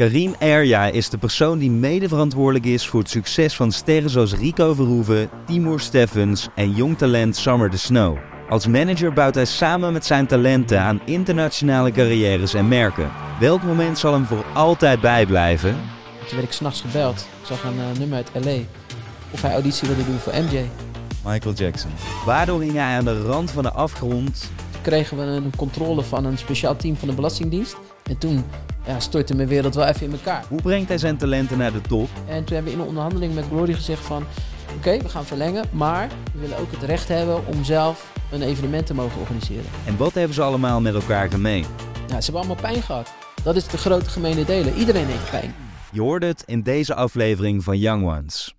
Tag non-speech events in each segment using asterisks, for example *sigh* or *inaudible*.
Karim Erja is de persoon die mede verantwoordelijk is voor het succes van sterren zoals Rico Verhoeven, Timur Steffens en jong talent Summer the Snow. Als manager bouwt hij samen met zijn talenten aan internationale carrières en merken. Welk moment zal hem voor altijd bijblijven? Toen werd ik s'nachts gebeld. Ik zag een uh, nummer uit LA. Of hij auditie wilde doen voor MJ. Michael Jackson. Waardoor ging hij aan de rand van de afgrond? Toen kregen we een controle van een speciaal team van de Belastingdienst. En toen ja, stortte mijn wereld wel even in elkaar. Hoe brengt hij zijn talenten naar de top? En toen hebben we in een onderhandeling met Glory gezegd van... Oké, we gaan verlengen, maar we willen ook het recht hebben om zelf een evenement te mogen organiseren. En wat hebben ze allemaal met elkaar gemeen? Ja, ze hebben allemaal pijn gehad. Dat is de grote gemene delen. Iedereen heeft pijn. Je hoort het in deze aflevering van Young Ones.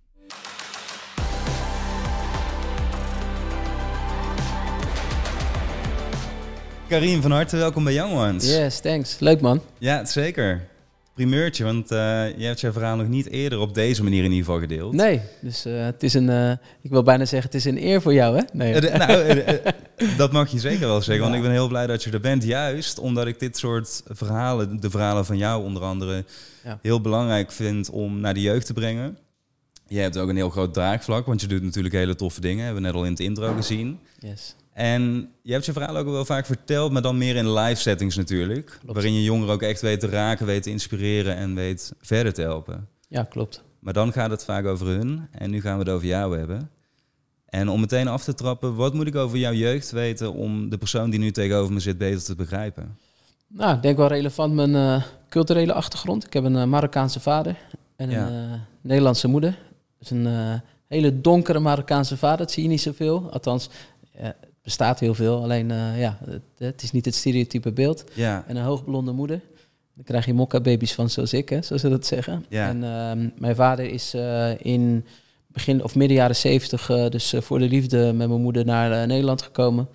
Karim, van harte welkom bij Young Ones. Yes, thanks. Leuk man. Ja, zeker. Primeurtje, want uh, je hebt je verhaal nog niet eerder op deze manier in ieder geval gedeeld. Nee, dus uh, het is een, uh, ik wil bijna zeggen, het is een eer voor jou, hè? Nee. *laughs* nou, dat mag je zeker wel zeggen, want ik ben heel blij dat je er bent. Juist omdat ik dit soort verhalen, de verhalen van jou onder andere, ja. heel belangrijk vind om naar de jeugd te brengen. Je hebt ook een heel groot draagvlak, want je doet natuurlijk hele toffe dingen. Hebben we net al in het intro gezien. Yes. En je hebt je verhaal ook wel vaak verteld, maar dan meer in live settings natuurlijk. Klopt. Waarin je jongeren ook echt weet te raken, weet te inspireren en weet verder te helpen. Ja, klopt. Maar dan gaat het vaak over hun en nu gaan we het over jou hebben. En om meteen af te trappen, wat moet ik over jouw jeugd weten om de persoon die nu tegenover me zit beter te begrijpen? Nou, ik denk wel relevant mijn uh, culturele achtergrond. Ik heb een uh, Marokkaanse vader en een uh, Nederlandse moeder. Dus een hele donkere Marokkaanse vader, dat zie je niet zoveel. Althans, bestaat heel veel. Alleen uh, ja, het, het, is niet het stereotype beeld. Ja. En een hoogblonde moeder. Dan krijg je mokka-baby's van zoals ik, hè, zoals ze dat zeggen. Ja. En uh, mijn vader is uh, in begin of midden jaren zeventig, dus voor de liefde met mijn moeder naar Nederland gekomen.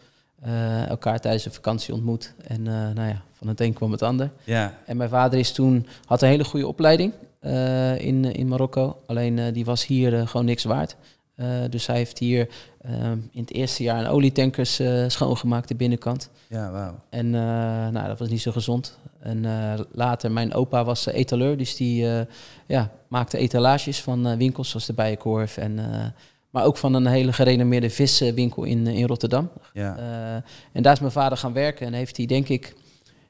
elkaar tijdens een vakantie ontmoet. En nou ja, van het een kwam het ander. Ja. En mijn vader is toen, had een hele goede opleiding in, in Marokko. Alleen die was hier gewoon niks waard. Uh, dus hij heeft hier uh, in het eerste jaar een olietankers uh, schoongemaakt, de binnenkant. Ja, wauw. En nou, dat was niet zo gezond. En later, mijn opa was etaleur, dus die ja, maakte etalages van winkels zoals de Bijenkorf. En, maar ook van een hele gerenommeerde viswinkel in, in Rotterdam. Ja. en daar is mijn vader gaan werken en heeft hij denk ik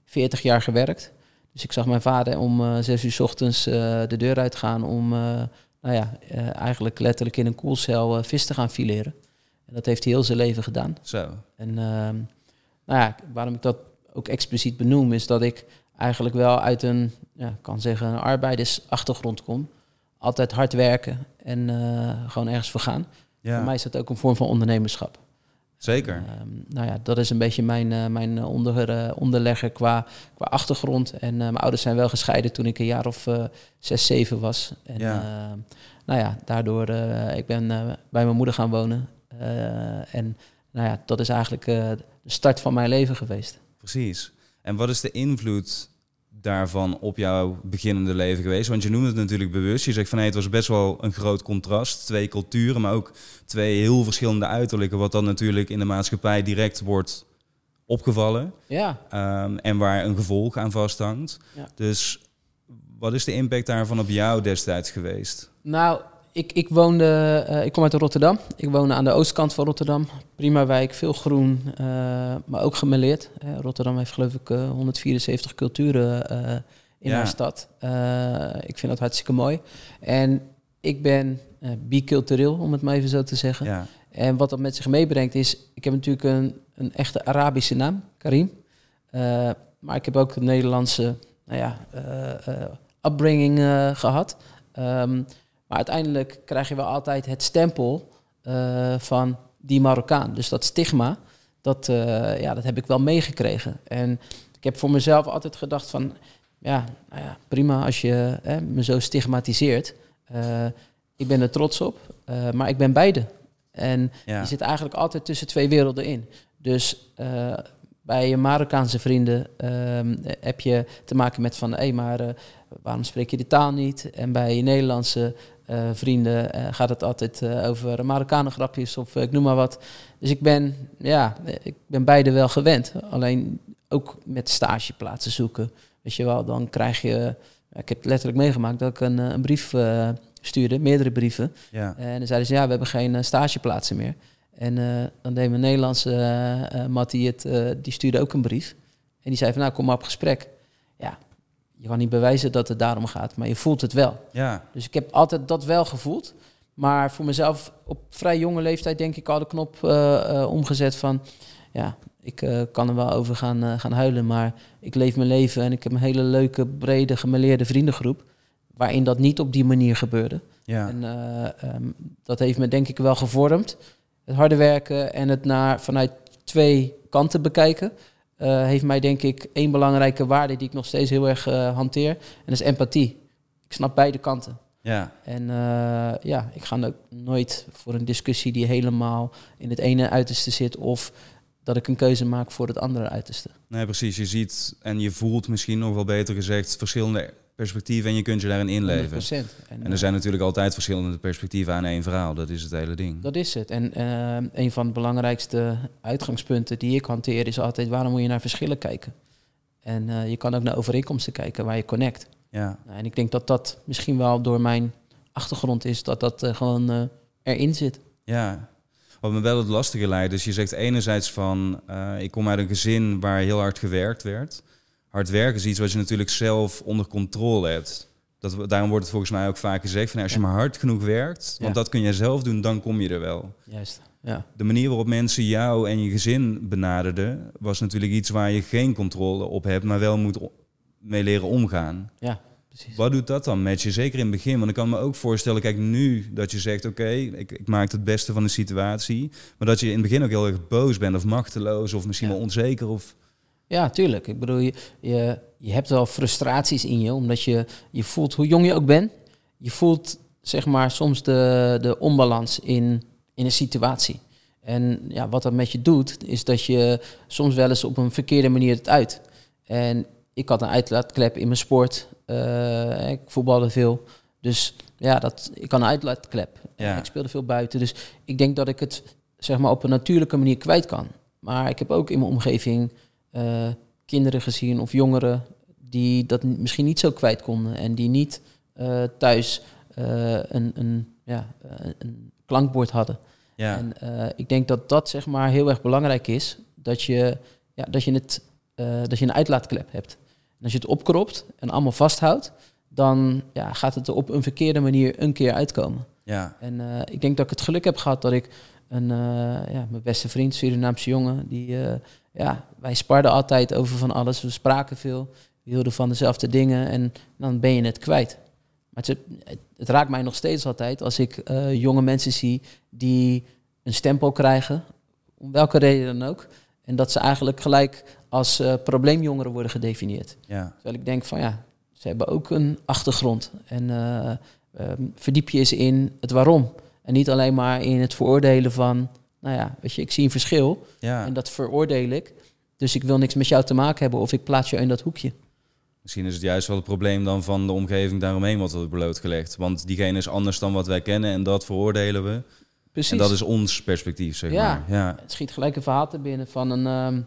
40 jaar gewerkt. Dus ik zag mijn vader om zes uur s ochtends de deur uitgaan om nou ja, uh, eigenlijk letterlijk in een koelcel uh, vis te gaan fileren. En dat heeft hij heel zijn leven gedaan. Zo. En uh, nou ja, waarom ik dat ook expliciet benoem, is dat ik eigenlijk wel uit een, ja, kan zeggen, een arbeidersachtergrond kom. Altijd hard werken en gewoon ergens voor gaan. Ja. Voor mij is dat ook een vorm van ondernemerschap. Zeker. Um, nou ja, dat is een beetje mijn, uh, mijn onder, uh, onderlegger qua, qua achtergrond. En uh, mijn ouders zijn wel gescheiden toen ik een jaar of zes, zeven was. En ja. nou ja, daardoor, ik ben bij mijn moeder gaan wonen. en nou ja, dat is eigenlijk de start van mijn leven geweest. Precies. En wat is de invloed daarvan op jouw beginnende leven geweest? Want je noemt het natuurlijk bewust. Je zegt van hey, het was best wel een groot contrast. Twee culturen, maar ook twee heel verschillende uiterlijken. Wat dan natuurlijk in de maatschappij direct wordt opgevallen. Ja. Um, en waar een gevolg aan vasthangt. Ja. Dus wat is de impact daarvan op jou destijds geweest? Nou, ik, ik woonde, uh, ik kom uit Rotterdam. Ik woonde aan de oostkant van Rotterdam. Prima wijk, veel groen, uh, maar ook gemeleerd. Uh, Rotterdam heeft geloof ik 174 culturen in Ja. haar stad. ik vind dat hartstikke mooi. En ik ben bicultureel, om het maar even zo te zeggen. Ja, En wat dat met zich meebrengt is, ik heb natuurlijk een, een echte Arabische naam, Karim. Maar ik heb ook een Nederlandse nou ja, upbringing gehad. Um, maar uiteindelijk krijg je wel altijd het stempel van die Marokkaan. Dus dat stigma, dat, ja, dat heb ik wel meegekregen. En ik heb voor mezelf altijd gedacht van, ja, nou ja prima als je hè, me zo stigmatiseert. ik ben er trots op, maar ik ben beide. En Ja. je zit eigenlijk altijd tussen twee werelden in. Dus bij je Marokkaanse vrienden um, heb je te maken met van... hé, hey, maar uh, waarom spreek je de taal niet? En bij je Nederlandse uh, vrienden gaat het altijd over Marokkanen grapjes of ik noem maar wat. Dus ik ben, ja, ik ben beide wel gewend. Alleen ook met stageplaatsen zoeken. Weet je wel, dan krijg je ik heb letterlijk meegemaakt dat ik een, een brief stuurde, meerdere brieven. Ja. En dan zeiden ze, ja, we hebben geen stageplaatsen meer. En dan deed mijn Nederlandse uh, Mattie het, die stuurde ook een brief. En die zei van, nou, kom maar op gesprek. Ja, je kan niet bewijzen dat het daarom gaat, maar je voelt het wel. Ja. Dus ik heb altijd dat wel gevoeld. Maar voor mezelf op vrij jonge leeftijd denk ik al de knop uh, omgezet van... Ja, ik uh, kan er wel over gaan, gaan huilen, maar ik leef mijn leven... en ik heb een hele leuke, brede, gemeleerde vriendengroep... waarin dat niet op die manier gebeurde. Ja. En um, dat heeft me denk ik wel gevormd. Het harde werken en het naar, vanuit twee kanten bekijken... Uh, heeft mij denk ik één belangrijke waarde die ik nog steeds heel erg uh, hanteer. En dat is empathie. Ik snap beide kanten. Ja. En uh, ja, ik ga ook nooit voor een discussie die helemaal in het ene uiterste zit of dat ik een keuze maak voor het andere uiterste. Nee, precies. Je ziet en je voelt misschien nog wel beter gezegd verschillende perspectieven en je kunt je daarin inleven. 100%. En, en er zijn natuurlijk altijd verschillende perspectieven aan één verhaal. Dat is het hele ding. Dat is het. En uh, een van de belangrijkste uitgangspunten die ik hanteer is altijd waarom moet je naar verschillen kijken. En uh, je kan ook naar overeenkomsten kijken waar je connect. Ja. Nou, en ik denk dat dat misschien wel door mijn achtergrond is dat dat uh, gewoon erin zit. Ja. Wat me wel het lastige lijkt, is je zegt enerzijds van ik kom uit een gezin waar heel hard gewerkt werd hard werken is iets wat je natuurlijk zelf onder controle hebt. Dat, daarom wordt het volgens mij ook vaak gezegd van als je maar hard genoeg werkt, want dat kun je zelf doen, dan kom je er wel. Juist. Ja. De manier waarop mensen jou en je gezin benaderden, was natuurlijk iets waar je geen controle op hebt, maar wel moet mee leren omgaan. Ja, precies. Wat doet dat dan met je? Zeker in het begin. Want ik kan me ook voorstellen, kijk nu dat je zegt, oké, ik, ik, maak het beste van de situatie. Maar dat je in het begin ook heel erg boos bent of machteloos of misschien wel onzeker. Of... Ja, tuurlijk. Ik bedoel, je, je, je hebt wel frustraties in je, omdat je, je voelt, hoe jong je ook bent, je voelt zeg maar soms de, de onbalans in, in een situatie. En ja, wat dat met je doet, is dat je soms wel eens op een verkeerde manier het uit. En ik had een uitlaatklep in mijn sport. Uh, ik voetbalde veel. Dus ja, dat, ik had een uitlaatklep. Ja. Ik speelde veel buiten. Dus ik denk dat ik het zeg maar, op een natuurlijke manier kwijt kan. Maar ik heb ook in mijn omgeving uh, kinderen gezien of jongeren die dat misschien niet zo kwijt konden en die niet uh, thuis uh, een, een, ja, een klankbord hadden. Ja. En ik denk dat dat zeg maar heel erg belangrijk is, dat je, ja, dat je, het, dat je een uitlaatklep hebt. En als je het opkropt en allemaal vasthoudt, dan ja, gaat het er op een verkeerde manier een keer uitkomen. Ja. En ik denk dat ik het geluk heb gehad dat ik een, ja, mijn beste vriend, Surinaamse jongen, die ja, wij sparden altijd over van alles. We spraken veel. We hielden van dezelfde dingen. En dan ben je het kwijt. Maar het, het raakt mij nog steeds altijd als ik uh, jonge mensen zie die een stempel krijgen. Om welke reden dan ook. En dat ze eigenlijk gelijk als uh, probleemjongeren worden gedefinieerd. Ja. Terwijl ik denk van ja, ze hebben ook een achtergrond. En uh, verdiep je eens in het waarom. En niet alleen maar in het veroordelen van nou ja, weet je, ik zie een verschil ja. en dat veroordeel ik. Dus ik wil niks met jou te maken hebben of ik plaats je in dat hoekje. Misschien is het juist wel het probleem dan van de omgeving daaromheen wat wordt blootgelegd. Want diegene is anders dan wat wij kennen en dat veroordelen we. Precies. En dat is ons perspectief, zeg ja. maar. Ja, het schiet gelijk een verhaal te binnen van een... Uh,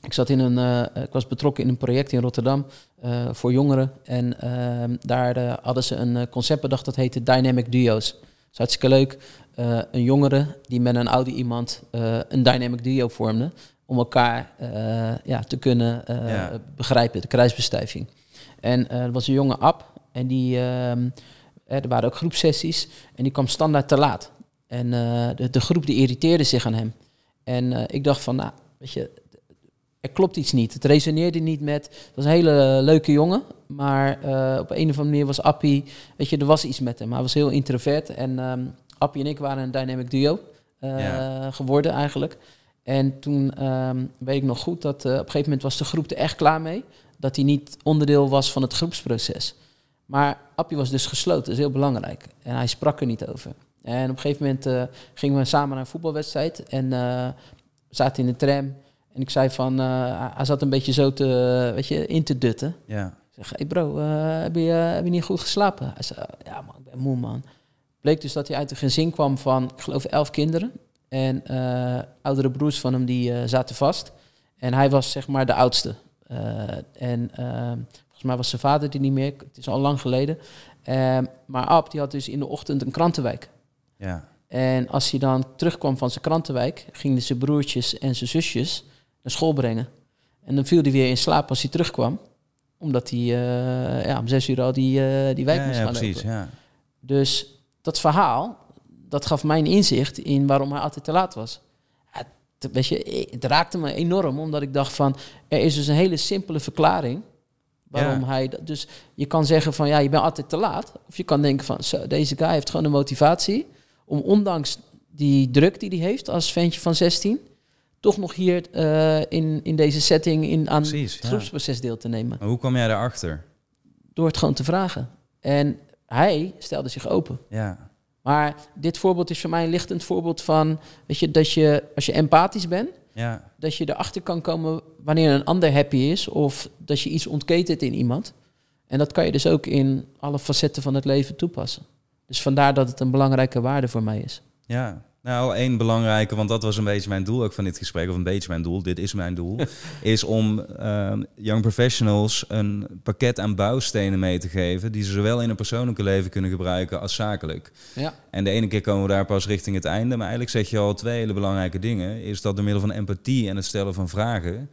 ik, zat in een, uh, ik was betrokken in een project in Rotterdam uh, voor jongeren. En ehm, daar hadden ze een concept bedacht dat heette Dynamic Duo's. Is hartstikke leuk. Uh, een jongere die met een oude iemand uh, een dynamic duo vormde. Om elkaar uh, ja, te kunnen ja. begrijpen, de kruisbestuiving. En er was een jonge Ab en die, ehm, er waren ook groepsessies en die kwam standaard te laat. En de, de, groep die irriteerde zich aan hem. En ik dacht van, nou, weet je, er klopt iets niet. Het resoneerde niet met, dat was een hele leuke jongen, maar op een of andere manier was Appie, weet je, er was iets met hem. Hij was heel introvert en um, Appie en ik waren een dynamic duo uh, Ja. geworden eigenlijk. En toen ehm, weet ik nog goed dat uh, op een gegeven moment was de groep er echt klaar mee. Dat hij niet onderdeel was van het groepsproces. Maar Appie was dus gesloten, dat is heel belangrijk. En hij sprak er niet over. En op een gegeven moment gingen we samen naar een voetbalwedstrijd. En zaten in de tram. En ik zei van, uh, hij zat een beetje zo te, weet je, in te dutten. Ja. Ik zeg, hey bro, heb, je, heb je niet goed geslapen? Hij zei, ja man, ik ben moe man bleek dus dat hij uit een gezin kwam van, ik geloof, elf kinderen. En uh, oudere broers van hem die zaten vast. En hij was zeg maar de oudste. En volgens mij was zijn vader die niet meer. Het is al lang geleden. Ehm, maar Ab, die had dus in de ochtend een krantenwijk. Ja. En als hij dan terugkwam van zijn krantenwijk, gingen zijn broertjes en zijn zusjes naar school brengen. En dan viel hij weer in slaap als hij terugkwam. Omdat hij eh, ja, om zes uur al die, eh, die wijk ja, moest ja, gaan precies. lopen. Ja. Dus dat verhaal, dat gaf mij een inzicht in waarom hij altijd te laat was. Het, weet je, het raakte me enorm, omdat ik dacht van... er is dus een hele simpele verklaring waarom Ja. hij... dat- Dus je kan zeggen van, ja, je bent altijd te laat. Of je kan denken van, zo, deze guy heeft gewoon de motivatie... om ondanks die druk die hij heeft als ventje van 16... toch nog hier eh, in, in deze setting in, aan Precies, het ja. groepsproces deel te nemen. Maar hoe kwam jij daarachter? Door het gewoon te vragen. En hij stelde zich open. Ja. Maar dit voorbeeld is voor mij een lichtend voorbeeld van, weet je, dat je als je empathisch bent, Ja. dat je erachter kan komen wanneer een ander happy is of dat je iets ontketent in iemand. En dat kan je dus ook in alle facetten van het leven toepassen. Dus vandaar dat het een belangrijke waarde voor mij is. Ja, nou één belangrijke, want dat was een beetje mijn doel ook van dit gesprek, of een beetje mijn doel, dit is mijn doel, *laughs* is om ehm, young professionals een pakket aan bouwstenen mee te geven die ze zowel in een persoonlijke leven kunnen gebruiken als zakelijk. Ja, En de ene keer komen we daar pas richting het einde, maar eigenlijk zeg je al twee hele belangrijke dingen. Is dat door middel van empathie en het stellen van vragen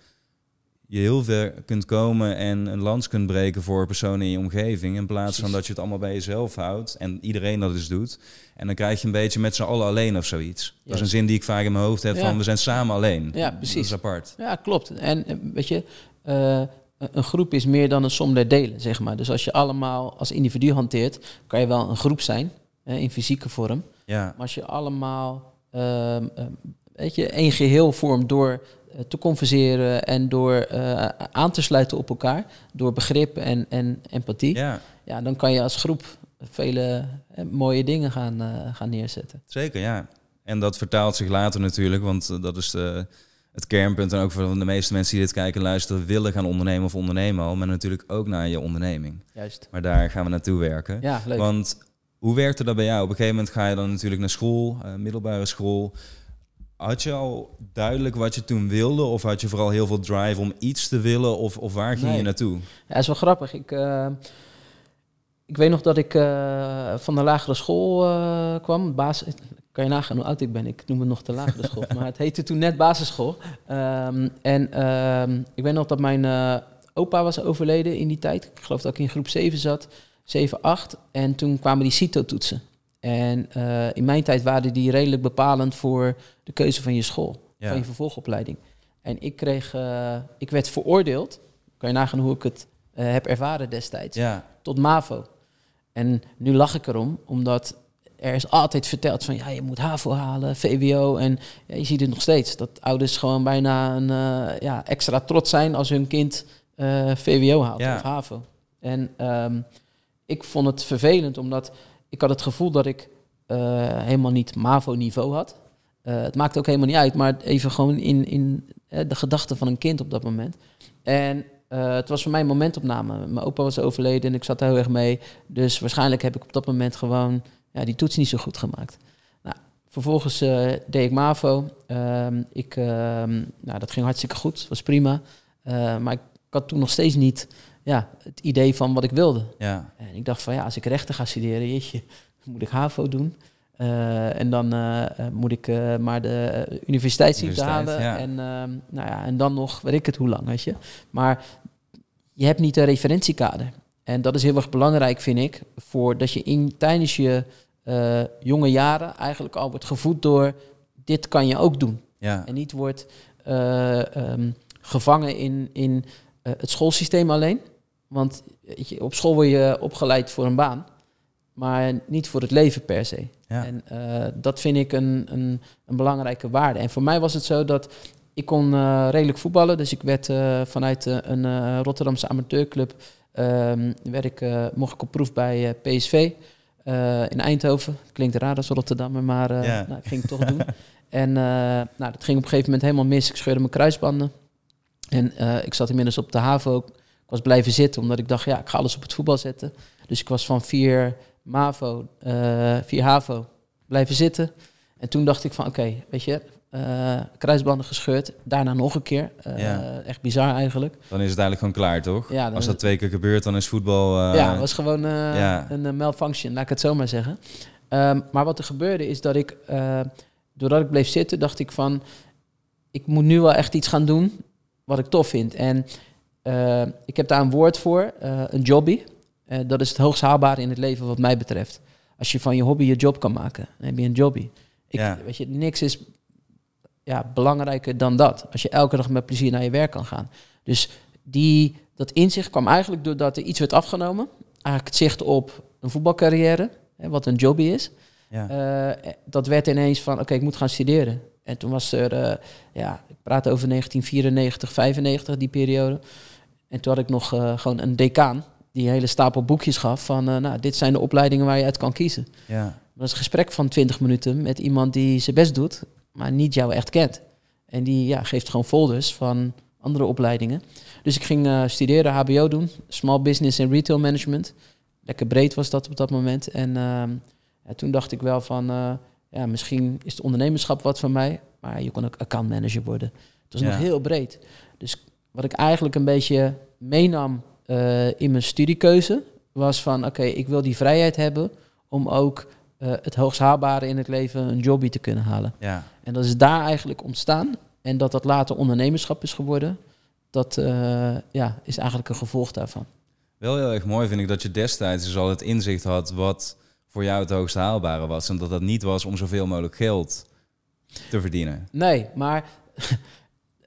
je heel ver kunt komen en een lans kunt breken voor personen in je omgeving. In plaats van dat je het allemaal bij jezelf houdt en iedereen dat dus doet. En dan krijg je een beetje met z'n allen alleen of zoiets. Dat is een zin die ik vaak in mijn hoofd heb Ja. van we zijn samen alleen. Ja, Dat precies. is apart. ja klopt. En eh, weet je, eh, een groep is meer dan een som der delen, zeg maar. Dus als je allemaal als individu hanteert, kan je wel een groep zijn, hè, in fysieke vorm. Ja, Maar als je allemaal ehm, ehm, weet je, één geheel vormt door eh, te converseren en door eh, aan te sluiten op elkaar, door begrip en, en empathie, ja. ja, dan kan je als groep vele eh, mooie dingen gaan, eh, gaan neerzetten. zeker ja. En dat vertaalt zich later natuurlijk, want eh, dat is de, het kernpunt. En ook voor de meeste mensen die dit kijken en luisteren, willen gaan ondernemen of ondernemen al. Maar natuurlijk ook naar je onderneming. Juist. Maar daar gaan we naartoe werken. Ja, leuk. Want hoe werkte dat bij jou? Op een gegeven moment ga je dan natuurlijk naar school, eh, middelbare school. Had je al duidelijk wat je toen wilde? Of had je vooral heel veel drive om iets te willen? Of, of waar ging Nee. je naartoe? Ja, is wel grappig. Ik, eh, ik weet nog dat ik eh, van de lagere school eh, kwam. Basis, kan je nagaan hoe oud ik ben? Ik noem het nog de lagere school. *laughs* Maar het heette toen net basisschool. Ehm, en ehm, ik weet nog dat mijn opa was overleden in die tijd. Ik geloof dat ik in groep 7 zat. 7, 8. En toen kwamen die CITO-toetsen. En eh, in mijn tijd waren die redelijk bepalend voor de keuze van je school. Ja. Van je vervolgopleiding. En ik kreeg... eh, ik werd veroordeeld. Kan je nagaan hoe ik het eh, heb ervaren destijds Ja, tot MAVO. En nu lach ik erom, omdat er is altijd verteld van ja, je moet HAVO halen, VWO. En ja, je ziet het nog steeds, dat ouders gewoon bijna een ja, extra trots zijn als hun kind VWO haalt of HAVO. En ehm, ik vond het vervelend, omdat ik had het gevoel dat ik eh, helemaal niet MAVO-niveau had. Eh, het maakt ook helemaal niet uit, maar even gewoon in, in eh, de gedachten van een kind op dat moment. En het was voor mij een momentopname. Mijn opa was overleden en ik zat er heel erg mee. Dus waarschijnlijk heb ik op dat moment gewoon ja, die toets niet zo goed gemaakt. Nou, vervolgens deed ik MAVO. Ehm, ik, ehm, nou, dat ging hartstikke goed, was prima. Maar ik had toen nog steeds niet ja, het idee van wat ik wilde. ja, En ik dacht van ja, als ik rechten ga studeren, jeetje, *laughs* moet ik HAVO doen. Eh, en dan eh, eh, moet ik maar de eh, universiteitsziekte Universiteit, halen. ja. En, ehm, nou ja, en dan nog, weet ik het hoe lang, weet je. Maar je hebt niet een referentiekader. En dat is heel erg belangrijk, vind ik, voor dat je in, tijdens je jonge jaren eigenlijk al wordt gevoed door dit kan je ook doen. ja, En niet wordt eh, ehm, gevangen in, in het schoolsysteem alleen. Want je, op school word je opgeleid voor een baan, maar niet voor het leven per se. ja. En eh, dat vind ik een, een, een belangrijke waarde. En voor mij was het zo dat ik kon eh, redelijk voetballen. Dus ik werd eh, vanuit een Rotterdamse amateurclub... ehm, werd ik, mocht ik op proef bij PSV in Eindhoven. Klinkt raar als Rotterdammer, maar Ja. nou, ik ging het toch doen. *laughs* En nou, dat ging op een gegeven moment helemaal mis. Ik scheurde mijn kruisbanden. En ik zat inmiddels op de HAVO. Was blijven zitten, omdat ik dacht, ja, ik ga alles op het voetbal zetten. Dus ik was van vier MAVO, eh vier HAVO, blijven zitten. En toen dacht ik van, oké, weet je, eh, kruisbanden gescheurd. Daarna nog een keer. Eh, Ja. Echt bizar eigenlijk. Dan is het eigenlijk gewoon klaar, toch? Ja, Als dat twee keer gebeurt, dan is voetbal... ja, het was gewoon ja. een malfunction, laat ik het zo maar zeggen. Ehm, maar wat er gebeurde is dat ik, doordat ik bleef zitten, dacht ik van, ik moet nu wel echt iets gaan doen wat ik tof vind. En eh, ik heb daar een woord voor, eh, een jobby. Eh, dat is het hoogst haalbare in het leven wat mij betreft. Als je van je hobby je job kan maken, dan heb je een jobby. Ik, Ja. Weet je, niks is ja, belangrijker dan dat. Als je elke dag met plezier naar je werk kan gaan. Dus die, dat inzicht kwam eigenlijk doordat er iets werd afgenomen. Eigenlijk het zicht op een voetbalcarrière, hè, wat een jobby is. Ja. Dat werd ineens van, oké, ik moet gaan studeren. En toen was er, ja, ik praat over 1994, 95, die periode. En toen had ik nog eh, gewoon een decaan die een hele stapel boekjes gaf van, eh, nou, dit zijn de opleidingen waar je uit kan kiezen. ja. Dat is een gesprek van 20 minuten met iemand die zijn best doet, maar niet jou echt kent. En die ja, geeft gewoon folders van andere opleidingen. Dus ik ging eh, studeren, HBO doen, Small Business en Retail Management. Lekker breed was dat op dat moment. En ja, toen dacht ik wel van, ja, misschien is het ondernemerschap wat van mij, maar je kon ook account manager worden. Het was Ja. nog heel breed. Dus wat ik eigenlijk een beetje meenam eh, in mijn studiekeuze, was van, oké, ik wil die vrijheid hebben om ook eh, het hoogst haalbare in het leven een jobby te kunnen halen. ja. En dat is daar eigenlijk ontstaan. En dat dat later ondernemerschap is geworden, dat eh, ja, is eigenlijk een gevolg daarvan. Wel heel erg mooi vind ik dat je destijds dus al het inzicht had wat voor jou het hoogst haalbare was. En dat dat niet was om zoveel mogelijk geld te verdienen. Nee, maar...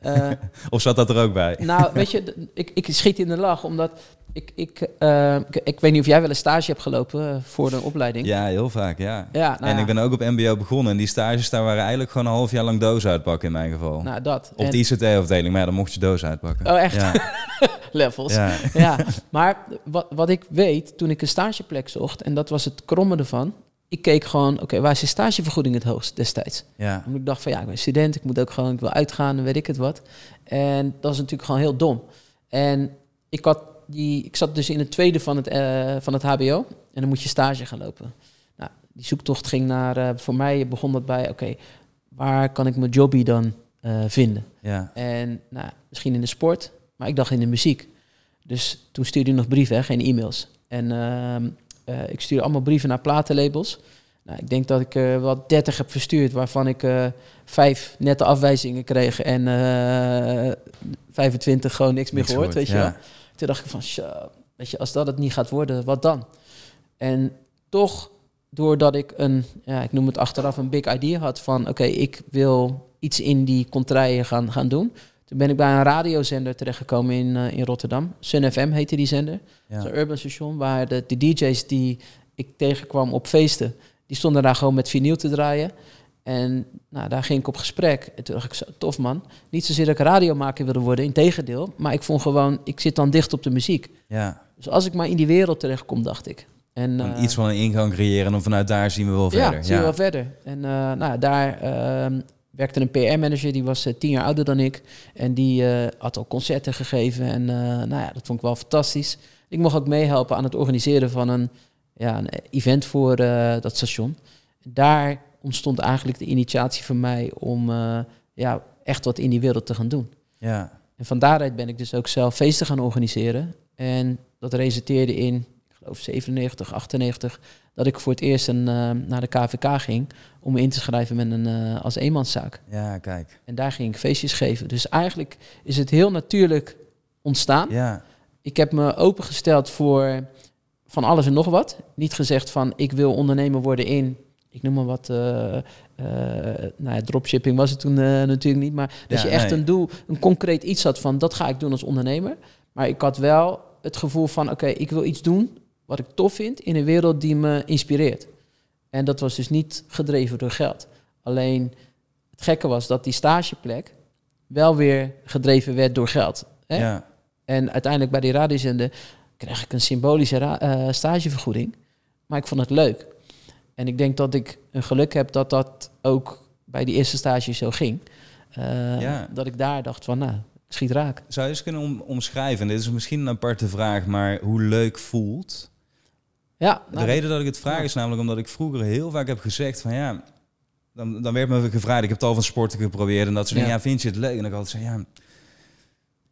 *laughs* Of zat dat er ook bij? nou, weet je, ik, ik schiet in de lach, omdat ik, ik, eh, ik, ik weet niet of jij wel een stage hebt gelopen eh, voor de opleiding. Ja, heel vaak, ja. Ja, nou en ja, ik ben ook op mbo begonnen. En die stages daar waren eigenlijk gewoon een half jaar lang doos uitpakken in mijn geval. nou dat. op En- de ICT-afdeling, maar ja, dan mocht je doos uitpakken. Oh, echt? Ja, *laughs* Levels. ja. ja, maar wat, wat ik weet, toen ik een stageplek zocht, en dat was het kromme ervan, ik keek gewoon, oké, waar is de stagevergoeding het hoogst destijds? ja. Omdat ik dacht van, ja, ik ben student, ik moet ook gewoon, ik wil uitgaan en weet ik het wat. En dat is natuurlijk gewoon heel dom. En ik, had die, ik zat dus in het tweede van het, eh, van het HBO en dan moet je stage gaan lopen. Nou, die zoektocht ging naar, eh, voor mij begon dat bij, oké, waar kan ik mijn jobby dan eh, vinden? ja. En nou, misschien in de sport, maar ik dacht in de muziek. Dus toen stuurde ik nog brieven, hè, geen e-mails. En eh, ik stuurde allemaal brieven naar platenlabels. Nou, ik denk dat ik er wel 30 heb verstuurd, waarvan ik eh, vijf nette afwijzingen kreeg en eh 25 gewoon niks meer gehoord, weet je wel. Toen dacht ik van, "Zo, weet je, als dat het niet gaat worden, wat dan? En toch, doordat ik een, ja, ik noem het achteraf een big idea had van, oké, ik wil iets in die contraien gaan, gaan doen. Toen ben ik bij een radiozender terechtgekomen in, eh, in Rotterdam. Sun FM heette die zender. Ja. Dat is een urban station waar de, de DJ's die ik tegenkwam op feesten, die stonden daar gewoon met vinyl te draaien. En nou, daar ging ik op gesprek. En toen dacht ik, zo, tof man. Niet zozeer dat ik radiomaker wilde worden, integendeel. Maar ik vond gewoon, ik zit dan dicht op de muziek. ja. Dus als ik maar in die wereld terechtkom, dacht ik. En, eh, iets van een ingang creëren en vanuit daar zien we wel ja, verder. zie je wel verder. En eh, nou, ja, daar ehm, werkte een PR-manager, die was eh, tien jaar ouder dan ik. En die eh, had al concerten gegeven. En eh, nou ja, dat vond ik wel fantastisch. Ik mocht ook meehelpen aan het organiseren van een, ja, een event voor dat station. Daar ontstond eigenlijk de initiatie voor mij om ja, echt wat in die wereld te gaan doen. Ja, En van daaruit ben ik dus ook zelf feesten gaan organiseren. En dat resulteerde in, geloof 97, 98, dat ik voor het eerst een, eh, naar de KVK ging om me in te schrijven met een, eh, als eenmanszaak. ja, kijk. En daar ging ik feestjes geven. Dus eigenlijk is het heel natuurlijk ontstaan. Ja, Ik heb me opengesteld voor van alles en nog wat. Niet gezegd van ik wil ondernemer worden in, ik noem maar wat, eh, nou ja, dropshipping was het toen natuurlijk niet. Maar dat Ja, je echt nee. een doel, een concreet iets had van dat ga ik doen als ondernemer. Maar ik had wel het gevoel van oké, ik wil iets doen wat ik tof vind in een wereld die me inspireert. En dat was dus niet gedreven door geld. Alleen het gekke was dat die stageplek wel weer gedreven werd door geld. Hè? ja. En uiteindelijk bij die radiozender kreeg ik een symbolische eh, stagevergoeding. Maar ik vond het leuk. En ik denk dat ik een geluk heb dat dat ook bij die eerste stage zo ging. Eh, Ja. Dat ik daar dacht van, nou, ik schiet raak. Zou je eens kunnen om, omschrijven, dit is misschien een aparte vraag, maar hoe leuk voelt? Ja, de nou, reden dat ik het vraag is namelijk omdat ik vroeger heel vaak heb gezegd van ja, dan, dan werd me gevraagd, ik heb tal van sporten geprobeerd en dat soort Ja. dingen. Ja, vind je het leuk? En ik altijd zei, ja,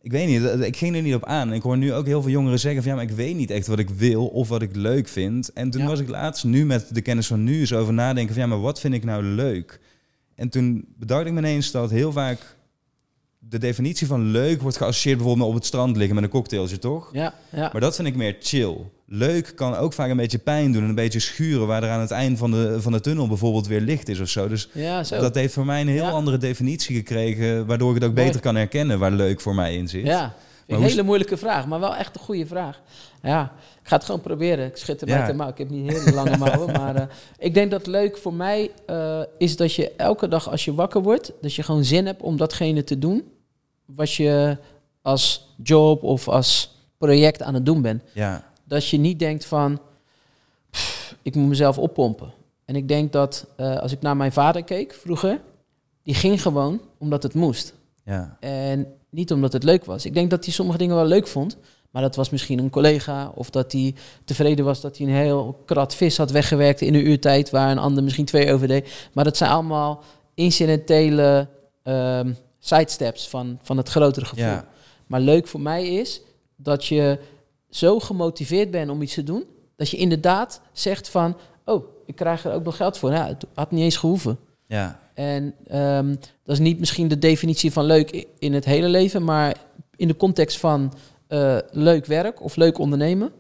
ik weet niet, ik ging er niet op aan. En ik hoor nu ook heel veel jongeren zeggen van, ja, maar ik weet niet echt wat ik wil of wat ik leuk vind. En toen Ja. was ik laatst nu met de kennis van nu eens over nadenken van, ja, maar wat vind ik nou leuk? En toen bedacht ik me ineens dat heel vaak de definitie van leuk wordt geassocieerd bijvoorbeeld met op het strand liggen met een cocktailtje, toch? Ja, ja. Maar dat vind ik meer chill. Leuk kan ook vaak een beetje pijn doen en een beetje schuren, waar er aan het eind van de, van de tunnel bijvoorbeeld weer licht is of zo. Dus ja, zo. dat heeft voor mij een heel Ja. andere definitie gekregen, waardoor ik het ook beter kan herkennen waar leuk voor mij in zit. Ja, hoe een hele moeilijke vraag, maar wel echt een goede vraag. Ja, ik ga het gewoon proberen. Ik erbij Ja. te mouw. Ik heb niet hele lange mouwen, *laughs* maar eh, ik denk dat leuk voor mij eh, is dat je elke dag als je wakker wordt, dat je gewoon zin hebt om datgene te doen wat je als job of als project aan het doen bent. Ja, Dat je niet denkt van, "Pff, ik moet mezelf oppompen. En ik denk dat eh, als ik naar mijn vader keek vroeger, die ging gewoon omdat het moest. ja, En niet omdat het leuk was. Ik denk dat hij sommige dingen wel leuk vond. Maar dat was misschien een collega. Of dat hij tevreden was dat hij een heel krat vis had weggewerkt in een uurtijd. Waar een ander misschien twee over deed. Maar dat zijn allemaal incidentele ehm sidesteps van, van het grotere gevoel. ja, Maar leuk voor mij is dat je zo gemotiveerd bent om iets te doen. Dat je inderdaad zegt van... Oh, ik krijg er ook nog geld voor. Ja, het had niet eens gehoeven. ja, En ehm, dat is niet misschien de definitie van leuk in het hele leven, maar in de context van eh, leuk werk of leuk ondernemen,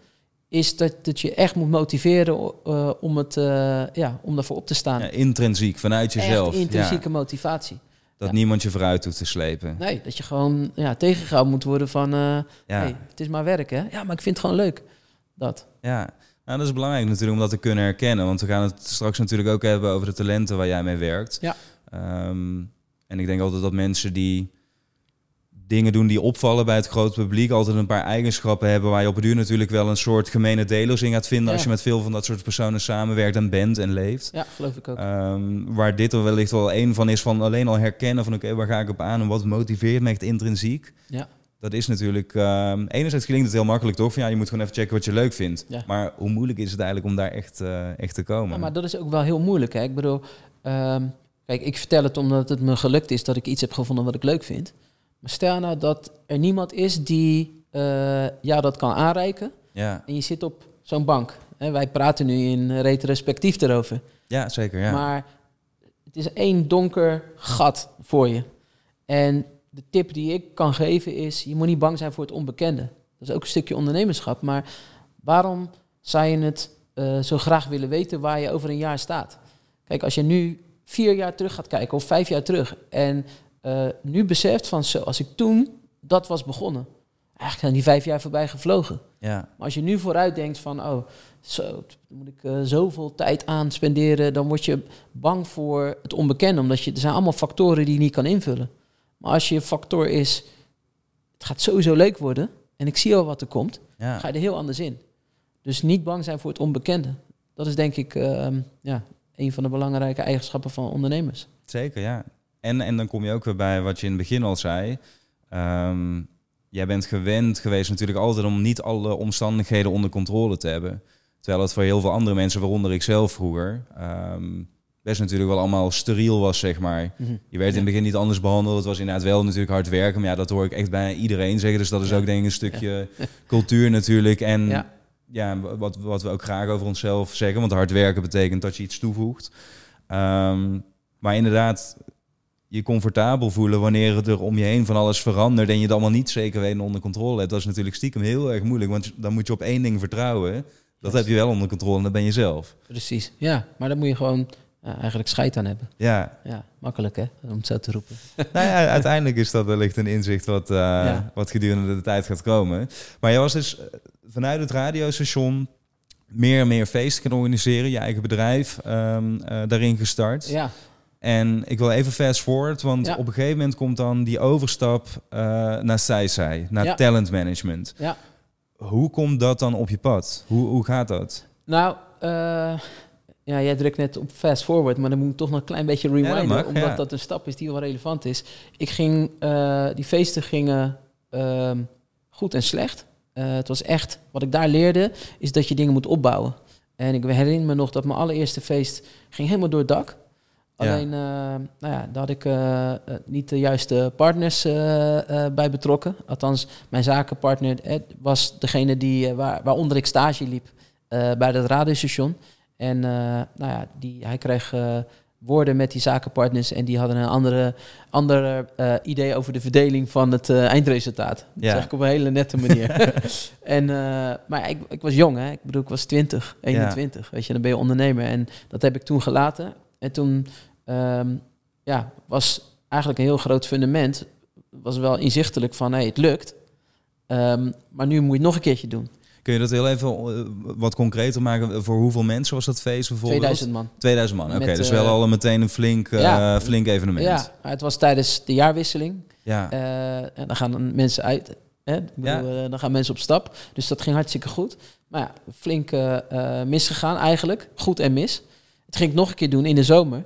is dat, dat je echt moet motiveren eh, om, het, eh, ja, om daarvoor op te staan. ja, intrinsiek, vanuit jezelf. Echt intrinsieke Ja, motivatie. Dat Ja. niemand je vooruit hoeft te slepen. Nee, dat je gewoon ja, tegengehouden moet worden van, Ja, hey, het is maar werk hè. Ja, maar ik vind het gewoon leuk. Dat. ja. Nou, dat is belangrijk natuurlijk om dat te kunnen herkennen. Want we gaan het straks natuurlijk ook hebben over de talenten waar jij mee werkt. Ja. Ehm, en ik denk altijd dat mensen die dingen doen die opvallen bij het grote publiek, altijd een paar eigenschappen hebben waar je op het duur natuurlijk wel een soort gemene delers in gaat vinden als je met veel van dat soort personen samenwerkt en bent en leeft. Ja, geloof ik ook. Ehm, waar dit er wellicht wel één van is van alleen al herkennen van oké, waar ga ik op aan en wat motiveert me echt intrinsiek. Ja. Dat is natuurlijk, ehm, enerzijds klinkt het heel makkelijk toch? Van ja, je moet gewoon even checken wat je leuk vindt. Ja. Maar hoe moeilijk is het eigenlijk om daar echt, eh, echt te komen? Ja, maar dat is ook wel heel moeilijk. Hè? Ik bedoel, ehm, kijk, ik vertel het omdat het me gelukt is dat ik iets heb gevonden wat ik leuk vind. Maar stel nou dat er niemand is die eh jou dat kan aanreiken ja. en je zit op zo'n bank. Wij praten nu in retrospectief erover. ja, zeker. Ja. Maar het is één donker gat voor je. En de tip die ik kan geven is, je moet niet bang zijn voor het onbekende. Dat is ook een stukje ondernemerschap. Maar waarom zou je het eh, zo graag willen weten waar je over een jaar staat? Kijk, als je nu vier jaar terug gaat kijken of vijf jaar terug en eh, nu beseft van zo, als ik toen dat was begonnen, eigenlijk zijn die vijf jaar voorbij gevlogen. ja. Maar als je nu vooruit denkt van, oh, zo, moet ik eh, zoveel tijd aan spenderen, dan word je bang voor het onbekende, omdat je, er zijn allemaal factoren die je niet kan invullen. Maar als je factor is, het gaat sowieso leuk worden en ik zie al wat er komt, ja. ga je er heel anders in. Dus niet bang zijn voor het onbekende. Dat is denk ik ehm, ja, een van de belangrijke eigenschappen van ondernemers. Zeker, ja. En, en dan kom je ook weer bij wat je in het begin al zei. Ehm, jij bent gewend geweest natuurlijk altijd om niet alle omstandigheden onder controle te hebben. Terwijl het voor heel veel andere mensen, waaronder ik zelf vroeger, ehm, best natuurlijk wel allemaal steriel was, zeg maar. Je werd in het begin niet anders behandeld. Het was inderdaad wel natuurlijk hard werken. Maar ja, dat hoor ik echt bijna iedereen zeggen. Dus dat is Ja. ook denk ik een stukje *laughs* cultuur natuurlijk. En Ja. ja, wat, wat we ook graag over onszelf zeggen. Want hard werken betekent dat je iets toevoegt. Ehm, maar inderdaad, je comfortabel voelen wanneer er om je heen van alles verandert en je het allemaal niet zeker weten onder controle hebt. Dat is natuurlijk stiekem heel erg moeilijk, want dan moet je op één ding vertrouwen. Dat Yes. heb je wel onder controle en dat ben je zelf. Precies, ja. Maar daar moet je gewoon ja, eigenlijk scheid aan hebben. Ja, Ja, makkelijk hè, om het zo te roepen. *laughs* nou ja, uiteindelijk is dat wellicht een inzicht wat, eh, Ja. wat gedurende de tijd gaat komen. Maar jij was dus eh, vanuit het radiostation meer en meer feesten gaan organiseren, je eigen bedrijf ehm, eh, daarin gestart. Ja, En ik wil even fast forward, want Ja. op een gegeven moment komt dan die overstap eh, naar Saisai, naar Ja. talent management. ja. Hoe komt dat dan op je pad? Hoe, hoe gaat dat? Nou, eh, ja, jij drukt net op fast forward, maar dan moet ik toch nog een klein beetje rewinden, mag, omdat dat een stap is die wel relevant is. Ik ging, eh, die feesten gingen ehm, goed en slecht. Het was echt, wat ik daar leerde, is dat je dingen moet opbouwen. En ik herinner me nog dat mijn allereerste feest ging helemaal door het dak. Alleen, uh, nou ja, daar had ik uh, niet de juiste partners bij betrokken. Althans, mijn zakenpartner was degene die, waar, waaronder ik stage liep bij dat radiostation. En nou ja, die, hij kreeg woorden met die zakenpartners en die hadden een andere, andere idee over de verdeling van het eindresultaat. Dat zeg ik op een hele nette manier. *laughs* en, maar ik, ik was jong, hè? ik bedoel, ik was 20, 21, weet je, dan ben je ondernemer. En dat heb ik toen gelaten. En toen um, ja, was eigenlijk een heel groot fundament. Was wel inzichtelijk van, hey, het lukt. Um, maar nu moet je het nog een keertje doen. Kun je dat heel even uh, wat concreter maken? Voor hoeveel mensen was dat feest bijvoorbeeld? 2000 man. 2000 man, oké. Okay, dus wel uh, al meteen een flink, uh, ja, flink evenement. Ja, het was tijdens de jaarwisseling. Ja. en dan gaan mensen uit. Hè? Bedoel, ja. dan gaan mensen op stap. Dus dat ging hartstikke goed. Maar ja, flink misgegaan eigenlijk. Goed en mis. Het ging ik nog een keer doen in de zomer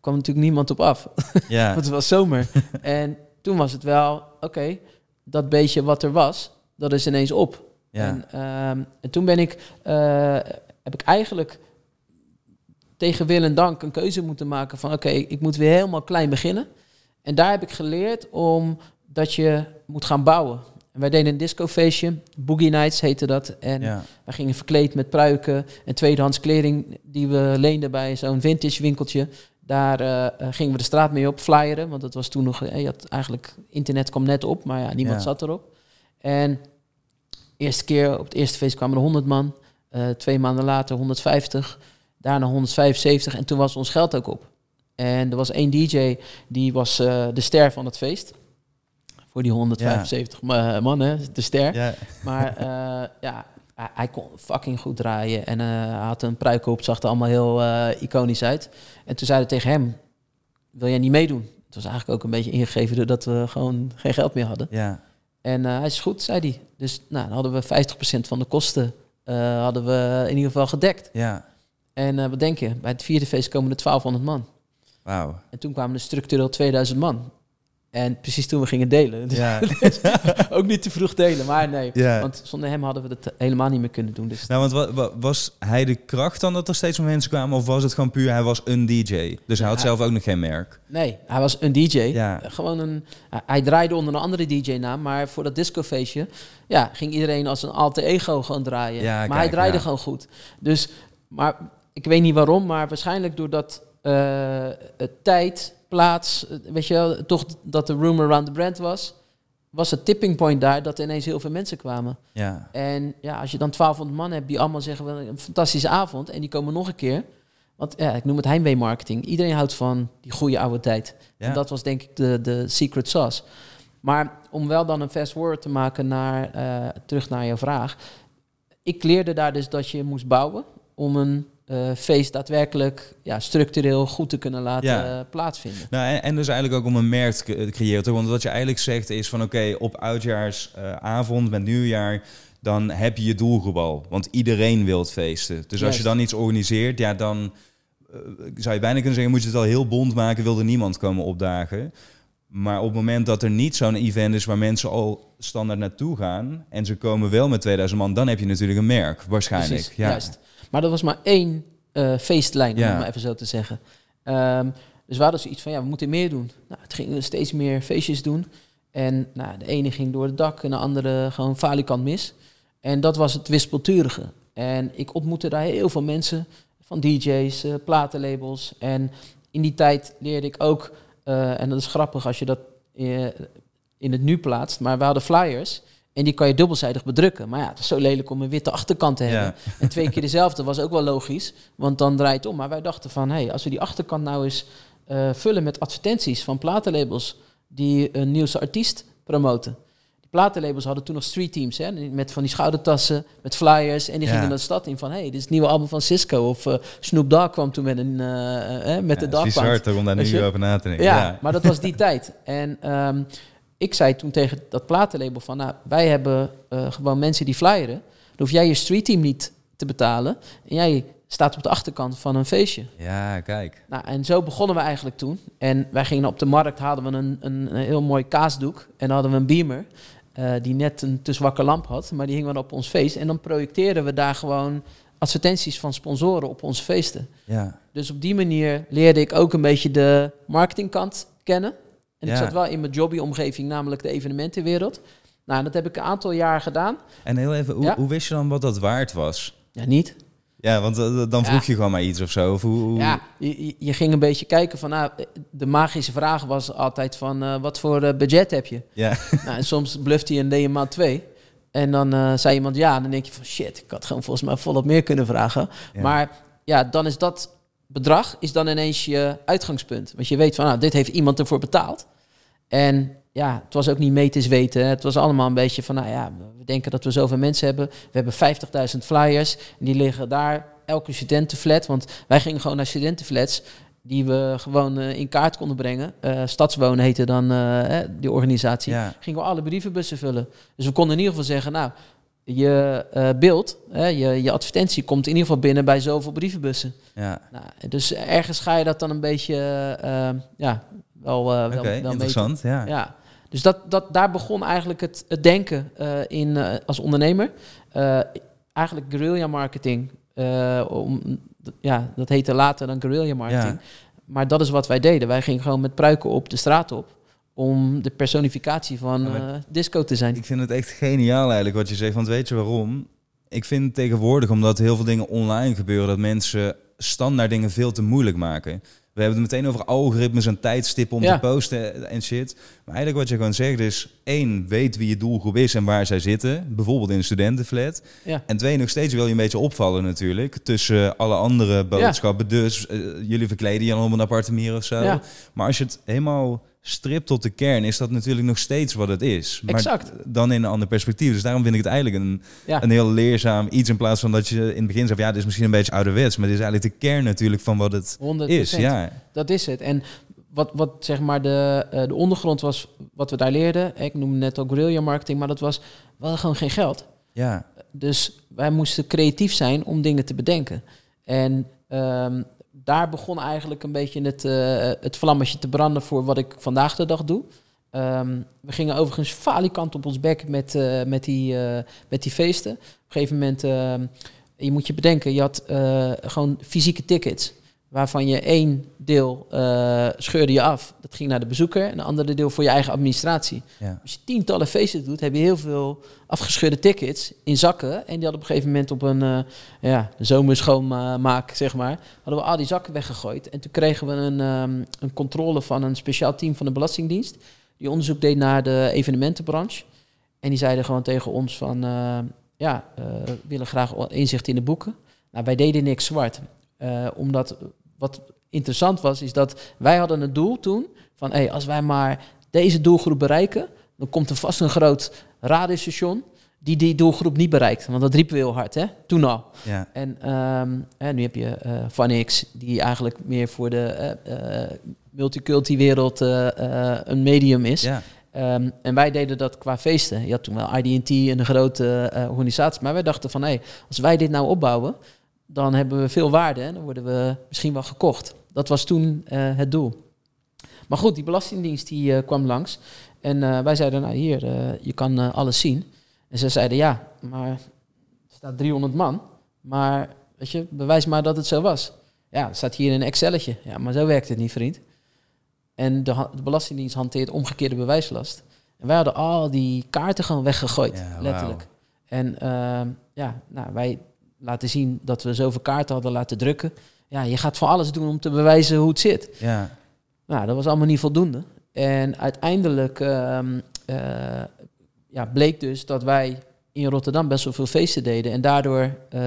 kwam natuurlijk niemand op af. Ja. *laughs* Want het was zomer. *laughs* en toen was het wel, oké, dat beetje wat er was, dat is ineens op. Ja. En, en toen ben ik, uh, heb ik eigenlijk tegen wil en dank een keuze moeten maken van oké, ik moet weer helemaal klein beginnen. En daar heb ik geleerd om dat je moet gaan bouwen. En wij deden een discofeestje, Boogie Nights heette dat. En ja. wij gingen verkleed met pruiken en tweedehands kleding die we leenden bij zo'n vintage winkeltje. Daar uh, gingen we de straat mee op, flyeren. Want dat was toen nog... Eh, je had eigenlijk... Internet kwam net op, maar ja, niemand zat erop. En eerste keer op het eerste feest kwamen er 100 man. Uh, twee maanden later 150. Daarna 175. En toen was ons geld ook op. En er was één DJ, die was uh, de ster van het feest. Voor die 175 ja. man, hè, de ster. Ja. Maar *laughs* ja, hij, kon fucking goed draaien. En uh, hij had een pruik op, zag er allemaal heel uh, iconisch uit. En toen zeiden we tegen hem, wil jij niet meedoen? Het was eigenlijk ook een beetje ingegeven doordat we gewoon geen geld meer hadden. Ja. En uh, hij is goed, zei hij. Dus nou, dan hadden we 50% van de kosten hadden we in ieder geval gedekt. Ja. En wat denk je? Bij het vierde feest komen er 1200 man. Wauw. En toen kwamen er structureel 2000 man. En precies toen we gingen delen. Dus ja. *laughs* ook niet te vroeg delen, maar nee. Ja. Want zonder hem hadden we het helemaal niet meer kunnen doen. Dus nou, want wat, was hij de kracht dan dat er steeds meer mensen kwamen? Of was het gewoon puur, hij was een DJ? Dus hij had zelf ook nog geen merk? Nee, hij was een DJ. Ja. Gewoon een, hij draaide onder een andere DJ-naam, maar voor dat discofeestje ja, ging iedereen als een alter ego gewoon draaien. Ja, maar hij draaide gewoon goed. Dus, maar ik weet niet waarom, maar waarschijnlijk doordat uh, tijd plaats, eh, weet je wel, toch dat de rumor around the brand was, was het tipping point daar dat ineens heel veel mensen kwamen. Ja. En ja, als je dan 1200 man hebt die allemaal zeggen wel een fantastische avond en die komen nog een keer. Want ja, ik noem het heimwee marketing. Iedereen houdt van die goede oude tijd. Ja. En dat was denk ik de, de secret sauce. Maar om wel dan een fast forward te maken naar, uh, terug naar jouw vraag. Ik leerde daar dus dat je moest bouwen om een uh, feest daadwerkelijk ja, structureel goed te kunnen laten uh, plaatsvinden. Nou, en, en, dus eigenlijk ook om een merk te creëren. Want wat je eigenlijk zegt is van oké, op oudjaarsavond uh, met nieuwjaar, dan heb je je doelgroep al. Want iedereen wil feesten. Dus als je dan iets organiseert, ja, dan eh, zou je bijna kunnen zeggen, moet je het al heel bond maken, wil er niemand komen opdagen. Maar op het moment dat er niet zo'n event is waar mensen al standaard naartoe gaan en ze komen wel met 2000 man, dan heb je natuurlijk een merk, waarschijnlijk. Precies, ja. Juist. Maar dat was maar één uh, feestlijn, om maar even zo te zeggen. Um, dus we hadden zoiets van, ja, we moeten meer doen. Nou, het ging steeds meer feestjes doen. En nou, de ene ging door het dak en de andere gewoon falikant mis. En dat was het wispelturige. En ik ontmoette daar heel veel mensen, van DJ's, uh, eh, platenlabels. En in die tijd leerde ik ook, uh, en dat is grappig als je dat in het nu plaatst, maar we hadden flyers. En die kan je dubbelzijdig bedrukken. Maar ja, het is zo lelijk om een witte achterkant te hebben. En twee keer dezelfde was ook wel logisch, want dan draait het om. Maar wij dachten van, hé, hey, als we die achterkant nou eens uh, vullen met advertenties van platenlabels die een nieuwste artiest promoten. Die platenlabels hadden toen nog street teams, hè, met van die schoudertassen, met flyers. En die gingen naar de stad in van, hé, hey, dit is het nieuwe album van Cisco. Of uh, Snoop Dogg kwam toen met, een, uh, met ja, de dagpaard. Het is hard om daar nu over na te denken. Ja, ja, maar dat was die *laughs* tijd. En... Um, ik zei toen tegen dat platenlabel van, nou, wij hebben uh, gewoon mensen die flyeren. Dan hoef jij je streetteam niet te betalen. En jij staat op de achterkant van een feestje. Ja, kijk. Nou, en zo begonnen we eigenlijk toen. En wij gingen op de markt, hadden we een, een, een heel mooi kaasdoek. En dan hadden we een beamer, uh, die net een te zwakke lamp had. Maar die hingen we op ons feest. En dan projecteerden we daar gewoon advertenties van sponsoren op onze feesten. Ja. Dus op die manier leerde ik ook een beetje de marketingkant kennen. En ik zat wel in mijn jobby-omgeving, namelijk de evenementenwereld. Nou, dat heb ik een aantal jaar gedaan. En heel even, hoe, Ja. hoe wist je dan wat dat waard was? Ja, niet. Ja, want eh, dan vroeg Ja. je gewoon maar iets of zo. Of hoe, hoe- Ja, je, ging een beetje kijken van, nou, de magische vraag was altijd van, eh, wat voor eh, budget heb je? Ja. *laughs* nou, en soms bluft hij en deed je maand twee. En dan zei iemand ja, dan denk je van, shit, ik had gewoon volgens mij volop meer kunnen vragen. Ja. Maar ja, dan is dat bedrag is dan ineens je uitgangspunt. Want je weet van, nou, dit heeft iemand ervoor betaald. En ja, het was ook niet meters weten. Het was allemaal een beetje van, nou ja, we denken dat we zoveel mensen hebben. We hebben 50.000 flyers. En die liggen daar, elke studentenflat. Want wij gingen gewoon naar studentenflats die we gewoon eh, in kaart konden brengen. Eh, Stadswonen heette dan eh, die organisatie. Ja. Gingen we alle brievenbussen vullen. Dus we konden in ieder geval zeggen, nou, je eh, beeld, hè, je, je advertentie komt in ieder geval binnen bij zoveel brievenbussen. ja. Nou, dus ergens ga je dat dan een beetje, eh, ja, wel, Oké, wel, wel meten. interessant. Ja. Ja, dus dat, dat, daar begon eigenlijk het, het denken in als ondernemer. Eigenlijk guerrilla marketing. om, ja, dat heette later dan guerrilla marketing. Ja. Maar dat is wat wij deden. Wij gingen gewoon met pruiken op de straat op. Om de personificatie van Ja, eh, disco te zijn. Ik vind het echt geniaal eigenlijk wat je zegt. Want weet je waarom? Ik vind tegenwoordig, omdat heel veel dingen online gebeuren, dat mensen standaard dingen veel te moeilijk maken. We hebben het meteen over algoritmes en tijdstippen om Ja. te posten en shit. Maar eigenlijk wat je gewoon zegt is... één, weet wie je doelgroep is en waar zij zitten. Bijvoorbeeld in een studentenflat. Ja. En twee, nog steeds wil je een beetje opvallen natuurlijk. Tussen alle andere boodschappen. Dus eh, jullie verkleden je dan op een aparte manier of zo. Maar als je het helemaal stript tot de kern... is dat natuurlijk nog steeds wat het is. Maar Exact. dan in een ander perspectief. Dus daarom vind ik het eigenlijk een, Ja. een heel leerzaam iets... in plaats van dat je in het begin zegt... ja, dit is misschien een beetje ouderwets... maar dit is eigenlijk de kern natuurlijk van wat het 100%. is. Ja. Dat is het. En wat, wat zeg maar de, eh, de ondergrond was, wat we daar leerden. Ik noemde net al guerrilla marketing, maar dat was, we hadden gewoon geen geld. Ja. Dus wij moesten creatief zijn om dingen te bedenken. En ehm, daar begon eigenlijk een beetje het, eh, het vlammetje te branden voor wat ik vandaag de dag doe. Ehm, we gingen overigens falikant op ons bek met, eh, met, die, eh, met die feesten. Op een gegeven moment, ehm, je moet je bedenken, je had gewoon fysieke tickets. Waarvan je één deel eh, scheurde je af. Dat ging naar de bezoeker. En een andere deel voor je eigen administratie. Ja. Als je tientallen feesten doet, heb je heel veel afgescheurde tickets in zakken. En die hadden op een gegeven moment op een uh, ja, zomerschoonmaak, zeg maar, hadden we al die zakken weggegooid. En toen kregen we een, um, een controle van een speciaal team van de Belastingdienst. Die onderzoek deed naar de evenementenbranche. En die zeiden gewoon tegen ons van, uh, ja, uh, we willen graag inzicht in de boeken. Nou, wij deden niks zwart. Uh, omdat wat interessant was, is dat wij hadden het doel toen van, hey, als wij maar deze doelgroep bereiken, dan komt er vast een groot radiostation die die doelgroep niet bereikt. Want dat riepen we heel hard, hè? Toen al. Ja. En, um, en nu heb je uh, Vanix, die eigenlijk meer voor de uh, uh, multiculti-wereld een medium is. Ja. Um, en wij deden dat qua feesten. Je had toen wel IDT en een grote organisatie. Maar wij dachten van, hé, hey, als wij dit nou opbouwen, dan hebben we veel waarde en dan worden we misschien wel gekocht. Dat was toen het doel. Maar goed, die Belastingdienst die kwam langs. En uh, wij zeiden, nou hier, je kan alles zien. En ze zeiden, ja, maar er staat 300 man. Maar, weet je, bewijs maar dat het zo was. Ja, het staat hier in een Excelletje. Ja, maar zo werkt het niet, vriend. En de, de Belastingdienst hanteert omgekeerde bewijslast. En wij hadden al die kaarten gewoon weggegooid, Ja, letterlijk. En ja, nou, wij laten zien dat we zoveel kaarten hadden laten drukken. Ja, je gaat van alles doen om te bewijzen hoe het zit. Ja. Nou, dat was allemaal niet voldoende. En uiteindelijk um, uh, ja, bleek dus dat wij in Rotterdam best wel veel feesten deden. En daardoor uh,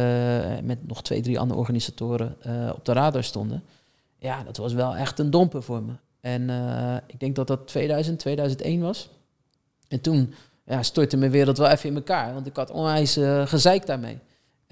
met nog twee, drie andere organisatoren uh, op de radar stonden. Ja, dat was wel echt een domper voor me. En ik denk dat dat 2000, 2001 was. En toen ja, stortte mijn wereld wel even in elkaar. Want ik had onwijs gezeik daarmee.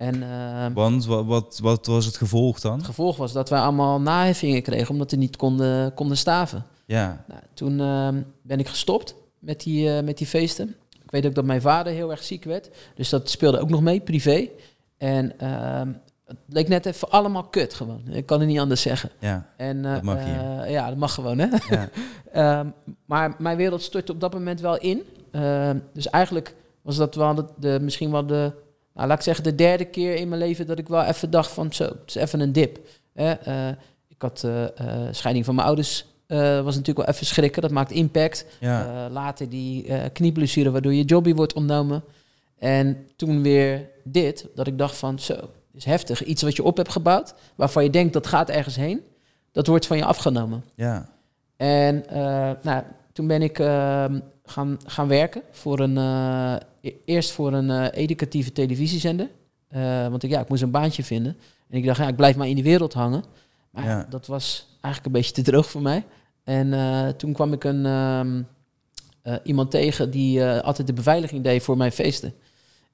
En, uh, Want wat, wat, wat was het gevolg dan? Het gevolg was dat wij allemaal naheffingen kregen omdat we niet konden, konden staven. Ja. Nou, toen uh, ben ik gestopt met die, uh, met die feesten. Ik weet ook dat mijn vader heel erg ziek werd. Dus dat speelde ook nog mee, privé. En uh, het leek net even allemaal kut gewoon. Ik kan het niet anders zeggen. Ja, en, dat mag hier. ja, dat mag gewoon, hè? Ja. *laughs* Ehm, maar mijn wereld stortte op dat moment wel in. Ehm, dus eigenlijk was dat wel de, de, misschien wel de nou, laat ik zeggen, de derde keer in mijn leven dat ik wel even dacht van zo, het is even een dip. Eh, ik had uh, scheiding van mijn ouders, was natuurlijk wel even schrikken, dat maakt impact. Ja. later die knieblessure waardoor je jobby wordt ontnomen. En toen weer dit, dat ik dacht van zo, is heftig. Iets wat je op hebt gebouwd, waarvan je denkt dat gaat ergens heen, dat wordt van je afgenomen. Ja. En nou, toen ben ik ehm, gaan, gaan werken voor een, eerst voor een educatieve televisiezender. want ik, ja, ik moest een baantje vinden. En ik dacht, ja, ik blijf maar in die wereld hangen. Maar ja. dat was eigenlijk een beetje te droog voor mij. En uh, toen kwam ik een, um, uh, iemand tegen die altijd de beveiliging deed voor mijn feesten.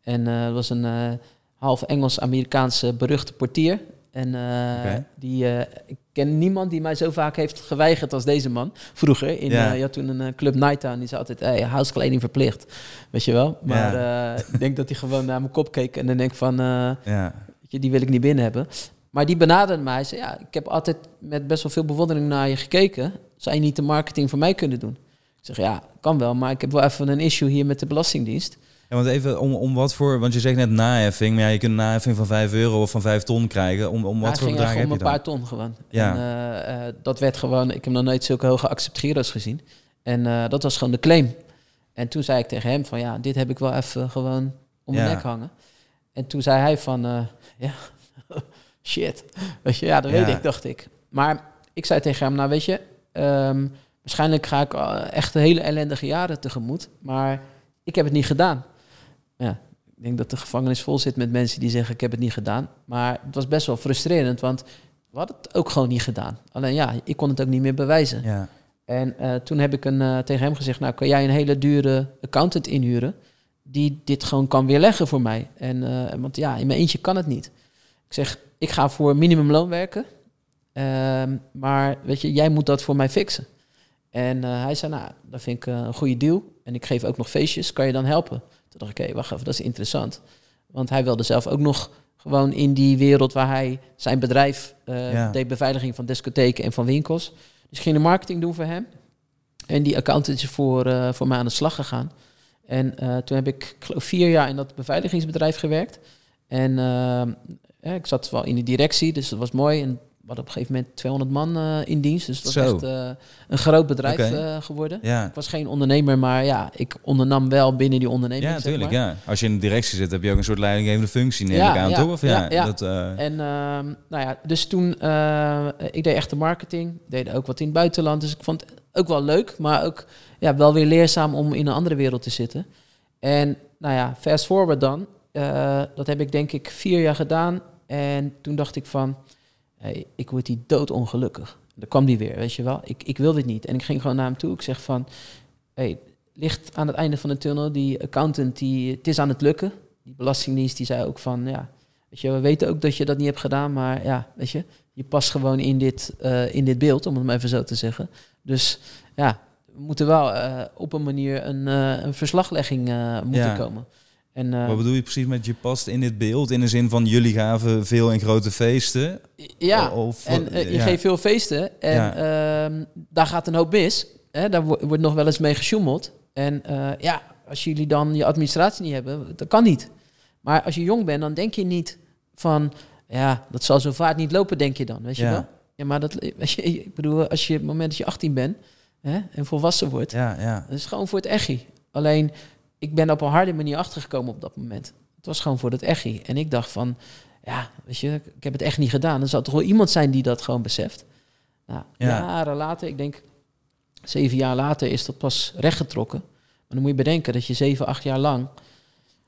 En dat was een half Engels-Amerikaanse beruchte portier. En okay. die, ik ken niemand die mij zo vaak heeft geweigerd als deze man. Vroeger, in, ja. je had toen een club Nighttown, die zei altijd, hey, huiskleding verplicht. Weet je wel? Maar ja. ik denk dat hij gewoon naar mijn kop keek en dan denk van... ja die wil ik niet binnen hebben. Maar die benaderde mij. Zei, ja, ik heb altijd met best wel veel bewondering naar je gekeken. Zou je niet de marketing voor mij kunnen doen? Ik zeg, ja, kan wel, maar ik heb wel even een issue hier met de Belastingdienst. Ja, want even om, om wat voor, want je zegt net naheffing, maar ja, je kunt een naheffing van 5 euro of van 5 ton krijgen. Om, om wat voor bedrag heb je om een paar ton gewoon. Ja. En, uh, uh, dat werd gewoon, ik heb nog nooit zulke hoge accepteerders gezien. En uh, dat was gewoon de claim. En toen zei ik tegen hem van, ja, dit heb ik wel even gewoon om mijn nek hangen. En toen zei hij van, *laughs* ja, shit. Weet je, ja, dat weet ik, dacht ik. Maar ik zei tegen hem, nou weet je, um, waarschijnlijk ga ik echt hele ellendige jaren tegemoet, maar ik heb het niet gedaan. Ja, ik denk dat de gevangenis vol zit met mensen die zeggen, ik heb het niet gedaan. Maar het was best wel frustrerend, want we hadden het ook gewoon niet gedaan. Alleen ja, ik kon het ook niet meer bewijzen. Ja. En uh, toen heb ik een, uh, tegen hem gezegd, nou kan jij een hele dure accountant inhuren die dit gewoon kan weerleggen voor mij. En, uh, want ja, in mijn eentje kan het niet. Ik zeg, ik ga voor minimumloon werken. Uh, maar weet je, jij moet dat voor mij fixen. En hij zei, nou, dat vind ik een goede deal. En ik geef ook nog feestjes, kan je dan helpen? Toen dacht ik, hé, wacht even, dat is interessant. Want hij wilde zelf ook nog gewoon in die wereld waar hij zijn bedrijf uh, ja. deed, beveiliging van discotheken en van winkels. Dus ik ging de marketing doen voor hem. En die accountant is voor, uh, voor mij aan de slag gegaan. En uh, toen heb ik, vier jaar in dat beveiligingsbedrijf gewerkt. En uh, ik zat wel in de directie, dus dat was mooi. En hadden op een gegeven moment 200 man uh, in dienst. Dus dat echt uh, een groot bedrijf okay. geworden. Ja. Ik was geen ondernemer, maar ja, ik ondernam wel binnen die onderneming. Ja, natuurlijk. Zeg maar. ja. Als je in de directie zit, heb je ook een soort leidinggevende functie, neem ja, ik aan, ja, toch? Of ja, ja, Dat, en nou ja, dus toen, ik deed echt de marketing, deed ook wat in het buitenland. Dus ik vond het ook wel leuk, maar ook ja, wel weer leerzaam om in een andere wereld te zitten. En nou ja, fast forward dan. Dat heb ik denk ik vier jaar gedaan. En toen dacht ik van, hey, ik word die doodongelukkig. Dan kwam die weer, weet je wel. Ik, ik wil dit niet. En ik ging gewoon naar hem toe. Ik zeg van, hey, ligt aan het einde van de tunnel. Die accountant, die, het is aan het lukken. Die belastingdienst, die zei ook van, ja, weet je, we weten ook dat je dat niet hebt gedaan. Maar ja, weet je, je past gewoon in dit, uh, in dit beeld, om het maar even zo te zeggen. Dus ja, we moeten wel uh, op een manier een, uh, een verslaglegging moeten ja. komen. En, uh, Wat bedoel je precies met je past in dit beeld? In de zin van jullie gaven veel en grote feesten? Ja, of, en uh, je ja. geeft veel feesten en ja. uh, daar gaat een hoop mis. Hè? Daar wordt, nog wel eens mee gesjoemeld. En uh, ja, als jullie dan je administratie niet hebben, dat kan niet. Maar als je jong bent, dan denk je niet van... Ja, dat zal zo vaart niet lopen, denk je dan, weet je wel? Ja, maar dat, *laughs* ik bedoel, als je op het moment dat je 18 bent hè, en volwassen wordt... Ja, ja. Dat is gewoon voor het echi. Alleen ik ben op een harde manier achtergekomen op dat moment. Het was gewoon voor het echi. En ik dacht van, ja, weet je, ik heb het echt niet gedaan. Er zal toch wel iemand zijn die dat gewoon beseft. Nou, Ja. jaren later, ik denk zeven jaar later, is dat pas rechtgetrokken. Maar dan moet je bedenken dat je zeven, acht jaar lang...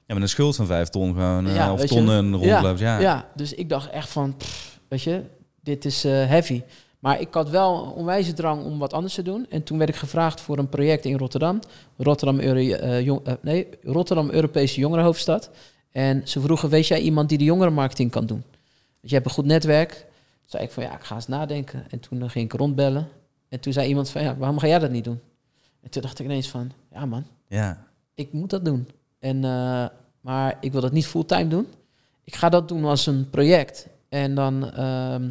Ja, met een schuld van vijf ton gewoon, eh, Ja, je. tonnen rondloopt. Ja, Ja, dus ik dacht echt van, pff, weet je, dit is eh, heavy. Maar ik had wel een onwijze drang om wat anders te doen. En toen werd ik gevraagd voor een project in Rotterdam. Rotterdam, Euro, eh, jong, eh, nee, Rotterdam Europese Jongerenhoofdstad. En ze vroegen, weet jij iemand die de jongerenmarketing kan doen? Dus je hebt een goed netwerk. Toen zei ik van, ja, ik ga eens nadenken. En toen eh, ging ik rondbellen. En toen zei iemand van, ja, waarom ga jij dat niet doen? En toen dacht ik ineens van, ja man, ja. ik moet dat doen. En, maar ik wil dat niet fulltime doen. Ik ga dat doen als een project. En dan ehm,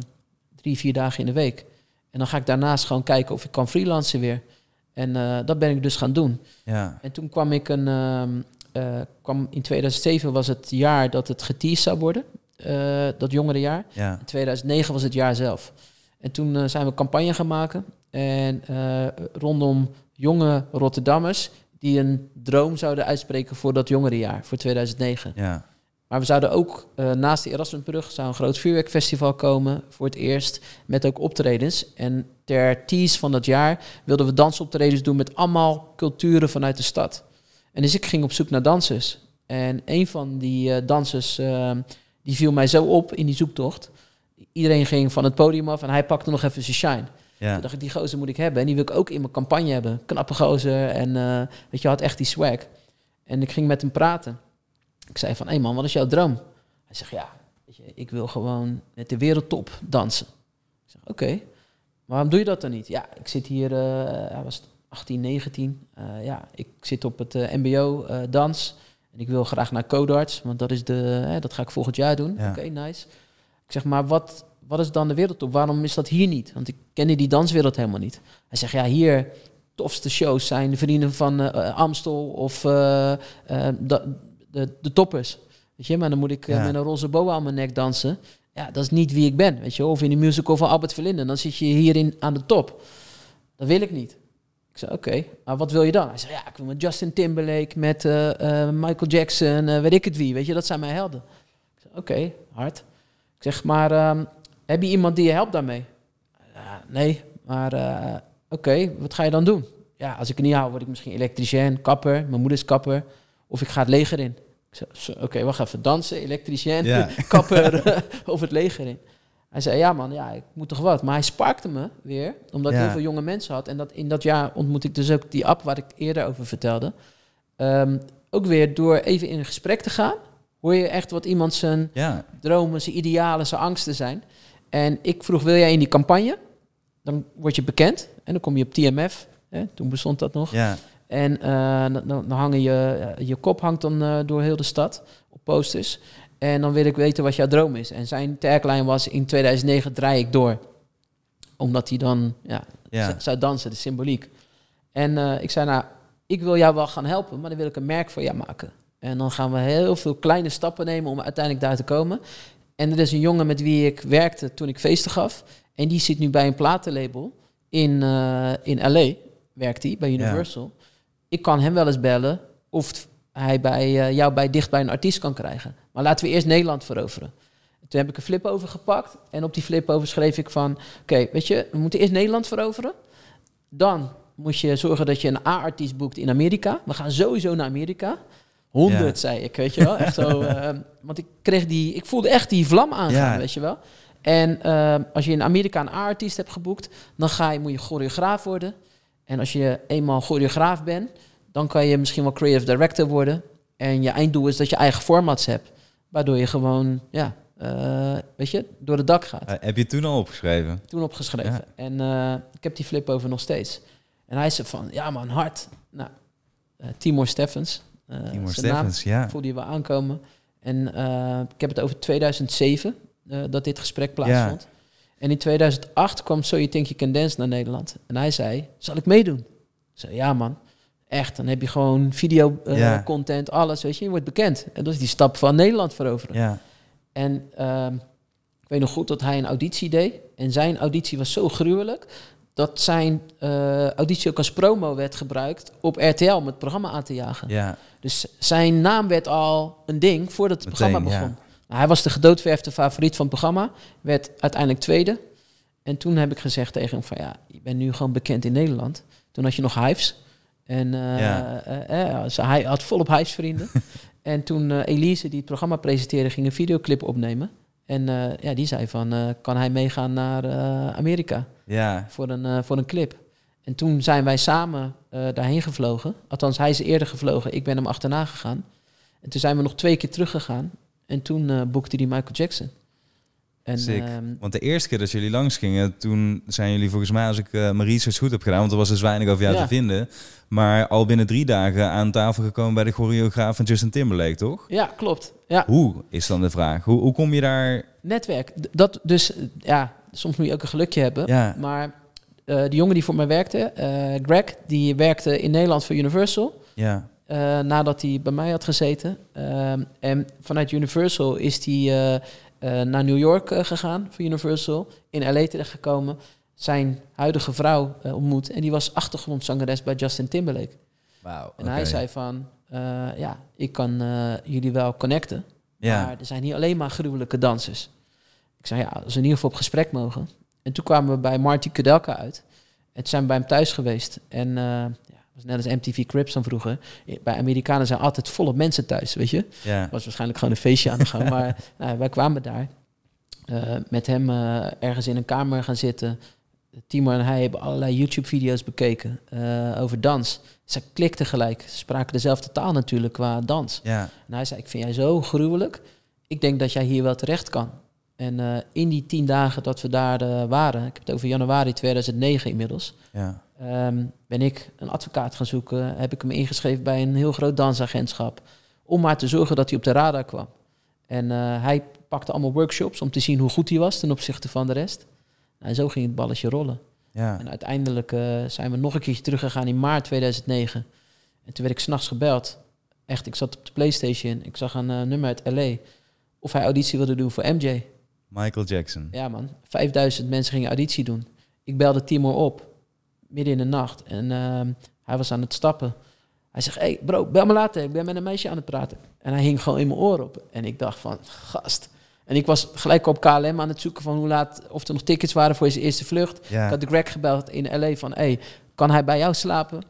drie, vier dagen in de week. En dan ga ik daarnaast gewoon kijken of ik kan freelancen weer. En eh, dat ben ik dus gaan doen. ja. En toen kwam ik een, ehm, eh, kwam in 2007 was het jaar dat het geteased zou worden, eh, dat jongere jaar. Ja. In 2009 was het jaar zelf. En toen zijn we campagne gaan maken. En rondom jonge Rotterdammers die een droom zouden uitspreken voor dat jongerenjaar, voor 2009. Ja. Maar we zouden ook eh, naast de Erasmusbrug zou een groot vuurwerkfestival komen voor het eerst met ook optredens. En ter tease van dat jaar wilden we dansoptredens doen met allemaal culturen vanuit de stad. En dus ik ging op zoek naar dansers. En een van die eh, dansers eh, die viel mij zo op in die zoektocht. Iedereen ging van het podium af en hij pakte nog even zijn shine. Ja. Toen dacht ik, die gozer moet ik hebben. En die wil ik ook in mijn campagne hebben. Knappe gozer. En eh, weet je, had echt die swag. En ik ging met hem praten. Ik zei van, hé hey man, wat is jouw droom? Hij zegt, ja, weet je, ik wil gewoon met de wereldtop dansen. Ik zeg, oké. Waarom doe je dat dan niet? Ja, ik zit hier, eh, hij was 18, 19. Eh, ja, ik zit op het eh, mbo dans. En ik wil graag naar Codarts, want dat, is de, hè, dat ga ik volgend jaar doen. Ja. Oké, nice. Ik zeg, maar wat, wat is dan de wereldtop? Waarom is dat hier niet? Want ik kende die danswereld helemaal niet. Hij zegt, ja, hier tofste shows zijn de vrienden van Amstel of eh, de, de, toppers. Weet je, maar dan moet ik eh, Ja. met een roze boa aan mijn nek dansen. Ja, dat is niet wie ik ben, weet je. Of in de musical van Albert Verlinde, dan zit je hierin aan de top. Dat wil ik niet. Ik zei, oké, maar wat wil je dan? Hij zei, ja, ik wil met Justin Timberlake, met eh, eh, Michael Jackson, weet ik het wie, weet je, dat zijn mijn helden. Ik zei, oké, hard. Ik zeg, maar ehm, heb je iemand die je helpt daarmee? Nee, maar oké, wat ga je dan doen? Ja, als ik het niet hou, word ik misschien elektricien, kapper, mijn moeder is kapper, of ik ga het leger in. Ik zei, zo, oké, wacht even, dansen, elektricien, Ja. *laughs* kapper of het leger in. Hij zei, ja man, ja, ik moet toch wat. Maar hij sparkte me weer, omdat ik Ja. heel veel jonge mensen had. En dat, in dat jaar ontmoet ik dus ook die app waar ik eerder over vertelde. Ehm, ook weer door even in een gesprek te gaan, hoor je echt wat iemand zijn Ja. dromen, zijn idealen, zijn angsten zijn. En ik vroeg, wil jij in die campagne? Dan word je bekend en dan kom je op TMF. Hè, toen bestond dat nog. Ja. En eh, dan, dan hangen je, je kop hangt dan eh, door heel de stad op posters. En dan wil ik weten wat jouw droom is. En zijn tagline was, in 2009 draai ik door. Omdat hij dan ja, zou dansen, de symboliek. En eh, ik zei, nou, ik wil jou wel gaan helpen, maar dan wil ik een merk voor jou maken. En dan gaan we heel veel kleine stappen nemen om uiteindelijk daar te komen. En er is een jongen met wie ik werkte toen ik feesten gaf. En die zit nu bij een platenlabel in, eh, in LA, werkt hij, bij Universal. Ik kan hem wel eens bellen of hij bij, eh, jou bij dicht bij een artiest kan krijgen. Maar laten we eerst Nederland veroveren. Toen heb ik een flip over gepakt. En op die flip over schreef ik van... Oké, weet je, we moeten eerst Nederland veroveren. Dan moet je zorgen dat je een A-artiest boekt in Amerika. We gaan sowieso naar Amerika. 100, Ja. zei ik, weet je wel. Echt zo, *laughs* eh, want ik kreeg die... Ik voelde echt die vlam aangaan, Ja. weet je wel. En eh, als je in Amerika een A-artiest hebt geboekt... dan ga je, moet je choreograaf worden. En als je eenmaal choreograaf bent... dan kan je misschien wel creative director worden. En je einddoel is dat je eigen formats hebt. Waardoor je gewoon, ja, eh, weet je, door het dak gaat Eh, heb je toen al opgeschreven? toen opgeschreven. Ja. En eh, ik heb die flip over nog steeds. En hij zei van, ja man, hard. Nou, Timor Steffens. Timor naam Steffens, ja. voelde je wel aankomen. En ik heb het over 2007 eh, dat dit gesprek plaatsvond. En in 2008 kwam So You Think You Can Dance naar Nederland. En hij zei, zal ik meedoen? Ik zei, ja man. Echt, dan heb je gewoon video eh, Ja. content, alles, weet je. Je wordt bekend. En dat is die stap van Nederland veroveren. Ja. En ehm, ik weet nog goed dat hij een auditie deed. En zijn auditie was zo gruwelijk dat zijn eh, auditie ook als promo werd gebruikt op RTL om het programma aan te jagen. Ja. Dus zijn naam werd al een ding voordat het Meteen, programma ja. begon. Nou, hij was de gedoodverfde favoriet van het programma, werd uiteindelijk tweede. En toen heb ik gezegd tegen hem van ja, je bent nu gewoon bekend in Nederland. Toen had je nog Hives. En eh, Ja. eh, eh, hij had volop Hives vrienden. *laughs* en toen Elise, die het programma presenteerde, ging een videoclip opnemen. En ja, die zei van, kan hij meegaan naar Amerika Ja. voor een, voor een clip? En toen zijn wij samen daarheen gevlogen. Althans, hij is eerder gevlogen. Ik ben hem achterna gegaan. En toen zijn we nog twee keer teruggegaan. En toen eh, boekte hij Michael Jackson. En, ehm, Want de eerste keer dat jullie langs gingen, toen zijn jullie volgens mij, als ik uh, mijn research goed heb gedaan, want er was dus weinig over jou Ja. te vinden, maar al binnen drie dagen aan tafel gekomen bij de choreograaf van Justin Timberlake, toch? ja, klopt. Ja, Hoe is dan de vraag? Hoe, hoe kom je daar? netwerk. Dat dus, ja, soms moet je ook een gelukje hebben. Ja, Maar eh de jongen die voor mij werkte, Greg, die werkte in Nederland voor Universal. ja, eh, nadat hij bij mij had gezeten. Ehm, en vanuit Universal is hij eh, eh, naar New York gegaan voor Universal. In LA terechtgekomen. Zijn huidige vrouw ontmoet. En die was achtergrondzangeres bij Justin Timberlake. En hij zei van, ja, ik kan jullie wel connecten. Ja. Maar er zijn niet alleen maar gruwelijke dansers. Ik zei, ja, als we in ieder geval op gesprek mogen. En toen kwamen we bij Marty Kudelka uit. En toen zijn we bij hem thuis geweest. En was net als MTV Cribs van vroeger. Bij Amerikanen zijn altijd volop mensen thuis, weet je. Ja. was waarschijnlijk gewoon een feestje aan de gang. *laughs* maar nou, wij kwamen daar. eh, met hem eh, ergens in een kamer gaan zitten. Timo en hij hebben allerlei YouTube-video's bekeken eh, over dans. Ze klikten gelijk. Ze spraken dezelfde taal natuurlijk qua dans. Ja. En hij zei, ik vind jij zo gruwelijk. Ik denk dat jij hier wel terecht kan. En in die tien dagen dat we daar waren, ik heb het over januari 2009 inmiddels, Ja. Ehm, ben ik een advocaat gaan zoeken. Heb ik hem ingeschreven bij een heel groot dansagentschap. Om maar te zorgen dat hij op de radar kwam. En eh, hij pakte allemaal workshops om te zien hoe goed hij was ten opzichte van de rest. En zo ging het balletje rollen. Ja. En uiteindelijk eh, zijn we nog een keertje teruggegaan in maart 2009. En toen werd ik s'nachts gebeld. Echt, ik zat op de Playstation. Ik zag een eh, nummer uit LA. Of hij auditie wilde doen voor MJ. Michael Jackson. Ja man, 5000 mensen gingen auditie doen. Ik belde Timor op, midden in de nacht. En ehm, hij was aan het stappen. Hij zegt, hey bro, bel me later. Ik ben met een meisje aan het praten. En hij hing gewoon in mijn oor op. En ik dacht van, gast. En ik was gelijk op KLM aan het zoeken van hoe laat... of er nog tickets waren voor zijn eerste vlucht. Ja. Ik had de Greg gebeld in LA van, hey, kan hij bij jou slapen?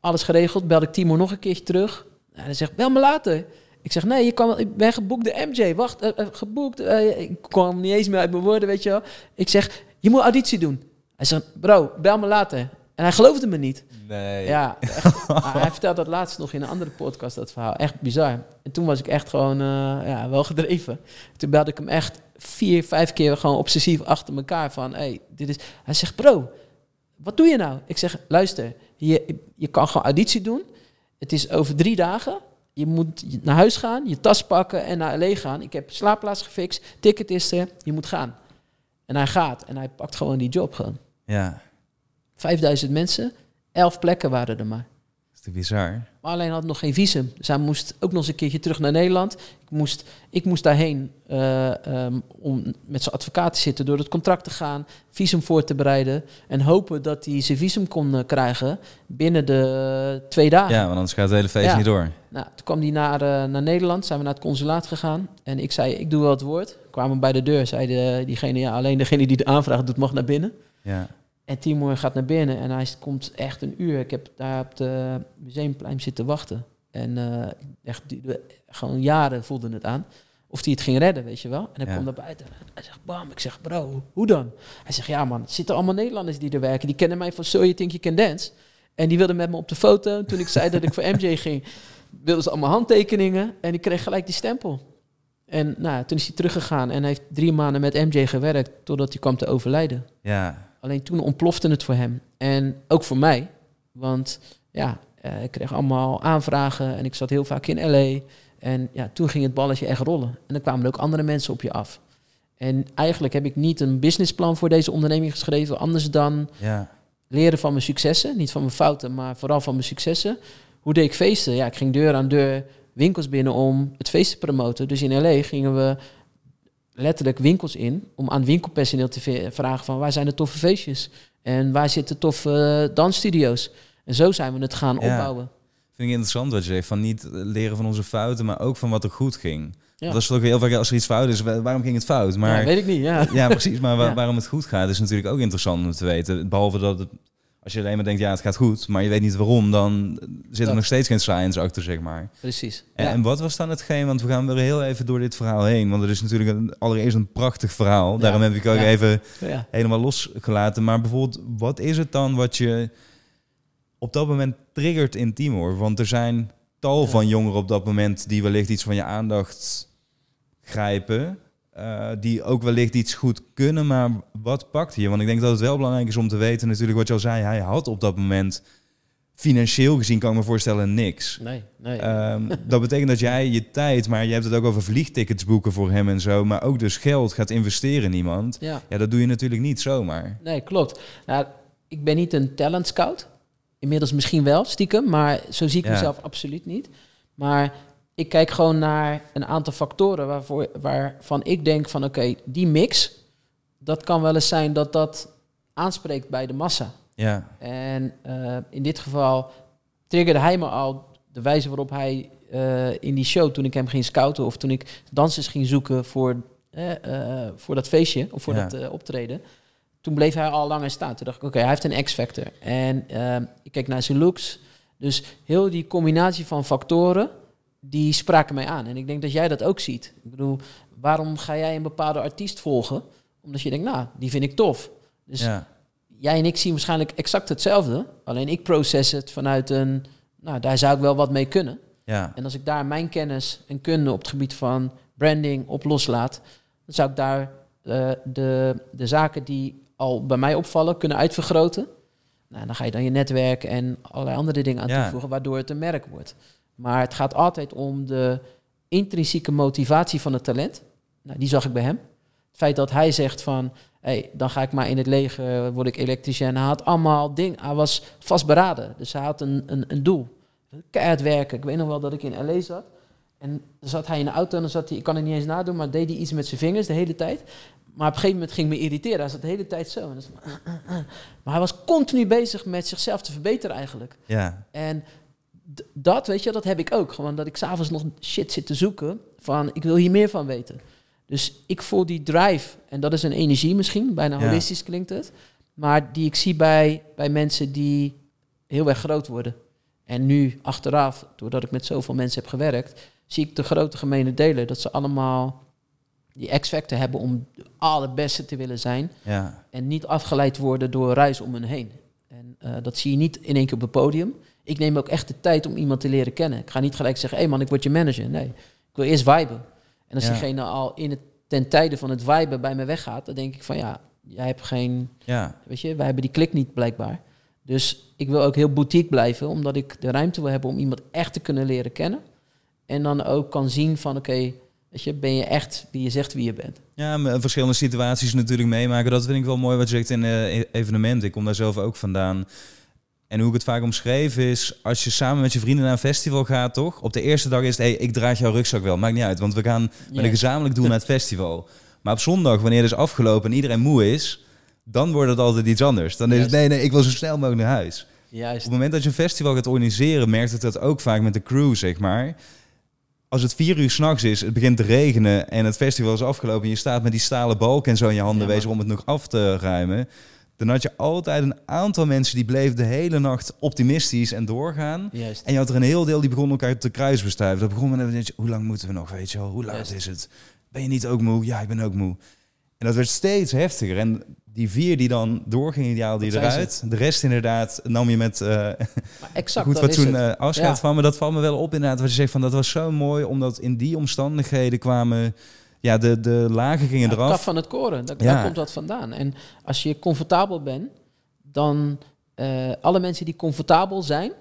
Alles geregeld. Belde ik Timo nog een keertje terug. En hij zegt, bel me later. Ik zeg, nee, je kan, wel- ik ben geboekt de MJ. Wacht, eh, eh, geboekt. eh, ik kwam niet eens meer uit mijn woorden, weet je wel. Ik zeg, je moet auditie doen. Hij zegt, bro, bel me later. En hij geloofde me niet. Nee. Ja, *laughs* echt. Hij vertelde dat laatst nog in een andere podcast, dat verhaal. Echt bizar. En toen was ik echt gewoon eh, ja, wel *laughs* gedreven. Toen belde ik hem echt vier, vijf keer gewoon obsessief achter elkaar van... Hey, dit is... Hij zegt, bro, wat doe je nou? Ik zeg, luister, je, je kan gewoon auditie doen. Het is over drie dagen. Je moet naar huis gaan, je tas pakken en naar LA gaan. Ik heb slaapplaats gefixt, ticket is er, je moet gaan. En hij gaat en hij pakt gewoon die job gewoon. Ja. 5000 mensen, 11 plekken waren er maar. Dat is te bizar. Maar alleen had nog geen visum. Dus hij moest ook nog eens een keertje terug naar Nederland. Ik moest, ik moest daarheen eh, ehm, om met zijn advocaat te zitten, door het contract te gaan, visum voor te bereiden. En hopen dat hij zijn visum kon eh, krijgen binnen de twee dagen. Ja, want anders gaat het hele feest Ja. niet door. Nou, toen kwam hij naar, eh, naar Nederland, zijn we naar het consulaat gegaan. En ik zei, ik doe wel het woord. Kwamen bij de deur, zei de, diegene, ja, alleen degene die de aanvraag doet mag naar binnen. Ja. En Timor gaat naar binnen en hij komt echt een uur. Ik heb daar op de museumplein zitten wachten. En eh, echt, die- gewoon jaren voelde het aan. Of hij het ging redden, weet je wel. En hij Ja. komt naar buiten. Hij zegt, bam. Ik zeg, bro, hoe dan? Hij zegt, ja man, er zitten allemaal Nederlanders die er werken. Die kennen mij van So You Think You Can Dance. En die wilden met me op de foto. Toen ik zei dat ik voor MJ ging, *laughs* wilden ze allemaal handtekeningen. En ik kreeg gelijk die stempel. En nou, toen is hij teruggegaan en hij heeft drie maanden met MJ gewerkt... totdat hij kwam te overlijden. Ja. Alleen toen ontplofte het voor hem. En ook voor mij. Want ja, eh, ik kreeg allemaal aanvragen en ik zat heel vaak in LA. En ja, toen ging het balletje echt rollen. En dan kwamen er ook andere mensen op je af. En eigenlijk heb ik niet een businessplan voor deze onderneming geschreven, anders dan Ja. leren van mijn successen. Niet van mijn fouten, maar vooral van mijn successen. Hoe deed ik feesten? Ja, ik ging deur aan deur winkels binnen om het feest te promoten. Dus in LA gingen we letterlijk winkels in om aan winkelpersoneel te vragen van waar zijn de toffe feestjes? En waar zitten toffe eh, dansstudio's? En zo zijn we het gaan Ja. opbouwen. Vind ik interessant wat je zegt. Van niet leren van onze fouten, maar ook van wat er goed ging. Ja. Dat is toch heel vaak als er iets fout is. wa- Waarom ging het fout? Maar ja, weet ik niet, ja. Ja, precies. Maar wa- *laughs* waarom het goed gaat is natuurlijk ook interessant om te weten. Behalve dat het, als je alleen maar denkt, ja, het gaat goed, maar je weet niet waarom, dan zit er nog steeds geen science achter, zeg maar. Precies. En, Ja. en wat was dan hetgeen, want we gaan weer heel even door dit verhaal heen, want het is natuurlijk een, allereerst een prachtig verhaal. Daarom heb ik ook even helemaal losgelaten. Maar bijvoorbeeld, wat is het dan wat je op dat moment triggert in Timor? Want er zijn tal van jongeren op dat moment die wellicht iets van je aandacht grijpen. Eh, die ook wellicht iets goed kunnen, maar wat pakt hier? Want ik denk dat het wel belangrijk is om te weten, natuurlijk wat je al zei, hij had op dat moment financieel gezien, kan ik me voorstellen, niks. Nee, nee. Ehm, dat betekent dat jij je tijd, maar je hebt het ook over vliegtickets boeken voor hem en zo, maar ook dus geld gaat investeren in iemand. ja. Ja, dat doe je natuurlijk niet zomaar. Nee, klopt. Nou, ik ben niet een talent scout. inmiddels misschien wel, stiekem, maar zo zie ik Ja. mezelf absoluut niet. Maar ik kijk gewoon naar een aantal factoren waarvoor, waarvan ik denk van oké, die mix, dat kan wel eens zijn dat dat aanspreekt bij de massa. Ja, En eh, in dit geval triggerde hij me al de wijze waarop hij eh, in die show, toen ik hem ging scouten of toen ik dansers ging zoeken voor, eh, voor dat feestje of voor Ja. dat optreden. Toen bleef hij al langer staan. Toen dacht ik, oké, hij heeft een X-factor. En ik keek naar zijn looks. Dus heel die combinatie van factoren, die spraken mij aan. En ik denk dat jij dat ook ziet. Ik bedoel, waarom ga jij een bepaalde artiest volgen? Omdat je denkt, nou, die vind ik tof. Dus ja, jij en ik zien waarschijnlijk exact hetzelfde. Alleen ik proces het vanuit een, nou, daar zou ik wel wat mee kunnen. ja, En als ik daar mijn kennis en kunde op het gebied van branding op loslaat, dan zou ik daar eh, de, de zaken die al bij mij opvallen kunnen uitvergroten. Nou, dan ga je dan je netwerk en allerlei andere dingen aan Ja. toevoegen, waardoor het een merk wordt. Maar het gaat altijd om de intrinsieke motivatie van het talent. Nou, die zag ik bij hem. Het feit dat hij zegt van, hey, dan ga ik maar in het leger, word ik elektricien. Hij had allemaal dingen, hij was vastberaden. Dus hij had een, een, een doel. Keihard werken. Ik weet nog wel dat ik in L.A. zat. En dan zat hij in de auto en dan zat hij, ik kan het niet eens nadoen, maar deed hij iets met zijn vingers de hele tijd. Maar op een gegeven moment ging me irriteren. Hij zat de hele tijd zo. En dan uh, uh, uh. Maar hij was continu bezig met zichzelf te verbeteren eigenlijk. ja, En dat, weet je, dat heb ik ook. Gewoon dat ik s'avonds nog shit zit te zoeken van, ik wil hier meer van weten. Dus ik voel die drive, en dat is een energie misschien, bijna Ja. holistisch klinkt het. Maar die ik zie bij, bij mensen die heel erg groot worden. En nu achteraf, doordat ik met zoveel mensen heb gewerkt, zie ik de grote gemene delen. Dat ze allemaal die X-factor hebben om de allerbeste te willen zijn. ja, En niet afgeleid worden door ruis om hen heen. En eh, dat zie je niet in één keer op het podium. Ik neem ook echt de tijd om iemand te leren kennen. Ik ga niet gelijk zeggen, hé hey man, ik word je manager. Nee, ik wil eerst viben. En als Ja. diegene al in het, ten tijde van het viben bij me weggaat, dan denk ik van ja, jij hebt geen, ja, weet je, wij hebben die klik niet blijkbaar. Dus ik wil ook heel boutique blijven, omdat ik de ruimte wil hebben om iemand echt te kunnen leren kennen. En dan ook kan zien van oké, weet je, ben je echt wie je zegt wie je bent. Ja, verschillende situaties natuurlijk meemaken. Dat vind ik wel mooi wat je zegt in eh, evenementen. Ik kom daar zelf ook vandaan. En hoe ik het vaak omschreef is, als je samen met je vrienden naar een festival gaat, toch? Op de eerste dag is het, hey, ik draag jouw rugzak wel. Maakt niet uit, want we gaan met een gezamenlijk doel naar het festival. Maar op zondag, wanneer het is afgelopen en iedereen moe is, dan wordt het altijd iets anders. Dan is het, nee, nee, ik wil zo snel mogelijk naar huis. Op Juist. het moment dat je een festival gaat organiseren, merkt het dat ook vaak met de crew, zeg maar. Als het vier uur s'nachts is, het begint te regenen en het festival is afgelopen en je staat met die stalen balk en zo in je handen Ja, bezig om het nog af te ruimen, dan had je altijd een aantal mensen die bleven de hele nacht optimistisch en doorgaan. Juist. En je had er een heel deel die begon elkaar te kruisbestuiven. Dat begon met hoe lang moeten we nog, weet je wel? Hoe laat Juist. is het? Ben je niet ook moe? Ja, ik ben ook moe. En dat werd steeds heftiger. En die vier die dan doorgingen, die haalde je eruit. De rest inderdaad nam je met eh, exact, goed is fatsoen het. eh, afscheid Ja. van. Maar dat valt me wel op inderdaad. Wat je zegt van dat was zo mooi. Omdat in die omstandigheden kwamen... Ja, de, de lagen gingen Ja, eraf. van het koren, daar, Ja. daar komt dat vandaan. En als je comfortabel bent, dan eh, alle mensen die comfortabel zijn,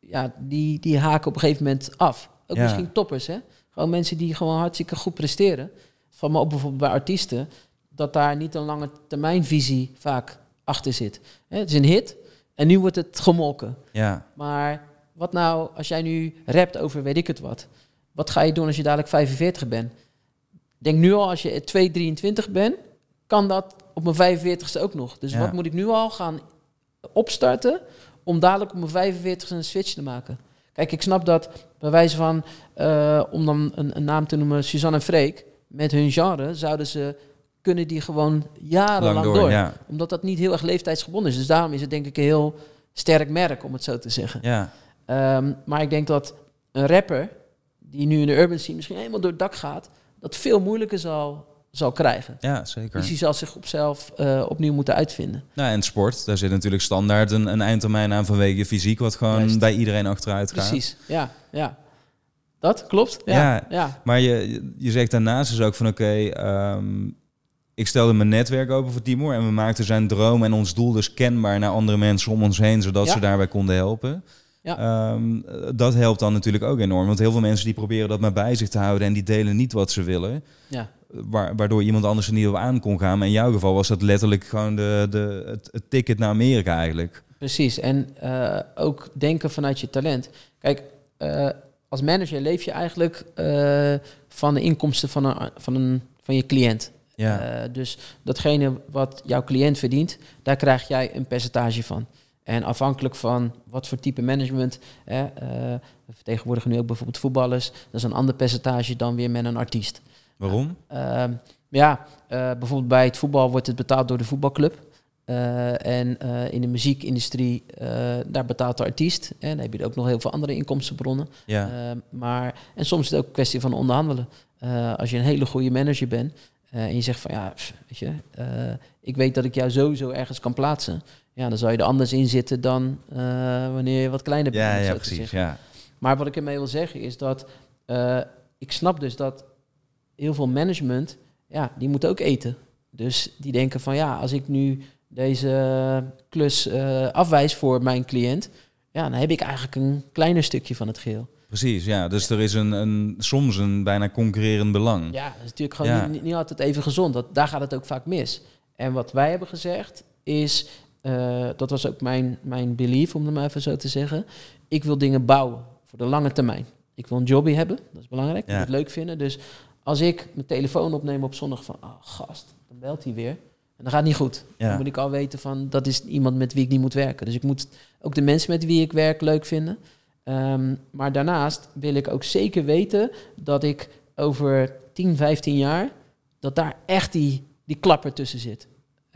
ja, die, die haken op een gegeven moment af. Ook Ja. misschien toppers, hè? Gewoon mensen die gewoon hartstikke goed presteren. Van me op bijvoorbeeld bij artiesten, dat daar niet een lange termijnvisie vaak achter zit. Hè, het is een hit en nu wordt het gemolken. Ja, Maar wat nou, als jij nu rapt over weet ik het wat. Wat ga je doen als je dadelijk 45 bent? Denk nu al, als je 223 bent, kan dat op mijn 45ste ook nog. Dus Ja. wat moet ik nu al gaan opstarten om dadelijk op mijn 45ste een switch te maken? Kijk, ik snap dat bij wijze van, eh, om dan een, een naam te noemen, Suzanne en Freek, met hun genre zouden ze, kunnen die gewoon jarenlang lang door. door. Ja, Omdat dat niet heel erg leeftijdsgebonden is. Dus daarom is het denk ik een heel sterk merk, om het zo te zeggen. ja, Ehm, maar ik denk dat een rapper, die nu in de urban scene misschien helemaal door het dak gaat, dat veel moeilijker zal, zal krijgen. ja, zeker. Dus die zal zich op zelf eh, opnieuw moeten uitvinden. Nou, en sport, daar zit natuurlijk standaard een, een eindtermijn aan vanwege je fysiek, wat gewoon Juist. bij iedereen achteruit gaat. Precies, ja, ja. Dat klopt? Ja, Ja. ja. Maar je, je zegt daarnaast dus ook van oké, ehm, ik stelde mijn netwerk open voor Timor en we maakten zijn droom en ons doel dus kenbaar naar andere mensen om ons heen, zodat Ja. ze daarbij konden helpen. Ja. Ehm, dat helpt dan natuurlijk ook enorm, want heel veel mensen die proberen dat maar bij zich te houden en die delen niet wat ze willen, ja. wa- waardoor iemand anders er niet op aan kon gaan. Maar in jouw geval was dat letterlijk gewoon de, de, het, het ticket naar Amerika eigenlijk. Precies. En uh, ook denken vanuit je talent. Kijk, uh, als manager leef je eigenlijk uh, van de inkomsten van, een, van, een, van je cliënt. Ja. dus datgene wat jouw cliënt verdient, daar krijg jij een percentage van. En afhankelijk van wat voor type management, hè, we vertegenwoordigen nu ook bijvoorbeeld voetballers, dat is een ander percentage dan weer met een artiest. Waarom? Ehm, ja, bijvoorbeeld bij het voetbal wordt het betaald door de voetbalclub. Uh, en uh, in de muziekindustrie, uh, daar betaalt de artiest. En dan heb je ook nog heel veel andere inkomstenbronnen. Ja. maar, en soms is het ook een kwestie van onderhandelen. als je een hele goede manager bent en je zegt van ja, weet je, ik weet dat ik jou sowieso ergens kan plaatsen. Ja, dan zou je er anders in zitten dan wanneer je wat kleiner bent. Ja, ja precies. Ja. Maar wat ik ermee wil zeggen is dat ik snap dus dat heel veel management, ja, die moet ook eten. Dus die denken van ja, als ik nu deze klus uh, afwijs voor mijn cliënt, ja, dan heb ik eigenlijk een kleiner stukje van het geheel. Precies, ja. Dus er is een, een, soms een bijna concurrerend belang. Ja, dat is natuurlijk gewoon ja. niet, niet, altijd even gezond. Dat, daar gaat het ook vaak mis. En wat wij hebben gezegd is, uh, dat was ook mijn, mijn belief, om het maar even zo te zeggen. Ik wil dingen bouwen voor de lange termijn. Ik wil een jobby hebben, dat is belangrijk. Ja. Ik het leuk vinden. Dus als ik mijn telefoon opneem op zondag van, oh gast, dan belt hij weer. En dat gaat niet goed. Ja. Dan moet ik al weten van dat is iemand met wie ik niet moet werken. Dus ik moet ook de mensen met wie ik werk leuk vinden. Um, maar daarnaast wil ik ook zeker weten dat ik over 10, 15 jaar, dat daar echt die, die klapper tussen zit.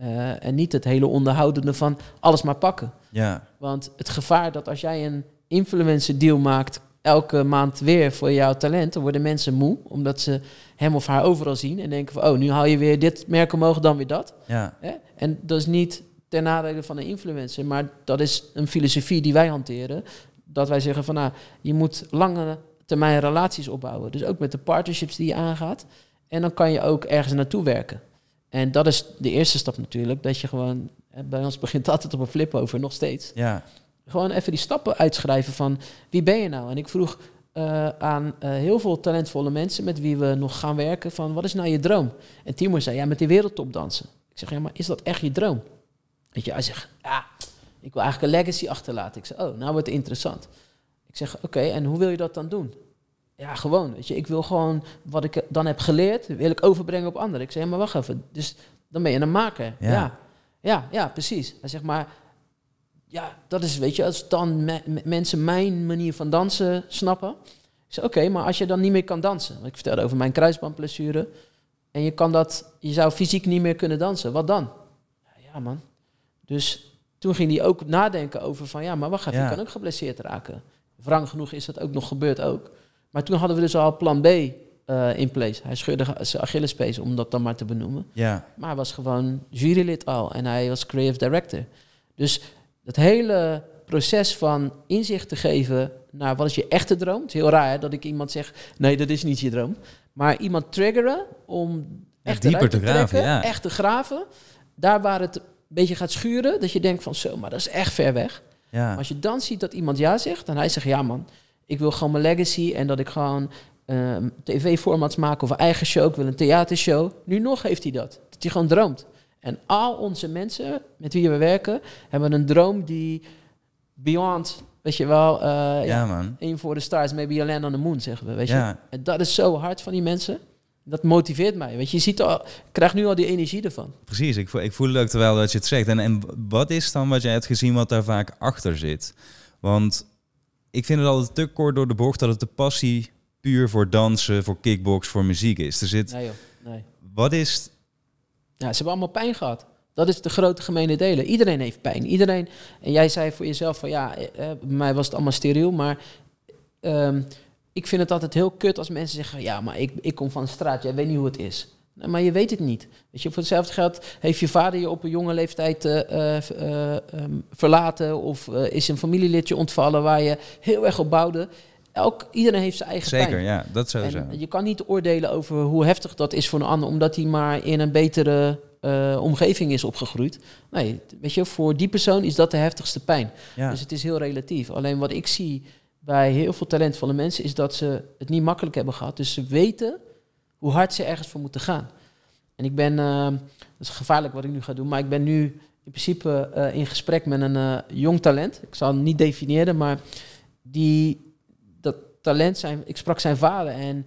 Uh, en niet het hele onderhoudende van alles maar pakken. Ja. Want het gevaar dat als jij een influencer deal maakt elke maand weer voor jouw talent. Dan worden mensen moe, omdat ze hem of haar overal zien en denken van, oh, nu haal je weer dit merk omhoog, dan weer dat. Ja. En dat is niet ten nadele van een influencer, maar dat is een filosofie die wij hanteren. Dat wij zeggen van, nou, je moet lange termijn relaties opbouwen. Dus ook met de partnerships die je aangaat. En dan kan je ook ergens naartoe werken. En dat is de eerste stap natuurlijk, dat je gewoon, bij ons begint altijd op een flip over, nog steeds. Ja. Gewoon even die stappen uitschrijven van wie ben je nou? En ik vroeg uh, aan uh, heel veel talentvolle mensen met wie we nog gaan werken van wat is nou je droom? En Timo zei ja, met die wereldtop dansen. Ik zeg ja, maar is dat echt je droom? Weet je, hij zegt ja, ik wil eigenlijk een legacy achterlaten. Ik zeg oh, nou wordt het interessant. Ik zeg oké, okay, en hoe wil je dat dan doen? Ja, gewoon, weet je, ik wil gewoon wat ik dan heb geleerd, wil ik overbrengen op anderen. Ik zeg ja, maar wacht even, dus dan ben je een maker. Ja, ja, ja, ja precies. Hij zegt maar ja, dat is, weet je, als dan me, mensen mijn manier van dansen snappen. Ik zeg, oké, maar als je dan niet meer kan dansen. Ik vertelde over mijn kruisbandblessure. En je kan dat, je zou fysiek niet meer kunnen dansen. Wat dan? Ja, man. Dus toen ging hij ook nadenken over van, ja, maar wacht even, ja. je kan ook geblesseerd raken. Wrang genoeg is dat ook nog gebeurd ook. Maar toen hadden we dus al plan B uh, in place. Hij scheurde zijn Achillespees, om dat dan maar te benoemen. Ja. Maar hij was gewoon jurylid al en hij was creative director. Dus het hele proces van inzicht te geven naar wat is je echte droom. Het is heel raar hè, dat ik iemand zeg, nee, dat is niet je droom. Maar iemand triggeren om echt dieper te, graven, trekken, ja. echt te graven. Daar waar het een beetje gaat schuren, dat je denkt van zo, maar dat is echt ver weg. Ja. Maar als je dan ziet dat iemand ja zegt en hij zegt ja man, ik wil gewoon mijn legacy en dat ik gewoon uh, tv-formats maak of een eigen show, ik wil een theatershow. Nu nog heeft hij dat, dat hij gewoon droomt. En al onze mensen met wie we werken, hebben een droom die beyond, weet je wel, uh, ja, man. aim for the stars, maybe land on the moon, zeggen we, weet je. En dat is zo hard van die mensen. Dat motiveert mij, weet je. Je ziet al, ik krijg nu al die energie ervan. Precies, ik voel, ik voel het ook terwijl dat je het zegt. En, en wat is dan wat jij hebt gezien wat daar vaak achter zit? Want ik vind het altijd te kort door de bocht dat het de passie puur voor dansen, voor kickbox, voor muziek is. Er zit, Nee joh, nee. wat is Ja, ze hebben allemaal pijn gehad. Dat is de grote gemene delen. Iedereen heeft pijn. Iedereen. En jij zei voor jezelf van ja, eh, bij mij was het allemaal steriel, maar ehm, ik vind het altijd heel kut als mensen zeggen ja, maar ik, ik kom van de straat, jij weet niet hoe het is. Maar je weet het niet. Weet je, voor hetzelfde geld heeft je vader je op een jonge leeftijd eh, eh, eh, ehm, verlaten of is een familielidje ontvallen waar je heel erg op bouwde. Elk, iedereen heeft zijn eigen zeker? pijn. Ja, dat sowieso. En je kan niet oordelen over hoe heftig dat is voor een ander, omdat hij maar in een betere omgeving is opgegroeid. Nee, weet je, voor die persoon is dat de heftigste pijn. Ja. Dus het is heel relatief. Alleen wat ik zie bij heel veel talentvolle mensen is dat ze het niet makkelijk hebben gehad. Dus ze weten hoe hard ze ergens voor moeten gaan. En ik ben, eh, dat is gevaarlijk wat ik nu ga doen, maar ik ben nu in in principe eh, in gesprek met een eh, jong talent. Ik zal hem niet definiëren, maar die, dat talent, zijn, ik sprak zijn vader en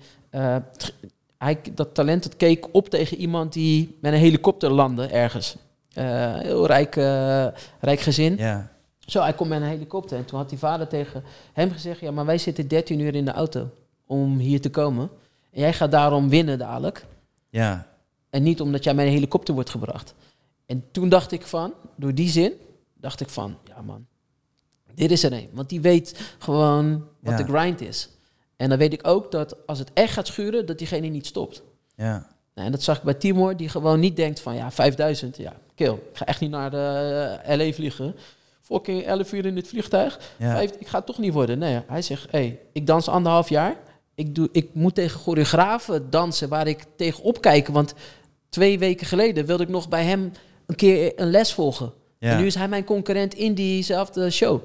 hij, dat talent het keek op tegen iemand die met een helikopter landde ergens. Heel rijk, rijk gezin. Ja. Zo, hij komt met een helikopter. En toen had die vader tegen hem gezegd... ja, maar wij zitten 13 uur in de auto om hier te komen. En jij gaat daarom winnen dadelijk. Ja. En niet omdat jij met een helikopter wordt gebracht. En toen dacht ik van, door die zin... dacht ik van, ja man, dit is er een. Want die weet gewoon wat Ja. de grind is. En dan weet ik ook dat als het echt gaat schuren... dat diegene niet stopt. Ja. Nou, en dat zag ik bij Timor, die gewoon niet denkt van ja, 5000, ja, kill. Ik ga echt niet naar de eh, LA vliegen. Fucking 11 uur in dit vliegtuig. Ja. Vijf, ik ga het toch niet worden. Nee, hij zegt, hey, ik dans anderhalf jaar. Ik, doe, ik moet tegen choreografen dansen waar ik tegen opkijk. Want twee weken geleden wilde ik nog bij hem een keer een les volgen. Ja. En nu is hij mijn concurrent in diezelfde show.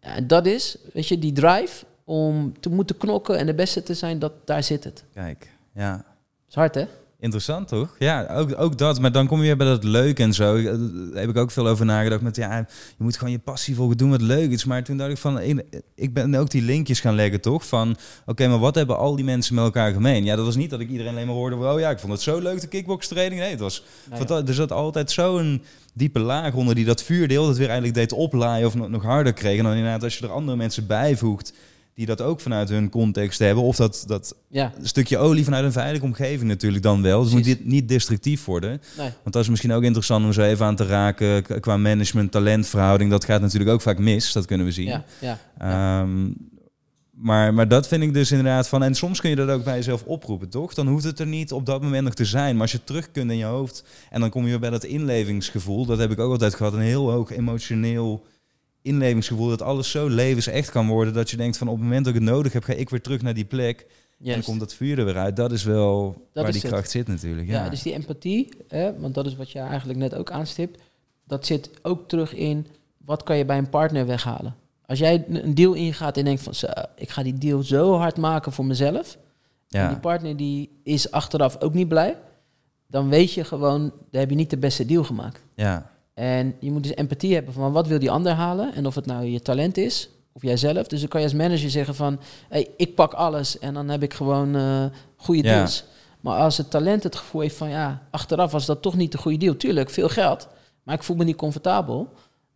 Ja, en dat is, weet je, die drive om te moeten knokken en de beste te zijn, dat, daar zit het. Kijk. Ja. is hard, hè? Interessant toch? Ja, ook, ook dat. Maar dan kom je weer bij dat leuk en zo. Eh, Daar heb ik ook veel over nagedacht. Met ja, je moet gewoon je passie volgen doen wat leuk is. Maar toen dacht ik van, een- ik ben ook die linkjes gaan leggen toch? Van, oké, maar wat hebben al die mensen met elkaar gemeen? Ja, dat was niet dat ik iedereen alleen maar hoorde. Oh ja, ik vond het zo leuk de kickbokstraining. Nee, het was, Nou ja. er zat altijd zo'n diepe laag onder die dat vuur de hele tijd weer eigenlijk deed oplaaien of nog, nog harder kreeg. En dan inderdaad als je er andere mensen bijvoegt die dat ook vanuit hun context hebben. Of dat, dat Ja, stukje olie vanuit een veilige omgeving natuurlijk dan wel. Dus moet dit niet destructief worden. nee. Want dat is misschien ook interessant om zo even aan te raken qua management-talentverhouding. Dat gaat natuurlijk ook vaak mis, dat kunnen we zien. Ja, ja. Ehm, maar, maar dat vind ik dus inderdaad van... En soms kun je dat ook bij jezelf oproepen, toch? Dan hoeft het er niet op dat moment nog te zijn. Maar als je terug kunt in je hoofd... En dan kom je weer bij dat inlevingsgevoel. Dat heb ik ook altijd gehad. Een heel hoog emotioneel inlevingsgevoel. Dat alles zo levensecht kan worden. Dat je denkt van op het moment dat ik het nodig heb... ga ik weer terug naar die plek. En dan Juist. komt dat vuur er weer uit. Dat is wel waar is die het. kracht zit natuurlijk. Ja. Ja, dus die empathie, hè, want dat is wat je eigenlijk net ook aanstipt, dat zit ook terug in wat kan je bij een partner weghalen. Als jij een deal ingaat en denkt van, zo, ik ga die deal zo hard maken voor mezelf, en ja. die partner die is achteraf ook niet blij, dan weet je gewoon, daar heb je niet de beste deal gemaakt. ja. En je moet dus empathie hebben van wat wil die ander halen en of het nou je talent is of jijzelf. Dus dan kan je als manager zeggen van, hey, ik pak alles en dan heb ik gewoon eh goede Ja. deals. Maar als het talent het gevoel heeft van, ja, achteraf was dat toch niet de goede deal. Tuurlijk, veel geld, maar ik voel me niet comfortabel.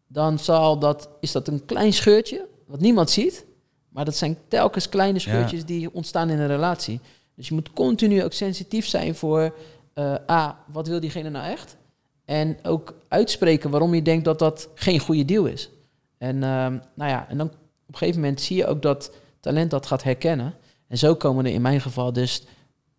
Dan zal dat, is dat een klein scheurtje, wat niemand ziet. Maar dat zijn telkens kleine scheurtjes die ontstaan in een relatie. Dus je moet continu ook sensitief zijn voor, eh, A, wat wil diegene nou echt? En ook uitspreken waarom je denkt dat dat geen goede deal is. En, ehm, nou ja, en dan op een gegeven moment zie je ook dat talent dat gaat herkennen. En zo komen er in mijn geval dus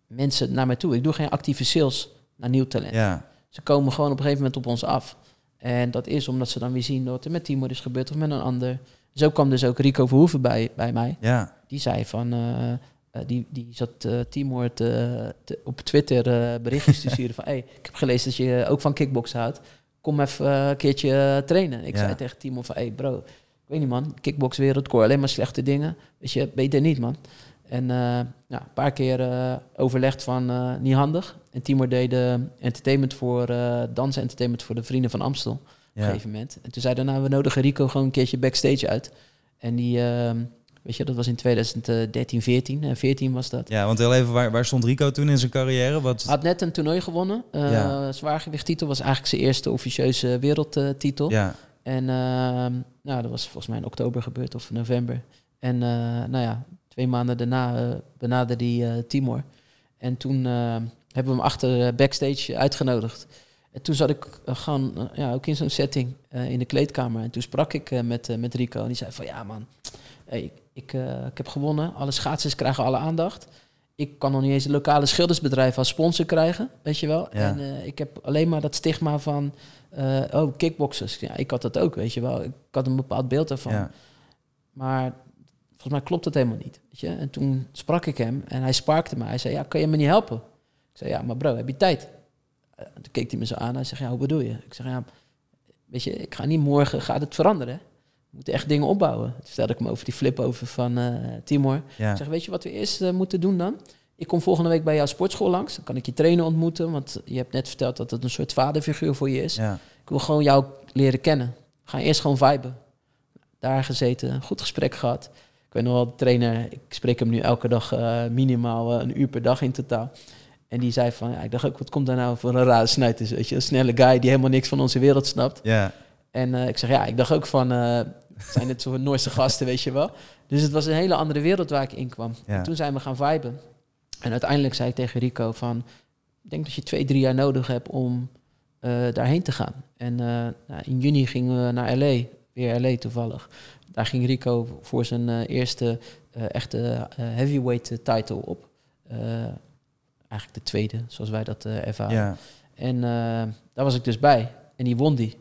mensen naar mij toe. Ik doe geen actieve sales naar nieuw talent. ja. Ze komen gewoon op een gegeven moment op ons af. En dat is omdat ze dan weer zien wat er met Timo is gebeurd of met een ander. Zo kwam dus ook Rico Verhoeven bij, bij mij. ja. Die zei van, eh, die, die zat eh Timor te, te- op Twitter eh, berichtjes te *laughs* sturen van, hey, ik heb gelezen dat je ook van kickboksen houdt. Kom even eh, een keertje eh, trainen. Ik Ja. zei tegen Timor van, hey bro, ik weet niet man, kickboxwereld, ik hoor alleen maar slechte dingen. Weet je, beter niet man. En eh, ja, een paar keer eh, overlegd van, eh, niet handig. En Timor deed eh, entertainment voor, eh dansen entertainment voor de Vrienden van Amstel op een ja. gegeven moment. En toen zeiden nou, we nodigen Rico gewoon een keertje backstage uit. En die, ehm, weet je, dat was in 2013, 14. En 14 was dat. Ja, want heel even, waar, waar stond Rico toen in zijn carrière? Wat, Had net een toernooi gewonnen. Uh, Ja. Zwaargewichttitel was eigenlijk zijn eerste officieuze wereldtitel. ja, En ehm, nou, dat was volgens mij in oktober gebeurd of november. En eh, nou ja, twee maanden daarna eh, benaderde die eh, Timor. En toen eh, hebben we hem achter eh, backstage uitgenodigd. En toen zat ik eh, gewoon eh, ja, ook in zo'n setting eh, in de kleedkamer. En toen sprak ik eh, met, eh, met Rico. En die zei van ja man, hey, ik, eh, ik heb gewonnen. Alle schaatsers krijgen alle aandacht. Ik kan nog niet eens een lokale schildersbedrijf als sponsor krijgen, weet je wel. Ja. En eh, ik heb alleen maar dat stigma van, eh, oh, kickboxers. Ja, ik had dat ook, weet je wel. Ik had een bepaald beeld daarvan. ja, Maar volgens mij klopt dat helemaal niet. Weet je? En toen sprak ik hem en hij sparkte me. Hij zei, ja, kan je me niet helpen? Ik zei, ja, maar bro, heb je tijd? Toen keek hij me zo aan. Hij zegt, ja, hoe bedoel je? Ik zeg, ja, weet je, ik ga niet morgen, gaat het veranderen. We moeten echt dingen opbouwen. Toen vertelde ik hem over die flip over van eh, Timor. ja. Ik zeg, weet je wat we eerst eh, moeten doen dan? Ik kom volgende week bij jouw sportschool langs. Dan kan ik je trainer ontmoeten. Want je hebt net verteld dat het een soort vaderfiguur voor je is. ja. Ik wil gewoon jou leren kennen. We gaan eerst gewoon viben. Daar gezeten, goed gesprek gehad. Ik weet nog wel, de trainer, ik spreek hem nu elke dag uh, minimaal een uur per dag in totaal. En die zei van, ja, ik dacht ook, wat komt daar nou voor een rare snuit is, weet je? Een snelle guy die helemaal niks van onze wereld snapt. Ja. En uh, ik zeg, ja, ik dacht ook van, zijn het zo'n Noorse gasten, weet je wel. Dus het was een hele andere wereld waar ik in kwam. Ja. En toen zijn we gaan viben. En uiteindelijk zei ik tegen Rico van, ik denk dat je twee, drie jaar nodig hebt om daarheen te gaan. En nou, in juni gingen we naar LA, weer LA toevallig. Daar ging Rico voor zijn eerste echte heavyweight title op. eigenlijk de tweede, zoals wij dat ervaren. Ja. En daar was ik dus bij. En die won die.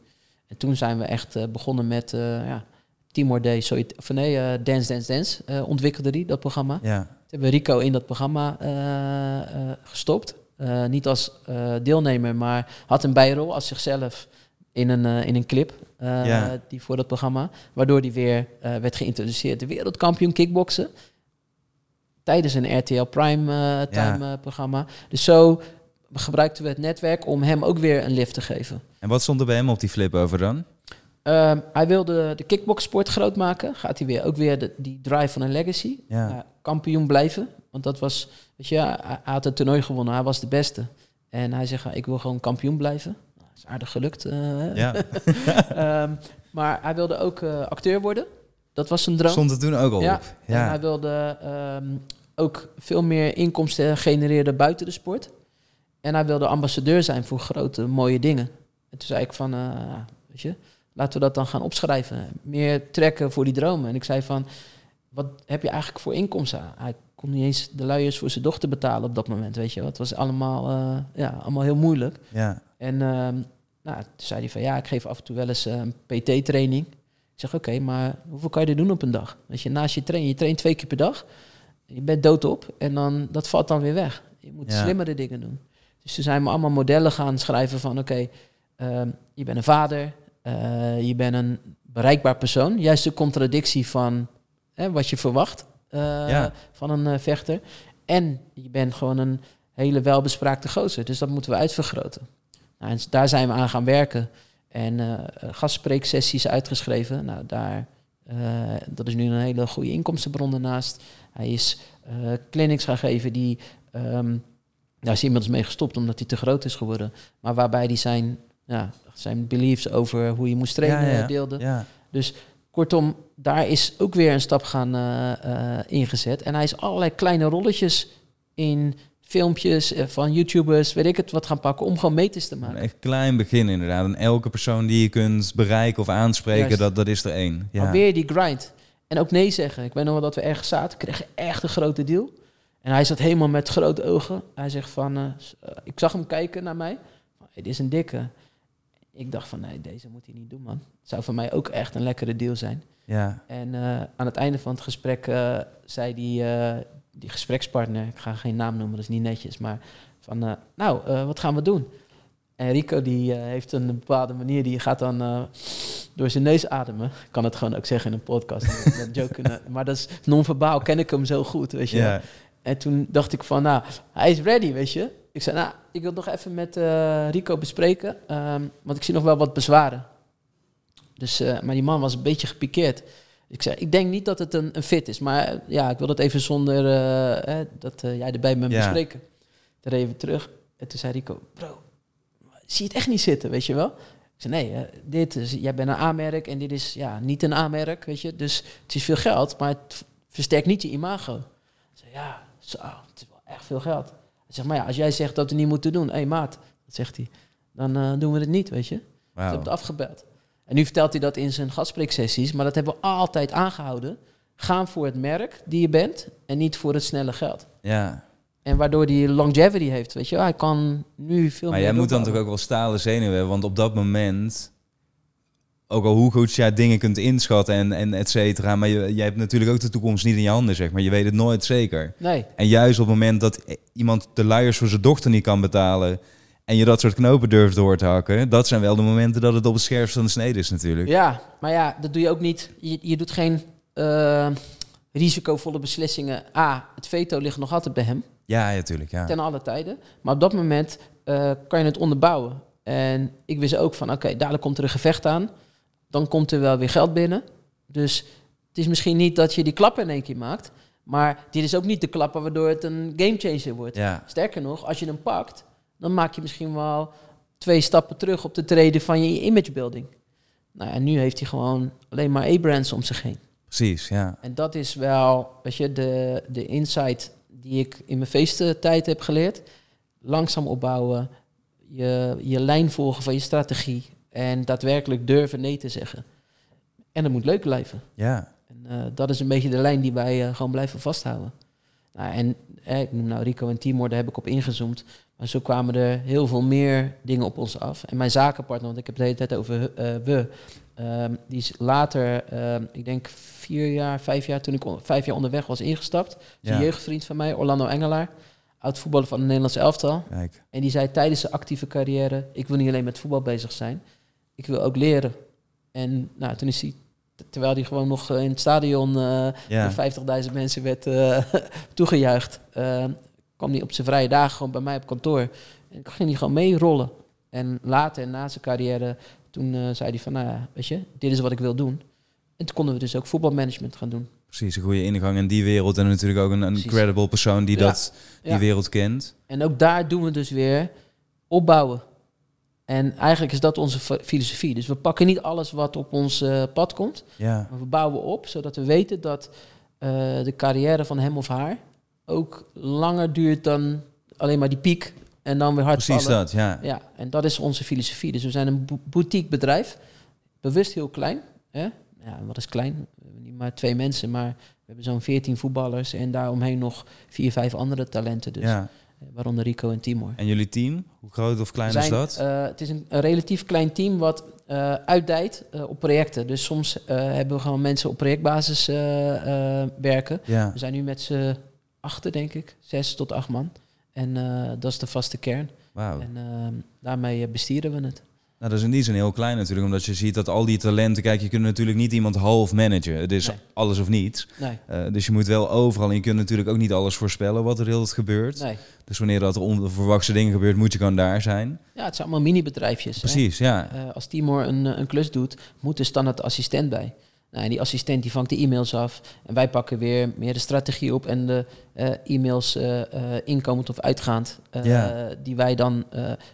En toen zijn we echt begonnen met ja, Timor Day, so of nee, Dance Dance Dance ontwikkelde die, dat programma. Ja. Toen hebben we Rico in dat programma gestopt. niet als deelnemer, maar had een bijrol als zichzelf in een, in een clip. Uh, Ja. die voor dat programma. Waardoor die weer uh, werd geïntroduceerd. De wereldkampioen kickboksen. Tijdens een RTL Prime uh, time Ja. programma. Dus zo gebruikten we het netwerk om hem ook weer een lift te geven. En wat stond er bij hem op die flip over dan? Ehm, hij wilde de kickboxsport groot maken. Gaat hij weer ook weer de, die drive van een legacy. Ja. Ja, kampioen blijven. Want dat was, weet je, hij, had het toernooi gewonnen. Hij was de beste. En hij zegt, ik wil gewoon kampioen blijven. Nou, dat is aardig gelukt. eh. Ja. *laughs* *laughs* Ehm, maar hij wilde ook eh, acteur worden. Dat was zijn droom. Stond er toen ook al Ja. op? En hij wilde ehm, ook veel meer inkomsten genereren buiten de sport. En hij wilde ambassadeur zijn voor grote, mooie dingen. En toen zei ik van, eh, weet je, laten we dat dan gaan opschrijven. Meer trekken voor die dromen. En ik zei van, wat heb je eigenlijk voor inkomsten? Hij kon niet eens de luiers voor zijn dochter betalen op dat moment, weet je. Het was allemaal, eh, ja, allemaal heel moeilijk. Ja. En ehm, nou, toen zei hij van ja, ik geef af en toe wel eens eh, een PT-training. Ik zeg oké, maar hoeveel kan je er doen op een dag? Weet je, naast je trainen, je traint twee keer per dag. Je bent doodop en dan, dat valt dan weer weg. Je moet Ja. slimmere dingen doen. Dus toen zijn we allemaal modellen gaan schrijven van oké, ehm, je bent een vader, eh, je bent een bereikbaar persoon. Juist de contradictie van hè, wat je verwacht eh, Ja. van een eh, vechter. En je bent gewoon een hele welbespraakte gozer. Dus dat moeten we uitvergroten. Nou, en daar zijn we aan gaan werken. En gastspreeksessies uitgeschreven. Nou, daar, dat is nu een hele goede inkomstenbron daarnaast. Hij is clinics gaan geven die... ehm daar is inmiddels mee gestopt omdat hij te groot is geworden. Maar waarbij hij zijn, ja, zijn beliefs over hoe je moest trainen ja, ja. deelde. Dus kortom, daar is ook weer een stap gaan eh, ingezet. En hij is allerlei kleine rolletjes in filmpjes eh, van YouTubers, weet ik het, wat gaan pakken om gewoon meters te Een maken. echt klein begin inderdaad. En elke persoon die je kunt bereiken of aanspreken, Juist. dat, dat is er één. Ja. Maar weer die grind. En ook nee zeggen. Ik weet nog wel dat we ergens zaten, kregen echt een grote deal. En hij zat helemaal met grote ogen. Hij zegt van, eh, eh, ik zag hem kijken naar mij. Hey, dit is een dikke. Ik dacht van, nee, deze moet hij niet doen, man. Het zou voor mij ook echt een lekkere deal zijn. Ja. En eh, aan het einde van het gesprek zei die, die gesprekspartner, ik ga geen naam noemen, dat is niet netjes, maar van, nou, wat gaan we doen? En Rico die heeft een bepaalde manier, die gaat dan door zijn neus ademen. Ik kan het gewoon ook zeggen in een podcast, *laughs* dat joke kunnen, maar dat is non-verbaal, ken ik hem zo goed, weet je wel. En toen dacht ik van, nou, hij is ready, weet je. Ik zei, nou, ik wil nog even met eh, Rico bespreken, ehm, want ik zie nog wel wat bezwaren. Dus, eh, maar die man was een beetje gepikeerd. Ik zei, ik denk niet dat het een, een fit is, maar eh, ja, ik wil dat even zonder eh, hè, dat jij erbij bent Ja. bespreken. Toen reden we terug en toen zei Rico, bro, zie je het echt niet zitten, weet je wel? Ik zei, nee, dit is, jij bent een aanmerk en dit is ja, niet een aanmerk, weet je. Dus het is veel geld, maar het versterkt niet je imago. Ik zei, ja, zo, het is wel echt veel geld. Zegt, maar ja, als jij zegt dat we niet moeten doen, hé hey, maat, zegt hij, dan eh, doen we het niet, weet je. Ik Wauw. heb het afgebeld. En nu vertelt hij dat in zijn gastspreeksessies, maar dat hebben we altijd aangehouden. Gaan voor het merk die je bent en niet voor het snelle geld. Ja. En waardoor hij longevity heeft, weet je. Hij kan nu veel Maar meer jij moet dan toch ook wel stalen zenuwen hebben, want op dat moment, ook al hoe goed jij dingen kunt inschatten en, en et cetera, maar je, jij hebt natuurlijk ook de toekomst niet in je handen, zeg maar. Je weet het nooit zeker. Nee, En juist op het moment dat iemand de luiers voor zijn dochter niet kan betalen en je dat soort knopen durft door te hakken, dat zijn wel de momenten dat het op het scherpst van de snede is natuurlijk. ja, maar ja, dat doe je ook niet. Je, je doet geen eh, risicovolle beslissingen. A, het veto ligt nog altijd bij hem, Ja, natuurlijk. Ja. ten alle tijden. Maar op dat moment eh, kan je het onderbouwen. En ik wist ook van, oké, dadelijk komt er een gevecht aan. Dan komt er wel weer geld binnen. Dus het is misschien niet dat je die klap in één keer maakt. Maar dit is ook niet de klapper waardoor het een gamechanger wordt. Ja. Sterker nog, als je hem pakt, dan maak je misschien wel twee stappen terug op de treden van je imagebuilding. Nou, en nu heeft hij gewoon alleen maar A-brands om zich heen. Precies, ja. En dat is wel, weet je, de, de insight die ik in mijn feestentijd heb geleerd. Langzaam opbouwen, je, je lijn volgen van je strategie en daadwerkelijk durven nee te zeggen. En dat moet leuk blijven. Ja, En eh, dat is een beetje de lijn die wij eh, gewoon blijven vasthouden. Nou, en eh, ik noem nou Rico en Timor, daar heb ik op ingezoomd. Maar zo kwamen er heel veel meer dingen op ons af. En mijn zakenpartner, want ik heb het de hele tijd over we, ehm, die is later, ehm, ik denk vier jaar, vijf jaar, toen ik vijf jaar onderweg was ingestapt. Ja. een jeugdvriend van mij, Orlando Engelaar, oud voetballer van het Nederlands elftal. kijk. En die zei tijdens zijn actieve carrière: Ik wil niet alleen met voetbal bezig zijn, ik wil ook leren. En nou, toen is hij, terwijl hij gewoon nog eh, in het stadion eh Ja, door 50.000 mensen werd eh, *laughs* toegejuicht, kwam hij op zijn vrije dagen gewoon bij mij op kantoor. En ik ging hij gewoon meerollen. En later, na zijn carrière, toen zei hij van, nou ja, weet je, dit is wat ik wil doen. En toen konden we dus ook voetbalmanagement gaan doen. precies. Een goede ingang in die wereld. En natuurlijk ook een, een Precies. credible persoon die Ja. dat, die Ja. wereld kent. En ook daar doen we dus weer opbouwen. En eigenlijk is dat onze fi- filosofie. Dus we pakken niet alles wat op ons eh, pad komt, Ja, maar we bouwen op, zodat we weten dat eh, de carrière van hem of haar ook langer duurt dan alleen maar die piek en dan weer hard precies vallen. dat, ja. Ja, en dat is onze filosofie. Dus we zijn een bo- boutique bedrijf, bewust heel klein. Hè? Ja, wat is klein? We hebben niet maar twee mensen, maar we hebben zo'n 14 voetballers en daaromheen nog vier, vijf andere talenten. Dus, ja. Eh, waaronder Rico en Timor. En jullie team? Hoe groot of klein is dat? eh, het is een, een relatief klein team wat eh uitdijt op projecten. Dus soms hebben we gewoon mensen op projectbasis werken. ja, We zijn nu met z'n achter, denk ik. Zes tot acht man. En dat is de vaste kern. En daarmee bestieren we het. Nou, dat is in die zin heel klein natuurlijk, omdat je ziet dat al die talenten... Kijk, je kunt natuurlijk niet iemand half managen. Het is Nee. alles of niets. Nee, Eh, dus je moet wel overal... En je kunt natuurlijk ook niet alles voorspellen wat er heel het gebeurt. nee. Dus wanneer dat er onverwachte dingen gebeurt, moet je gewoon daar zijn. Ja, het zijn allemaal mini-bedrijfjes. hè. Precies, ja. Eh, als Timor een, eh, een klus doet, moet er standaard assistent bij. Nou, en die assistent die vangt de e-mails af. En wij pakken weer meer de strategie op en de eh, e-mails eh, inkomend of uitgaand. Ja. Die wij dan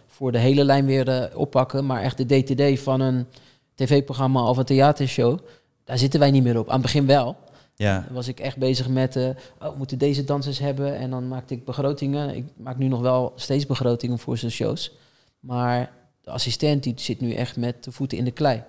voor de hele lijn weer oppakken. Maar echt de DTD van een tv-programma of een theatershow, daar zitten wij niet meer op. Aan het begin wel. Ja, was ik echt bezig met, eh, oh, moeten deze dansers hebben. En dan maakte ik begrotingen. Ik maak nu nog wel steeds begrotingen voor zijn shows. Maar de assistent die zit nu echt met de voeten in de klei.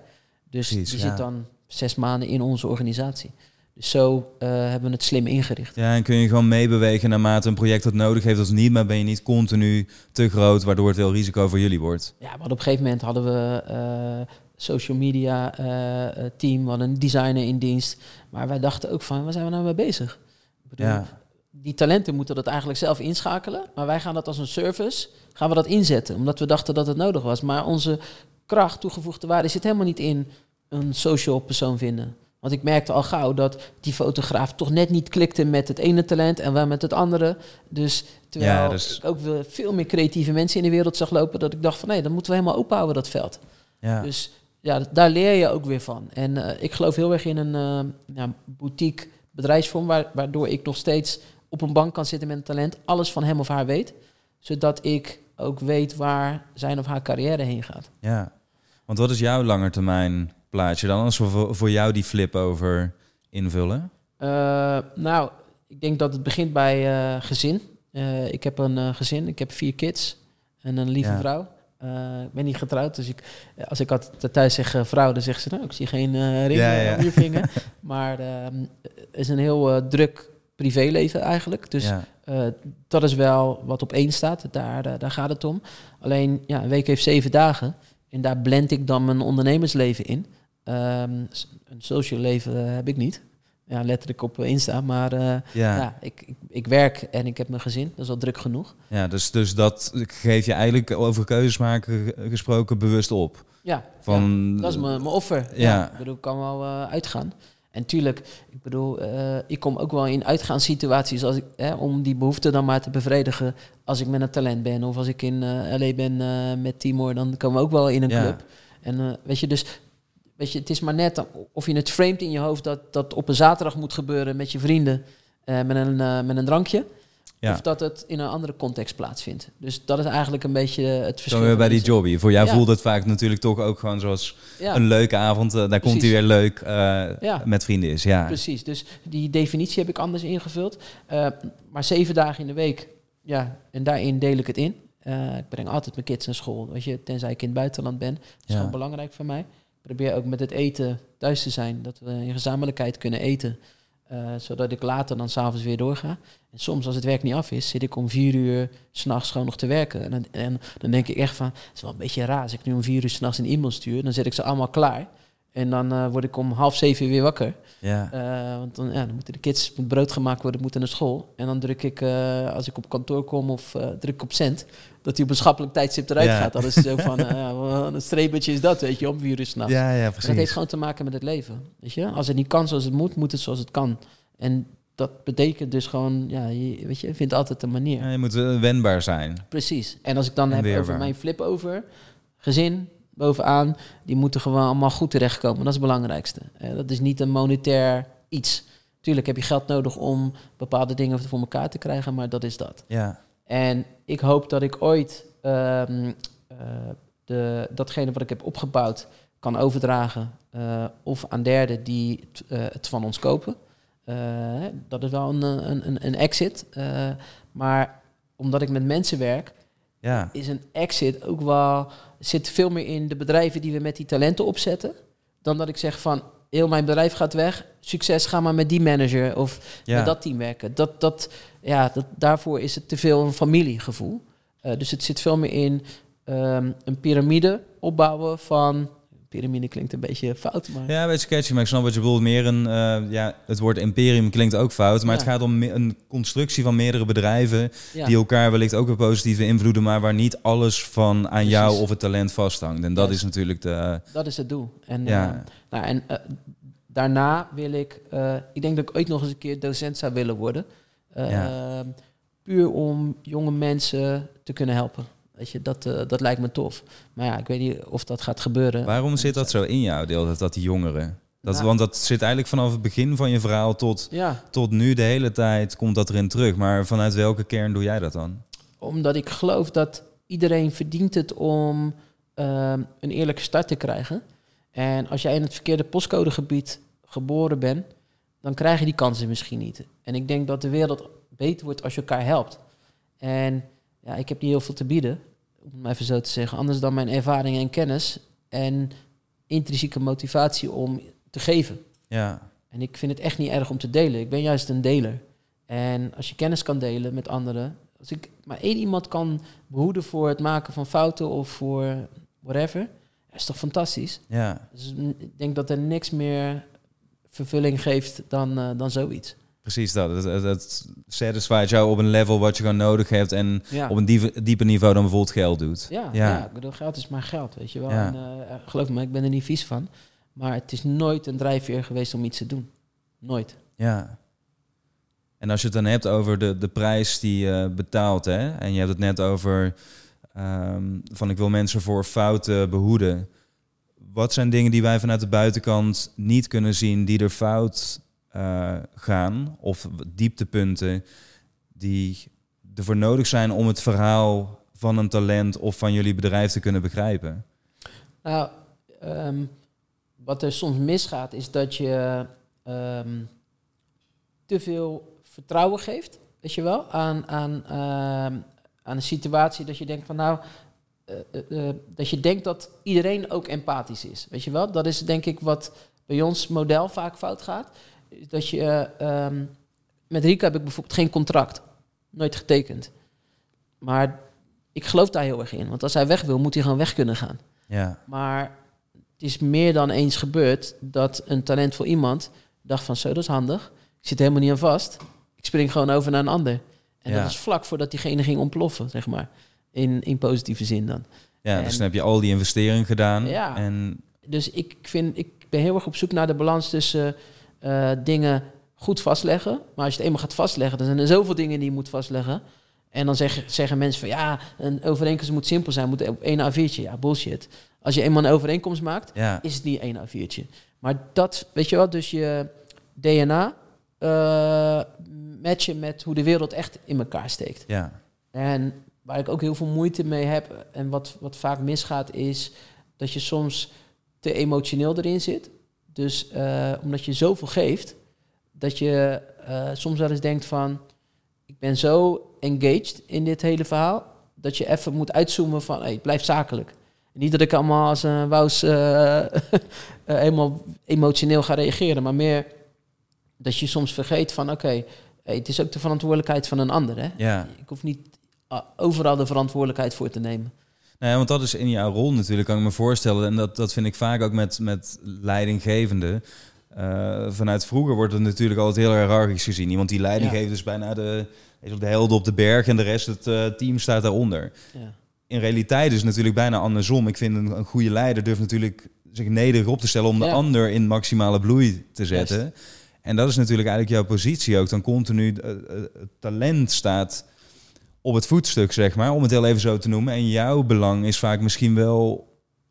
Dus Precies, die ja. zit dan zes maanden in onze organisatie. Dus zo eh, hebben we het slim ingericht. Ja, en kun je gewoon meebewegen naarmate een project dat nodig heeft of niet, maar ben je niet continu te groot, waardoor het wel risico voor jullie wordt. Ja, maar op een gegeven moment hadden we eh, social media eh, team, we hadden een designer in dienst. Maar wij dachten ook van, waar zijn we nou mee bezig? Ik bedoel, Ja, die talenten moeten dat eigenlijk zelf inschakelen. Maar wij gaan dat als een service, gaan we dat inzetten. Omdat we dachten dat het nodig was. Maar onze kracht, toegevoegde waarde, zit helemaal niet in een social persoon vinden. Want ik merkte al gauw dat die fotograaf toch net niet klikte met het ene talent en wel met het andere. Dus terwijl Ja, dus- ik ook veel meer creatieve mensen in de wereld zag lopen, dat ik dacht van nee, dat moeten we helemaal openhouden, dat veld. ja. Dus ja, daar leer je ook weer van. En eh, ik geloof heel erg in een eh, ja, boutique bedrijfsvorm, waar, waardoor ik nog steeds op een bank kan zitten met een talent, alles van hem of haar weet, zodat ik ook weet waar zijn of haar carrière heen gaat. ja. Want wat is jouw langetermijn plaatje dan, als we voor, voor jou die flip over invullen? Eh, nou, ik denk dat het begint bij eh, gezin. Eh, ik heb een gezin, ik heb vier kids en een lieve Ja. vrouw. Ik ben niet getrouwd, dus ik, als ik altijd thuis zeg eh, vrouw, dan zegt ze, nou, ik zie geen ring Ja, eh, ja. op je vinger. *laughs* maar ehm, het is een heel druk privéleven eigenlijk. Dus ja. dat is wel wat op één staat, daar, daar gaat het om. Alleen, ja, een week heeft zeven dagen en daar blend ik dan mijn ondernemersleven in. Ehm, een social leven eh, heb ik niet. Ja, letterlijk op Insta, maar eh, Ja, ja. ja. ik, ik, ik werk en ik heb mijn gezin, dat is al druk genoeg. dus, dus dat geef je eigenlijk over keuzes maken gesproken bewust op. Ja, Van, ja, dat is mijn, mijn offer. Ja. Ja. Ik bedoel, ik kan wel eh, uitgaan. En tuurlijk, ik bedoel, eh, ik kom ook wel in uitgaanssituaties als ik, hè, om die behoefte dan maar te bevredigen. Als ik met een talent ben of als ik in uh, LA ben uh, met Timor, dan komen we ook wel in een Ja. club. En weet je, dus weet je, het is maar net of je het framet in je hoofd dat dat op een zaterdag moet gebeuren met je vrienden met, een, met een drankje. Ja. Of dat het in een andere context plaatsvindt. Dus dat is eigenlijk een beetje het verschil. Zo weer bij die jobby. Voor jou Ja. voelt het vaak natuurlijk toch ook gewoon zoals Ja. een leuke avond. eh, daar komt hij weer leuk eh, met vrienden is. Ja. Precies, dus die definitie heb ik anders ingevuld. Uh, maar zeven dagen in de week, ja, en daarin deel ik het in. Ik breng altijd mijn kids naar school, weet je, tenzij ik in het buitenland ben. Dat is gewoon belangrijk voor mij. Ik probeer ook met het eten thuis te zijn, dat we in gezamenlijkheid kunnen eten. Uh, zodat ik later dan s'avonds weer doorga. En soms, als het werk niet af is, zit ik om vier uur s'nachts gewoon nog te werken. En dan, en dan denk ik echt van, het is wel een beetje raar. Als ik nu om vier uur s'nachts een e-mail stuur, dan zet ik ze allemaal klaar. En dan uh, word ik om half zeven weer wakker. Ja. Uh, want dan, ja, dan moeten de kids moet brood gemaakt worden, moeten naar school. En dan druk ik, uh, als ik op kantoor kom of druk ik op cent, dat hij op een schappelijk tijdstip eruit Ja. gaat. Dat is zo van, een streepetje is dat, weet je, om vier uur s'nachts. Ja, ja, En precies. dat heeft gewoon te maken met het leven, weet je. Als het niet kan zoals het moet, moet het zoals het kan. En dat betekent dus gewoon, ja, je, weet je, je vindt altijd een manier. Ja, je moet wendbaar zijn. Precies. En als ik dan En heb weerbaar. over mijn flip over, gezin bovenaan, die moeten gewoon allemaal goed terechtkomen. Dat is het belangrijkste. Eh, dat is niet een monetair iets. Tuurlijk heb je geld nodig om bepaalde dingen voor elkaar te krijgen, maar dat is dat. Ja. En ik hoop dat ik ooit um, uh, de, datgene wat ik heb opgebouwd kan overdragen. Uh, of aan derden die t, uh, het van ons kopen. Dat is wel een, een, een, exit. Maar omdat ik met mensen werk, ja. is een exit ook wel. Zit veel meer in de bedrijven die we met die talenten opzetten. Dan dat ik zeg van heel mijn bedrijf gaat weg. Succes, ga maar met die manager of Ja. met dat team werken. Dat, dat, ja, dat, daarvoor is het te veel een familiegevoel. Uh, dus het zit veel meer in um, een piramide opbouwen van. Piramide klinkt een beetje fout, maar. Ja, een beetje catchy, maar ik snap wat je bedoelt. Meer een, uh, ja, het woord imperium klinkt ook fout, maar Ja. het gaat om een constructie van meerdere bedrijven Ja. die elkaar wellicht ook weer positieve invloeden, maar waar niet alles van aan jou of het talent vasthangt. En dat is natuurlijk de... Dat is het doel. En, Ja. eh, nou, en eh, daarna wil ik, eh, ik denk dat ik ooit nog eens een keer docent zou willen worden. Eh, Ja. Puur om jonge mensen te kunnen helpen. Weet je, dat, eh, dat lijkt me tof. Maar ja, ik weet niet of dat gaat gebeuren. Waarom zit dat zo in jou, deel dat, dat die jongeren? Dat, Nou. Want dat zit eigenlijk vanaf het begin van je verhaal tot, Ja, tot nu de hele tijd komt dat erin terug. Maar vanuit welke kern doe jij dat dan? omdat ik geloof dat iedereen verdient het om ehm, een eerlijke start te krijgen. En als jij in het verkeerde postcodegebied geboren bent, dan krijg je die kansen misschien niet. En ik denk dat de wereld beter wordt als je elkaar helpt. En ja, ik heb niet heel veel te bieden, om het maar even zo te zeggen. Anders dan mijn ervaring en kennis en intrinsieke motivatie om te geven. Ja, En ik vind het echt niet erg om te delen. Ik ben juist een deler. En als je kennis kan delen met anderen. Als ik maar één iemand kan behoeden voor het maken van fouten of voor whatever. Dat is toch fantastisch? ja, Dus ik denk dat er niks meer vervulling geeft dan, eh, dan zoiets. Precies dat. Het, het, het satisfied jou op een level wat je gewoon nodig hebt en Ja. op een diepe, dieper niveau dan bijvoorbeeld geld doet. Ja, Ja. ja. ik bedoel, geld is maar geld, weet je wel. Ja. En, eh, geloof me, ik ben er niet vies van. Maar het is nooit een drijfveer geweest om iets te doen. Nooit. Ja. En als je het dan hebt over de, de prijs die je betaalt, hè, en je hebt het net over ehm, van ik wil mensen voor fouten behoeden. Wat zijn dingen die wij vanuit de buitenkant niet kunnen zien die er fout eh, gaan? Of dieptepunten die ervoor nodig zijn om het verhaal van een talent of van jullie bedrijf te kunnen begrijpen? Nou, ehm, wat er soms misgaat is dat je ehm, te veel vertrouwen geeft, weet je wel, aan, aan, ehm, aan een situatie dat je denkt van nou, eh, eh, dat je denkt dat iedereen ook empathisch is, weet je wel. Dat is denk ik wat bij ons model vaak fout gaat. Is dat je, ehm, met Rika heb ik bijvoorbeeld geen contract, nooit getekend. Maar ik geloof daar heel erg in, want als hij weg wil, moet hij gewoon weg kunnen gaan. Ja, Maar het is meer dan eens gebeurd dat een talentvol iemand dacht van zo, dat is handig. Ik zit helemaal niet aan vast. Ik spring gewoon over naar een ander. En Ja. dat is vlak voordat diegene ging ontploffen, zeg maar. In, in positieve zin dan. ja En- dus dan heb je al die investering gedaan. Ja. En Dus ik, vind, ik ben heel erg op zoek naar de balans tussen eh, dingen goed vastleggen. Maar als je het eenmaal gaat vastleggen, dan zijn er zoveel dingen die je moet vastleggen. En dan zeggen, zeggen mensen van ja, een overeenkomst moet simpel zijn, moet op één A4'tje. Ja, bullshit. Als je eenmaal een overeenkomst maakt, Ja. is het niet één A4'tje. Maar dat, weet je wel, dus je DNA eh matchen met hoe de wereld echt in elkaar steekt. Ja. En waar ik ook heel veel moeite mee heb en wat, wat vaak misgaat, is dat je soms te emotioneel erin zit. Dus eh, omdat je zoveel geeft, dat je eh, soms wel eens denkt van, ik ben zo engaged in dit hele verhaal, dat je even moet uitzoomen van, hey, blijf zakelijk. En niet dat ik allemaal als een wous *laughs* eh, helemaal emotioneel ga reageren, maar meer dat je soms vergeet van, oké, hey, het is ook de verantwoordelijkheid van een ander. Hè? Ja. Ik hoef niet overal de verantwoordelijkheid voor te nemen. Nou ja, want dat is in jouw rol natuurlijk, kan ik me voorstellen. En dat, dat vind ik vaak ook met, met leidinggevenden. Eh, vanuit vroeger wordt het natuurlijk altijd heel hiërarchisch gezien. Iemand die leiding Ja. geeft is bijna de, is op de helden op de berg en de rest, het eh, team staat daaronder. Ja. In realiteit is het natuurlijk bijna andersom. Ik vind een, een goede leider durft natuurlijk zich nederig op te stellen om de ander in maximale bloei te zetten. En dat is natuurlijk eigenlijk jouw positie ook. Dan continu eh, het talent staat op het voetstuk, zeg maar, om het heel even zo te noemen. En jouw belang is vaak misschien wel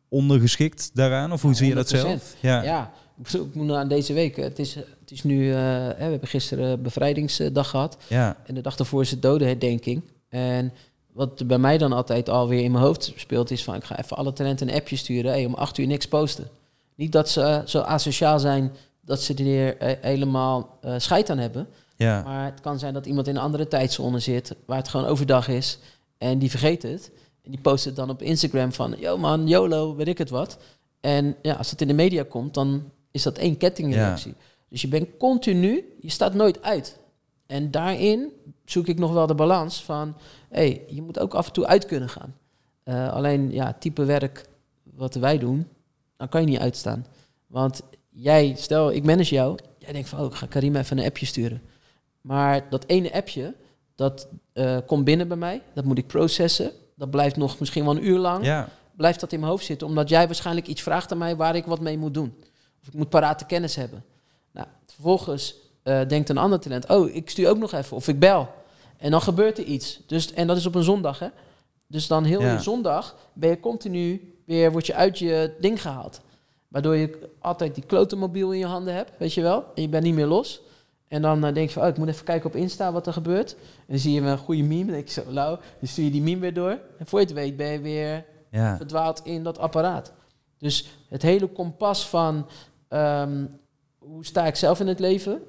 ondergeschikt daaraan. Of hoe Ja, zie je dat 100%. zelf? Ja. Ja, ik moet- moet aan deze week. Het is, het is nu, eh, hè, we hebben gisteren bevrijdingsdag gehad. ja. En de dag daarvoor is het dodenherdenking. En wat bij mij dan altijd alweer in mijn hoofd speelt, is van ik ga even alle talenten een appje sturen. Hey, om acht uur niks posten. Niet dat ze eh, zo asociaal zijn dat ze er eh, helemaal eh scheid aan hebben. Ja. Maar het kan zijn dat iemand in een andere tijdzone zit, waar het gewoon overdag is. En die vergeet het. En die post het dan op Instagram van, yo man, YOLO, weet ik het wat. En ja, als het in de media komt, dan is dat één kettingreactie. Dus je bent continu, je staat nooit uit. En daarin zoek ik nog wel de balans van, hé, hey, je moet ook af en toe uit kunnen gaan. Eh, alleen, ja, type werk wat wij doen, dan kan je niet uitstaan. Want jij, stel, ik manage jou, jij denkt van, oh, ik ga Karim even een appje sturen. Maar dat ene appje, dat eh, komt binnen bij mij. Dat moet ik processen. Dat blijft nog misschien wel een uur lang. ja. Blijft dat in mijn hoofd zitten. Omdat jij waarschijnlijk iets vraagt aan mij waar ik wat mee moet doen. Of ik moet parate kennis hebben. Nou, vervolgens eh, denkt een ander talent... Oh, ik stuur ook nog even. Of ik bel. En dan gebeurt er iets. Dus, en dat is op een zondag, hè. Dus dan heel Ja. zondag ben je continu weer... Word je uit je ding gehaald. Waardoor je altijd die klote mobiel in je handen hebt, weet je wel. En je bent niet meer los. En dan eh, denk je van, oh, ik moet even kijken op Insta wat er gebeurt. En dan zie je een goede meme, dan denk je zo, lauw. Dan stuur je die meme weer door. En voor je het weet ben je weer ja. verdwaald in dat apparaat. Dus het hele kompas van ehm, hoe sta ik zelf in het leven,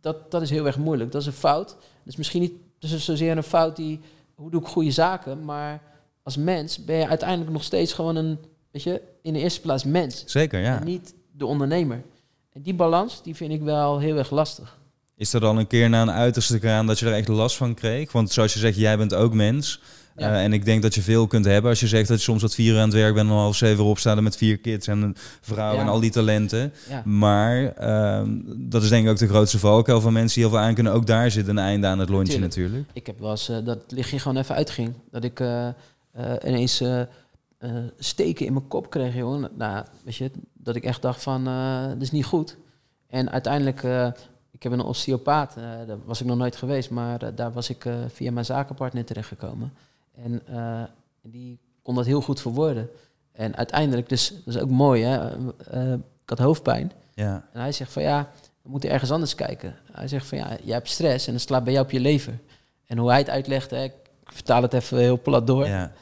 dat, dat is heel erg moeilijk. Dat is een fout. Dus misschien niet dus is zozeer een fout die, hoe doe ik goede zaken, maar als mens ben je uiteindelijk nog steeds gewoon een, weet je, in de eerste plaats mens. Zeker, ja. En niet de ondernemer. En die balans, die vind ik wel heel erg lastig. Is er dan een keer na een uiterste kraan dat je er echt last van kreeg? Want zoals je zegt, jij bent ook mens. Ja. Eh, en ik denk dat je veel kunt hebben als je zegt dat je soms wat vier uur aan het werk bent en om half zeven opstaan met vier kids en een vrouw Ja. en al die talenten. Ja. Maar ehm, dat is denk ik ook de grootste valkuil van mensen die heel veel aan kunnen. Ook daar zit een einde aan het lontje Tuurlijk. natuurlijk. Ik heb wel eens eh, dat het lichtje gewoon even uitging. Dat ik eh, ineens steken in mijn kop kreeg, jongen. Nou, weet je, dat ik echt dacht van, dat is niet goed. En uiteindelijk, ik heb een osteopaat, eh, daar was ik nog nooit geweest, maar eh, daar was ik eh, via mijn zakenpartner terechtgekomen. En die kon dat heel goed verwoorden. En uiteindelijk, dus dat is ook mooi, hè. ik had hoofdpijn. Ja, En hij zegt van ja, we moeten ergens anders kijken. Hij zegt van ja, jij hebt stress en dat slaat bij jou op je lever. En hoe hij het uitlegt, hè, ik vertaal het even heel plat door. ja,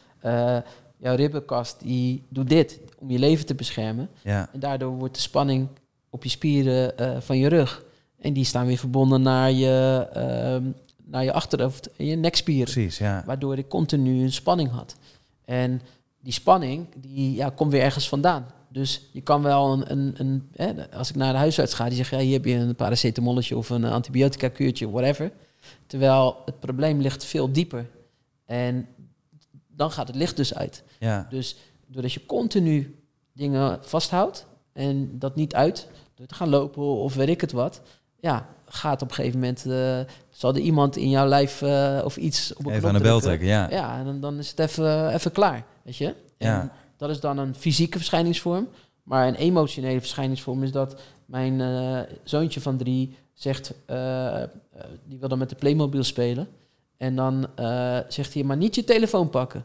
jouw ribbenkast die doet dit om je lever te beschermen. ja. En daardoor wordt de spanning op je spieren van je rug. En die staan weer verbonden naar je, ehm, naar je achterhoofd en je nekspieren. Precies, ja. Waardoor ik continu een spanning had. En die spanning, die ja, komt weer ergens vandaan. Dus je kan wel een, een, een hè, als ik naar de huisarts ga, die zegt, ja, hier heb je een paracetamolletje of een antibiotica kuurtje, whatever. Terwijl het probleem ligt veel dieper. En dan gaat het licht dus uit. ja. Dus doordat je continu dingen vasthoudt en dat niet uit, door te gaan lopen of weet ik het wat, ja, gaat op een gegeven moment, eh, zal er iemand in jouw lijf eh, of iets op een Even aan de bel trekken, ja. Ja, en dan, dan is het even, even klaar, weet je. Ja. En dat is dan een fysieke verschijningsvorm. Maar een emotionele verschijningsvorm is dat mijn eh, zoontje van drie zegt, die wil dan met de Playmobil spelen. En dan zegt hij, maar niet je telefoon pakken.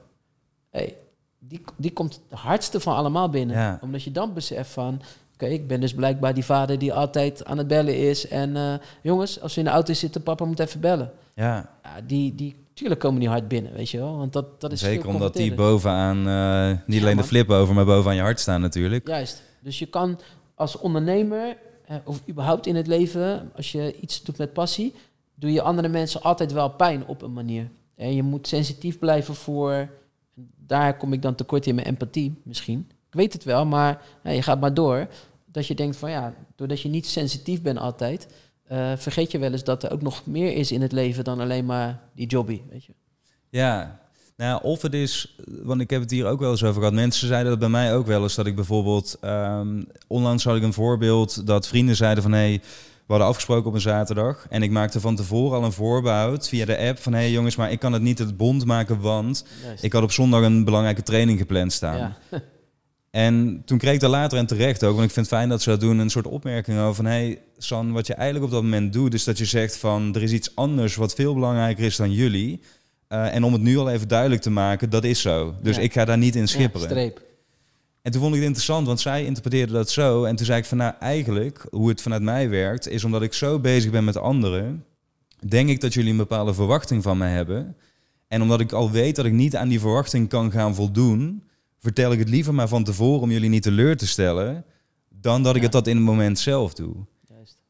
Hey, die, die komt het hardste van allemaal binnen. Ja. Omdat je dan beseft van, ik ben dus blijkbaar die vader die altijd aan het bellen is. En eh, jongens, als we in de auto zitten, papa moet even bellen. Ja, Ja, die, die, tuurlijk komen die hard binnen, weet je wel. Want dat, dat is zeker omdat die bovenaan, eh, niet Ja, alleen de flip over, maar bovenaan je hart staan natuurlijk. Juist. Dus je kan als ondernemer, eh, of überhaupt in het leven, als je iets doet met passie, doe je andere mensen altijd wel pijn op een manier. En je moet sensitief blijven voor. Daar kom ik dan tekort in mijn empathie misschien. Ik weet het wel, maar je gaat maar door. Dat je denkt van ja, doordat je niet sensitief bent altijd, eh, vergeet je wel eens dat er ook nog meer is in het leven dan alleen maar die jobby. Weet je. Ja, nou, of het is, want ik heb het hier ook wel eens over gehad. Mensen zeiden dat bij mij ook wel eens dat ik bijvoorbeeld, ehm, onlangs had ik een voorbeeld dat vrienden zeiden van hé, hey, we hadden afgesproken op een zaterdag en ik maakte van tevoren al een voorbehoud via de app van hé hey, jongens, maar ik kan het niet het bond maken, want Juist. ik had op zondag een belangrijke training gepland staan. ja. *laughs* En toen kreeg ik daar later en terecht ook, want ik vind het fijn dat ze dat doen, een soort opmerking over van... hé, hey, San, wat je eigenlijk op dat moment doet, is dat je zegt van... er is iets anders wat veel belangrijker is dan jullie. Eh, en om het nu al even duidelijk te maken, dat is zo. Dus Ja. ik ga daar niet in Ja, schipperen. streep. en toen vond ik het interessant, want zij interpreteerde dat zo. En toen zei ik van, nou eigenlijk, hoe het vanuit mij werkt... is omdat ik zo bezig ben met anderen... denk ik dat jullie een bepaalde verwachting van mij hebben. En omdat ik al weet dat ik niet aan die verwachting kan gaan voldoen... vertel ik het liever maar van tevoren om jullie niet teleur te stellen... dan dat ik Ja. het dat in het moment zelf doe. Juist.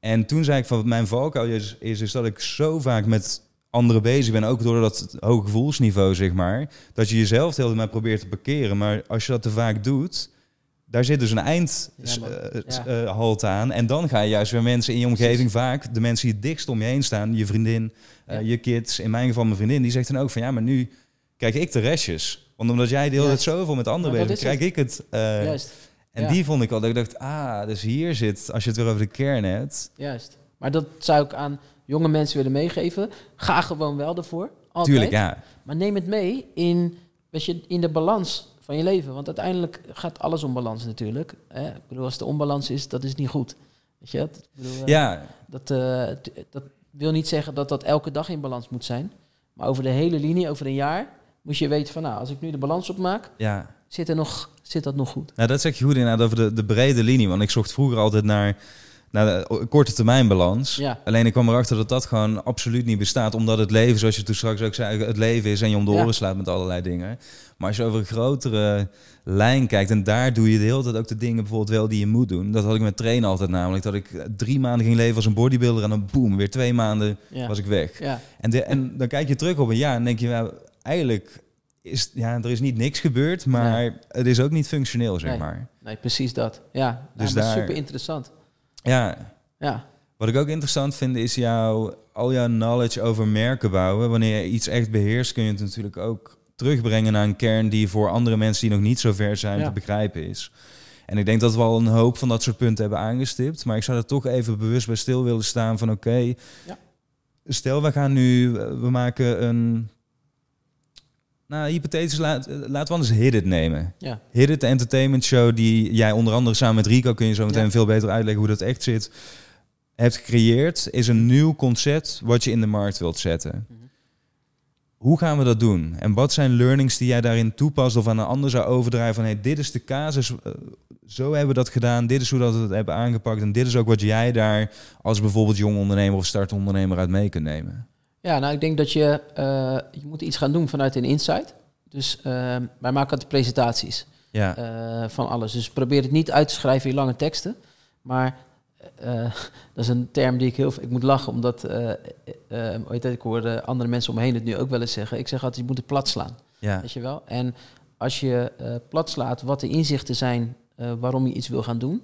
En toen zei ik van, mijn valkuil is, is, is dat ik zo vaak met anderen bezig ben... ook door dat hoge gevoelsniveau, zeg maar... dat je jezelf de hele tijd maar probeert te parkeren. Maar als je dat te vaak doet... Daar zit dus een eind Ja, aan. En dan ga je juist weer mensen in je omgeving vaak, de mensen die het dichtst om je heen staan, je vriendin, eh, je kids, in mijn geval mijn vriendin, die zegt dan ook van ja, maar nu krijg ik de restjes. Want omdat jij de hele tijd zoveel met anderen bezig bent, krijg ik het. eh, Juist. en Ja. die vond ik al, dat ik dacht, ah, dus hier zit, als je het weer over de kern hebt. Juist. Maar dat zou ik aan jonge mensen willen meegeven. Ga gewoon wel ervoor. Altijd. Tuurlijk, ja. Maar neem het mee in, weet je, in de balans van je leven. Want uiteindelijk gaat alles om balans natuurlijk. Hè? Ik bedoel, als er onbalans is, dat is niet goed. Weet je dat? Ik bedoel, eh, Ja, dat, eh, dat wil niet zeggen dat dat elke dag in balans moet zijn. Maar over de hele linie, over een jaar, moet je weten van... nou, als ik nu de balans opmaak, ja. zit, er nog, zit dat nog goed. Nou, dat zeg je goed inderdaad over de, de brede linie. Want ik zocht vroeger altijd naar, naar de korte termijn balans. Ja. Alleen ik kwam erachter dat dat gewoon absoluut niet bestaat. Omdat het leven, zoals je toen straks ook zei, het leven is en je om de Ja. oren slaat met allerlei dingen. Maar als je over een grotere lijn kijkt en daar doe je de hele tijd ook de dingen bijvoorbeeld wel die je moet doen. Dat had ik met trainen altijd namelijk. Dat ik drie maanden ging leven als een bodybuilder en dan boem, weer twee maanden Ja. was ik weg. En, de, en dan kijk je terug op een jaar en denk je, nou, eigenlijk is, ja, er is niet niks gebeurd, maar het is ook niet functioneel, zeg Nee. maar. Nee, precies dat. Ja, Dus dus daar- super interessant. Ja, Ja, Wat ik ook interessant vind is jouw, al jouw knowledge over merken bouwen. Wanneer je iets echt beheerst, kun je het natuurlijk ook terugbrengen naar een kern die voor andere mensen die nog niet zo ver zijn Ja. te begrijpen is. En ik denk dat we al een hoop van dat soort punten hebben aangestipt. Maar ik zou er toch even bewust bij stil willen staan van oké, Ja. stel we gaan nu, we maken een, nou hypothetisch, laat, laten we anders Hit It nemen. ja, Hit It, de entertainment show die jij onder andere samen met Rico, kun je zo meteen Ja. veel beter uitleggen hoe dat echt zit, hebt gecreëerd, is een nieuw concept wat je in de markt wilt zetten. Mhm. Hoe gaan we dat doen? En wat zijn learnings die jij daarin toepast of aan een ander zou overdragen van hey, dit is de casus, eh, zo hebben we dat gedaan, dit is hoe dat we het hebben aangepakt en dit is ook wat jij daar als bijvoorbeeld jong ondernemer of startondernemer uit mee kunt nemen. Ja, nou, ik denk dat je, eh, je moet iets gaan doen vanuit een insight. Dus eh, wij maken altijd presentaties Ja, eh, van alles. Dus probeer het niet uit te schrijven in lange teksten. Maar eh, *laughs* dat is een term die ik heel veel... Ik moet lachen, omdat... heet het, ik hoor eh, andere mensen om me heen het nu ook wel eens zeggen. Ik zeg altijd, je moet het plat slaan. ja, Weet je wel? En als je plat slaat wat de inzichten zijn waarom je iets wil gaan doen,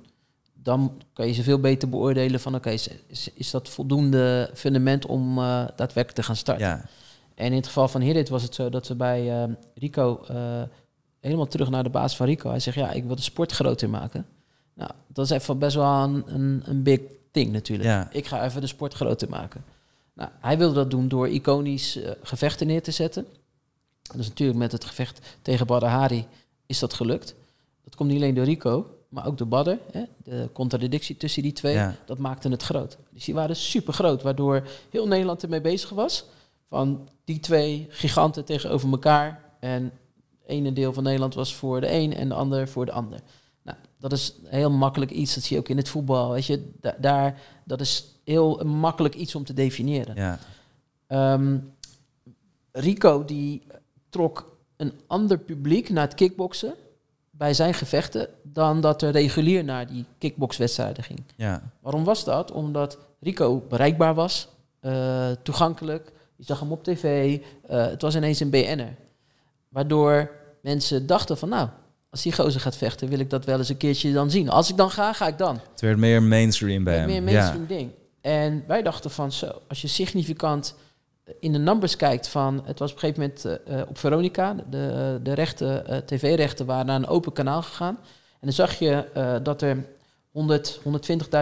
dan kan je ze veel beter beoordelen van oké, is, is, is dat voldoende fundament om eh, daadwerkelijk te gaan starten. ja, En in het geval van Hidit was het zo dat we bij eh, Rico eh, helemaal terug naar de baas van Rico. Hij zegt ja, ik wil de sport groter maken. Nou, dat is even best wel een, een, een big thing natuurlijk. Ja. Ik ga even de sport groter maken. Nou, hij wilde dat doen door iconisch gevechten neer te zetten. Dus natuurlijk met het gevecht tegen Badr Hari is dat gelukt. Dat komt niet alleen door Rico, maar ook de Badder. Hè, de contradictie tussen die twee, Ja. dat maakte het groot. Dus die waren super groot, waardoor heel Nederland ermee bezig was. Van die twee giganten tegenover elkaar. En het ene deel van Nederland was voor de een en de ander voor de ander. Nou, dat is heel makkelijk iets. Dat zie je ook in het voetbal. Weet je, Da- daar, dat is heel makkelijk iets om te definiëren. Ja. Ehm, Rico die trok een ander publiek naar het kickboksen bij zijn gevechten dan dat er regulier naar die kickboxwedstrijden ging. Ja. Waarom was dat? Omdat Rico bereikbaar was, eh, toegankelijk. Je zag hem op tv. eh, het was ineens een BN'er. Waardoor mensen dachten van nou, als die gozer gaat vechten, wil ik dat wel eens een keertje dan zien. Als ik dan ga, ga ik dan. Het werd meer mainstream bij Meer hem. een mainstream ding. En wij dachten van zo, als je significant in de numbers kijkt van, het was op een gegeven moment eh, eh, op Veronica, de, de rechten, eh, tv-rechten waren naar een open kanaal gegaan. En dan zag je dat er 100,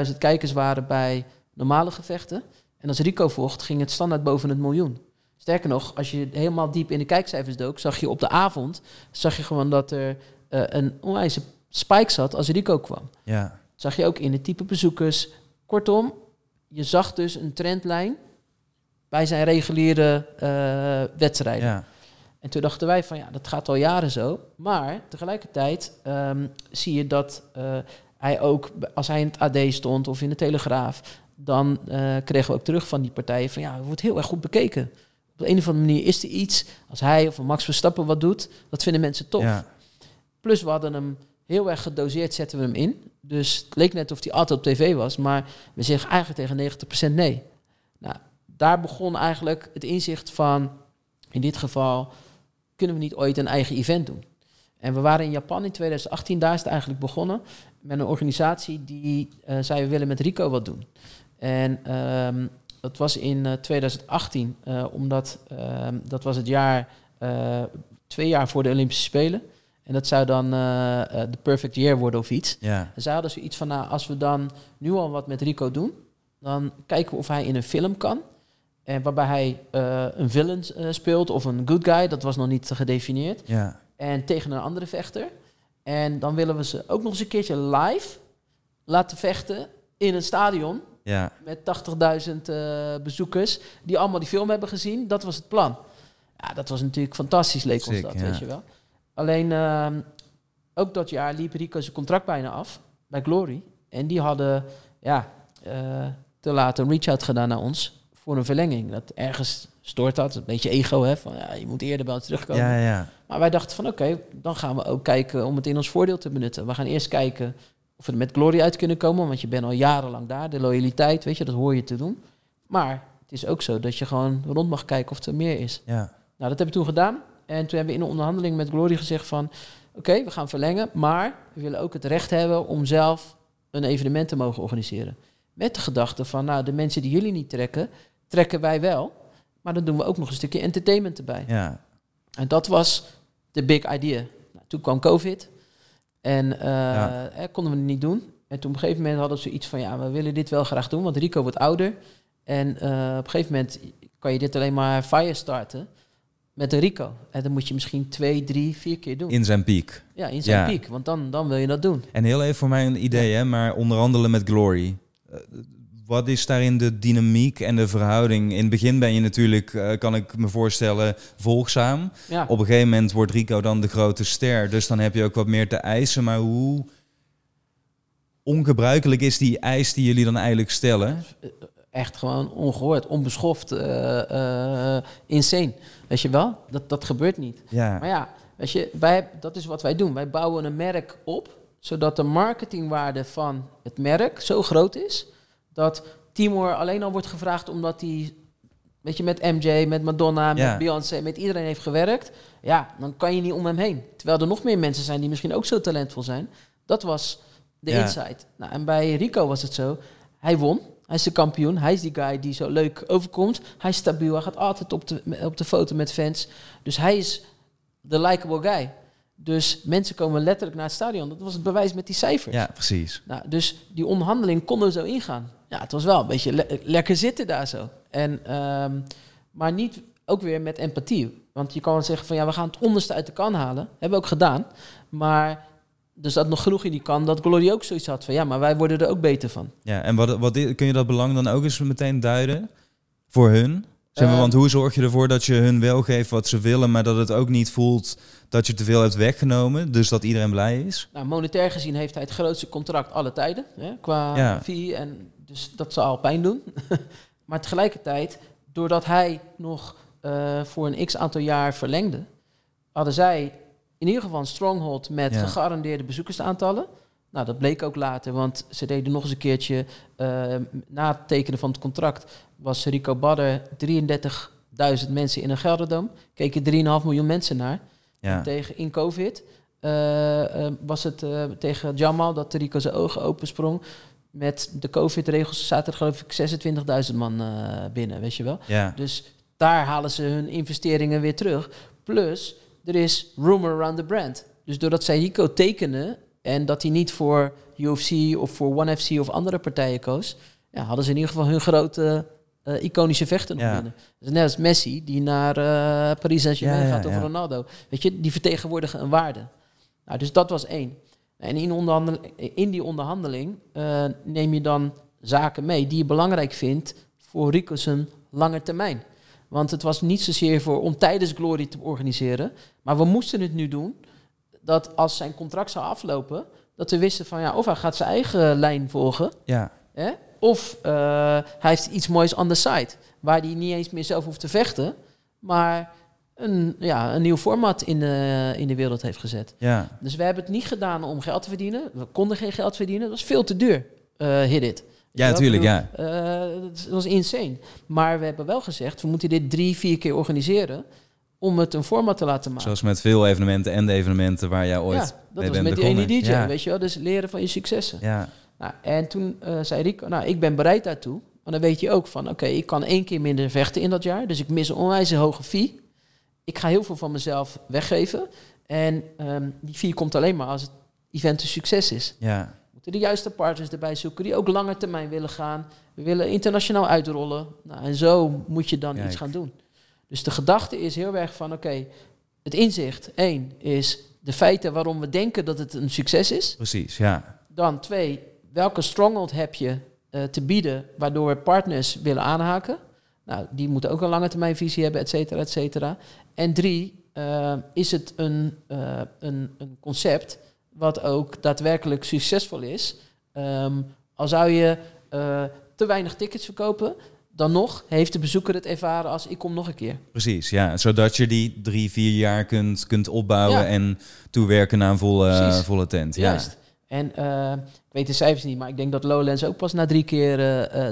120.000 kijkers waren bij normale gevechten. En als Rico vocht, ging het standaard boven het miljoen. Sterker nog, als je helemaal diep in de kijkcijfers dook, zag je op de avond, zag je gewoon dat er een onwijze spike zat als Rico kwam Ja. zag je ook in het type bezoekers. Kortom, je zag dus een trendlijn bij zijn reguliere eh, wedstrijden. Ja. En toen dachten wij van ja, dat gaat al jaren zo. Maar tegelijkertijd ehm, zie je dat eh, hij ook, als hij in het AD stond of in de Telegraaf, dan eh, kregen we ook terug van die partijen van ja, het wordt heel erg goed bekeken. Op de een of andere manier is er iets, als hij of Max Verstappen wat doet, dat vinden mensen tof. Ja. Plus we hadden hem heel erg gedoseerd, zetten we hem in. Dus het leek net of hij altijd op tv was, maar we zeggen eigenlijk tegen 90% nee. Nou, daar begon eigenlijk het inzicht van, in dit geval, kunnen we niet ooit een eigen event doen? En we waren in Japan in 2018, daar is het eigenlijk begonnen, met een organisatie die eh, zei, we willen met Rico wat doen. En ehm, dat was in eh, 2018, eh, omdat ehm, dat was het jaar, eh, twee jaar voor de Olympische Spelen. En dat zou dan eh, eh, de perfect year worden of iets. Ja. En zij hadden zoiets van, nou, als we dan nu al wat met Rico doen, dan kijken we of hij in een film kan. En waarbij hij eh, een villain eh, speelt of een good guy, dat was nog niet gedefinieerd. Ja. En tegen een andere vechter. En dan willen we ze ook nog eens een keertje live laten vechten in een stadion Ja. met 80.000 eh, bezoekers die allemaal die film hebben gezien. Dat was het plan. Ja, dat was natuurlijk fantastisch, leek ons Sick, dat, ja. weet je wel. Alleen, ehm, ook dat jaar liep Rico zijn contract bijna af bij Glory. En die hadden, ja, te laat een reach-out gedaan naar ons voor een verlenging. Dat ergens stoort dat, een beetje ego, hè, van ja, je moet eerder ons terugkomen. Ja, ja. Maar wij dachten van oké, dan gaan we ook kijken om het in ons voordeel te benutten. We gaan eerst kijken of we er met Glory uit kunnen komen, want je bent al jarenlang daar. De loyaliteit, weet je, dat hoor je te doen. Maar het is ook zo dat je gewoon rond mag kijken of er meer is. Ja. Nou, dat hebben we toen gedaan. En toen hebben we in de onderhandeling met Glory gezegd van... oké, we gaan verlengen, maar we willen ook het recht hebben om zelf een evenement te mogen organiseren. Met de gedachte van, nou, de mensen die jullie niet trekken, trekken wij wel. Maar dan doen we ook nog een stukje entertainment erbij. Ja. En dat was de big idea. Nou, toen kwam COVID en eh, Ja. eh, konden we het niet doen. En toen op een gegeven moment hadden we zoiets van, ja, we willen dit wel graag doen, want Rico wordt ouder. En eh, op een gegeven moment kan je dit alleen maar fire starten met een Rico. En dan moet je misschien twee, drie, vier keer doen. In zijn piek. ja, in zijn Ja. piek, want dan, dan wil je dat doen. En heel even voor mij een idee, hè, maar onderhandelen met Glory. Eh, wat is daarin de dynamiek en de verhouding? In het begin ben je natuurlijk, eh, kan ik me voorstellen, volgzaam. Ja. Op een gegeven moment wordt Rico dan de grote ster. Dus dan heb je ook wat meer te eisen. Maar hoe ongebruikelijk is die eis die jullie dan eigenlijk stellen? Echt gewoon ongehoord, onbeschoft, eh, eh, insane. Weet je wel? Dat, dat gebeurt niet. Ja, Maar ja, weet je, wij, dat is wat wij doen. Wij bouwen een merk op, zodat de marketingwaarde van het merk zo groot is, dat Timor alleen al wordt gevraagd omdat hij, weet je, met MJ, met Madonna, Ja. met Beyoncé, met iedereen heeft gewerkt. Ja, dan kan je niet om hem heen. Terwijl er nog meer mensen zijn die misschien ook zo talentvol zijn. Dat was de Ja. insight. Nou, en bij Rico was het zo, hij won. Hij is de kampioen. Hij is die guy die zo leuk overkomt. Hij is stabiel. Hij gaat altijd op de, op de foto met fans. Dus hij is de likable guy. Dus mensen komen letterlijk naar het stadion. Dat was het bewijs met die cijfers. ja precies. Nou, dus die onderhandeling konden we zo ingaan. Ja, het was wel een beetje le- lekker zitten daar zo. En, ehm, maar niet ook weer met empathie. Want je kan zeggen van ja, we gaan het onderste uit de kan halen. Hebben we ook gedaan. Maar dus dat nog genoeg in die kan, dat Glory ook zoiets had van ja, maar wij worden er ook beter van. Ja, en wat, wat kun je dat belang dan ook eens meteen duiden voor hun? Zeg maar, Eh, want hoe zorg je ervoor dat je hun wel geeft wat ze willen, maar dat het ook niet voelt dat je te veel hebt weggenomen, dus dat iedereen blij is? Nou, monetair gezien heeft hij het grootste contract alle tijden hè, qua Ja. fee. En dus dat zal pijn doen. *laughs* maar tegelijkertijd, doordat hij nog eh, voor een x aantal jaar verlengde, hadden zij in ieder geval een stronghold met Ja. gegarandeerde bezoekersaantallen. Nou, dat bleek ook later, want ze deden nog eens een keertje eh, na het tekenen van het contract was Rico Badder 33.000 mensen in een Gelderdoom. Keken 3,5 miljoen mensen naar. Ja, Tegen in COVID eh, eh, was het tegen Jamal dat Rico zijn ogen opensprong. Met de COVID-regels zaten er geloof ik 26.000 man eh, binnen, weet je wel. ja, Dus daar halen ze hun investeringen weer terug. Plus, er is rumor around the brand. Dus doordat zij Rico tekenen en dat hij niet voor UFC of voor ONE FC of andere partijen koos, ja, hadden ze in ieder geval hun grote eh, iconische vechten nog Ja. binnen. Is net als Messi die naar eh, Paris Saint-Germain Ja, gaat of. Ronaldo. Weet je, die vertegenwoordigen een waarde. Nou, dus dat was één. En in, in die onderhandeling eh, neem je dan zaken mee die je belangrijk vindt voor zijn lange termijn. Want het was niet zozeer voor om tijdens Glory te organiseren, maar we moesten het nu doen dat als zijn contract zou aflopen, dat we wisten van ja, of hij gaat zijn eigen lijn volgen, ja, hè, of eh, hij heeft iets moois on the side, waar hij niet eens meer zelf hoeft te vechten, maar een, ja, een nieuw format in de, in de wereld heeft gezet. ja, Dus we hebben het niet gedaan om geld te verdienen. We konden geen geld verdienen. Dat was veel te duur, eh hit it. ja, Weet je wel? tuurlijk, Ik ja. eh, dat was insane. Maar we hebben wel gezegd, we moeten dit drie, vier keer organiseren om het een format te laten maken. Zoals met veel evenementen en de evenementen waar jij ooit ja, dat mee was bent met die ene begonnen. DJ, Ja. weet je wel. Dus leren van je successen. Ja, Nou, en toen eh, zei Rico, nou, ik ben bereid daartoe. Maar dan weet je ook van, oké, ik kan één keer minder vechten in dat jaar. Dus ik mis een onwijs hoge fee. Ik ga heel veel van mezelf weggeven. En ehm, die fee komt alleen maar als het event een succes is. ja, We moeten de juiste partners erbij zoeken die ook langer termijn willen gaan. We willen internationaal uitrollen. Nou, en zo moet je dan Kijk. iets gaan doen. Dus de gedachte is heel erg van, oké, het inzicht, één, is de feiten waarom we denken dat het een succes is. precies, ja. Dan twee, welke stronghold heb je eh, te bieden waardoor partners willen aanhaken? Nou, die moeten ook een lange termijn visie hebben, et cetera, et cetera. En drie, eh, is het een, eh, een, een concept wat ook daadwerkelijk succesvol is? Ehm, al zou je eh, te weinig tickets verkopen, dan nog heeft de bezoeker het ervaren als ik kom nog een keer. Precies, ja. Zodat je die drie, vier jaar kunt, kunt opbouwen Ja. en toewerken naar een volle, Precies. volle tent. Ja. Juist. En ik weet de cijfers niet, maar ik denk dat Lowlands ook pas na drie keer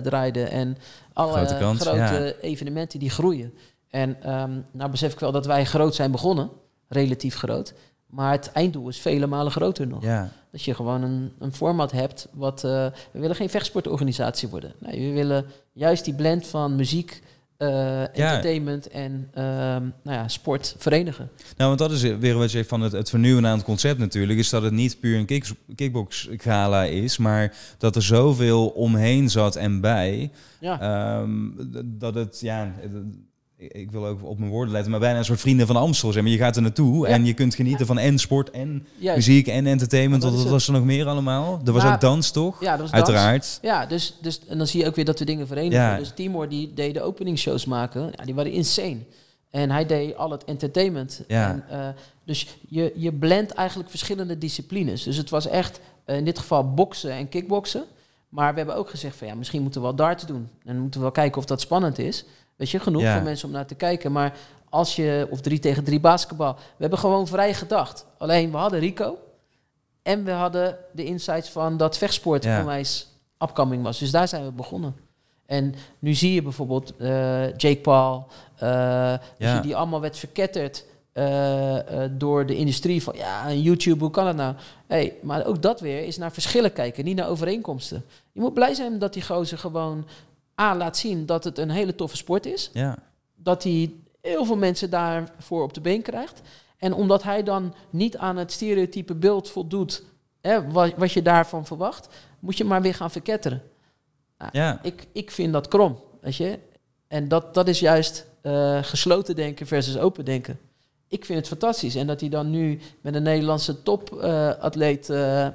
draaide. En alle Grote kans, grote ja. evenementen die groeien. En ehm, nou besef ik wel dat wij groot zijn begonnen, relatief groot. Maar het einddoel is vele malen groter nog. Ja, Dat je gewoon een, een format hebt wat... eh, we willen geen vechtsportorganisatie worden. Nee, we willen juist die blend van muziek, eh, entertainment en ehm, nou ja, sport verenigen. nou, want dat is weer wat je van het, het vernieuwen aan het concept natuurlijk. Is dat het niet puur een kick, kickbox gala is, maar dat er zoveel omheen zat en bij. Ja, Ehm, dat het, ja, ik- wil ook op mijn woorden letten, maar bijna een soort vrienden van Amstel. Zeg maar. Je gaat er naartoe Ja. en je kunt genieten van en sport en juist. muziek en entertainment. Dat was er nog meer allemaal? Er was Nou, ook dans, toch? Ja, dat was dans. Uiteraard. Ja, dus, dus, en dan zie je ook weer dat we dingen verenigen. Ja. Dus Timor die deed de openingsshows maken. Ja, die waren insane. En hij deed al het entertainment. Ja. En, eh, dus je, je blendt eigenlijk verschillende disciplines. Dus het was echt eh, in dit geval boksen en kickboksen. Maar we hebben ook gezegd van ja, misschien moeten we wel darts doen. En dan moeten we wel kijken of dat spannend is. Weet je, genoeg Ja. voor mensen om naar te kijken. Maar als je, of drie tegen drie basketbal. We hebben gewoon vrij gedacht. Alleen we hadden Rico. En we hadden de insights van dat vechtsport Ja. onwijs upcoming was. Dus daar zijn we begonnen. En nu zie je bijvoorbeeld eh, Jake Paul, eh, Ja. die allemaal werd verketterd eh, door de industrie van ja, YouTube, hoe kan het nou? Hey, maar ook dat weer is naar verschillen kijken, niet naar overeenkomsten. Je moet blij zijn dat die gozer gewoon A laat zien dat het een hele toffe sport is. Ja, Dat hij heel veel mensen daarvoor op de been krijgt. En omdat hij dan niet aan het stereotype beeld voldoet, hè, wat, wat je daarvan verwacht, moet je maar weer gaan verketteren. ja. Ik, ik vind dat krom, weet je. En dat, dat is juist eh, gesloten denken versus open denken. ik vind het fantastisch. En dat hij dan nu met een Nederlandse topatleet uh,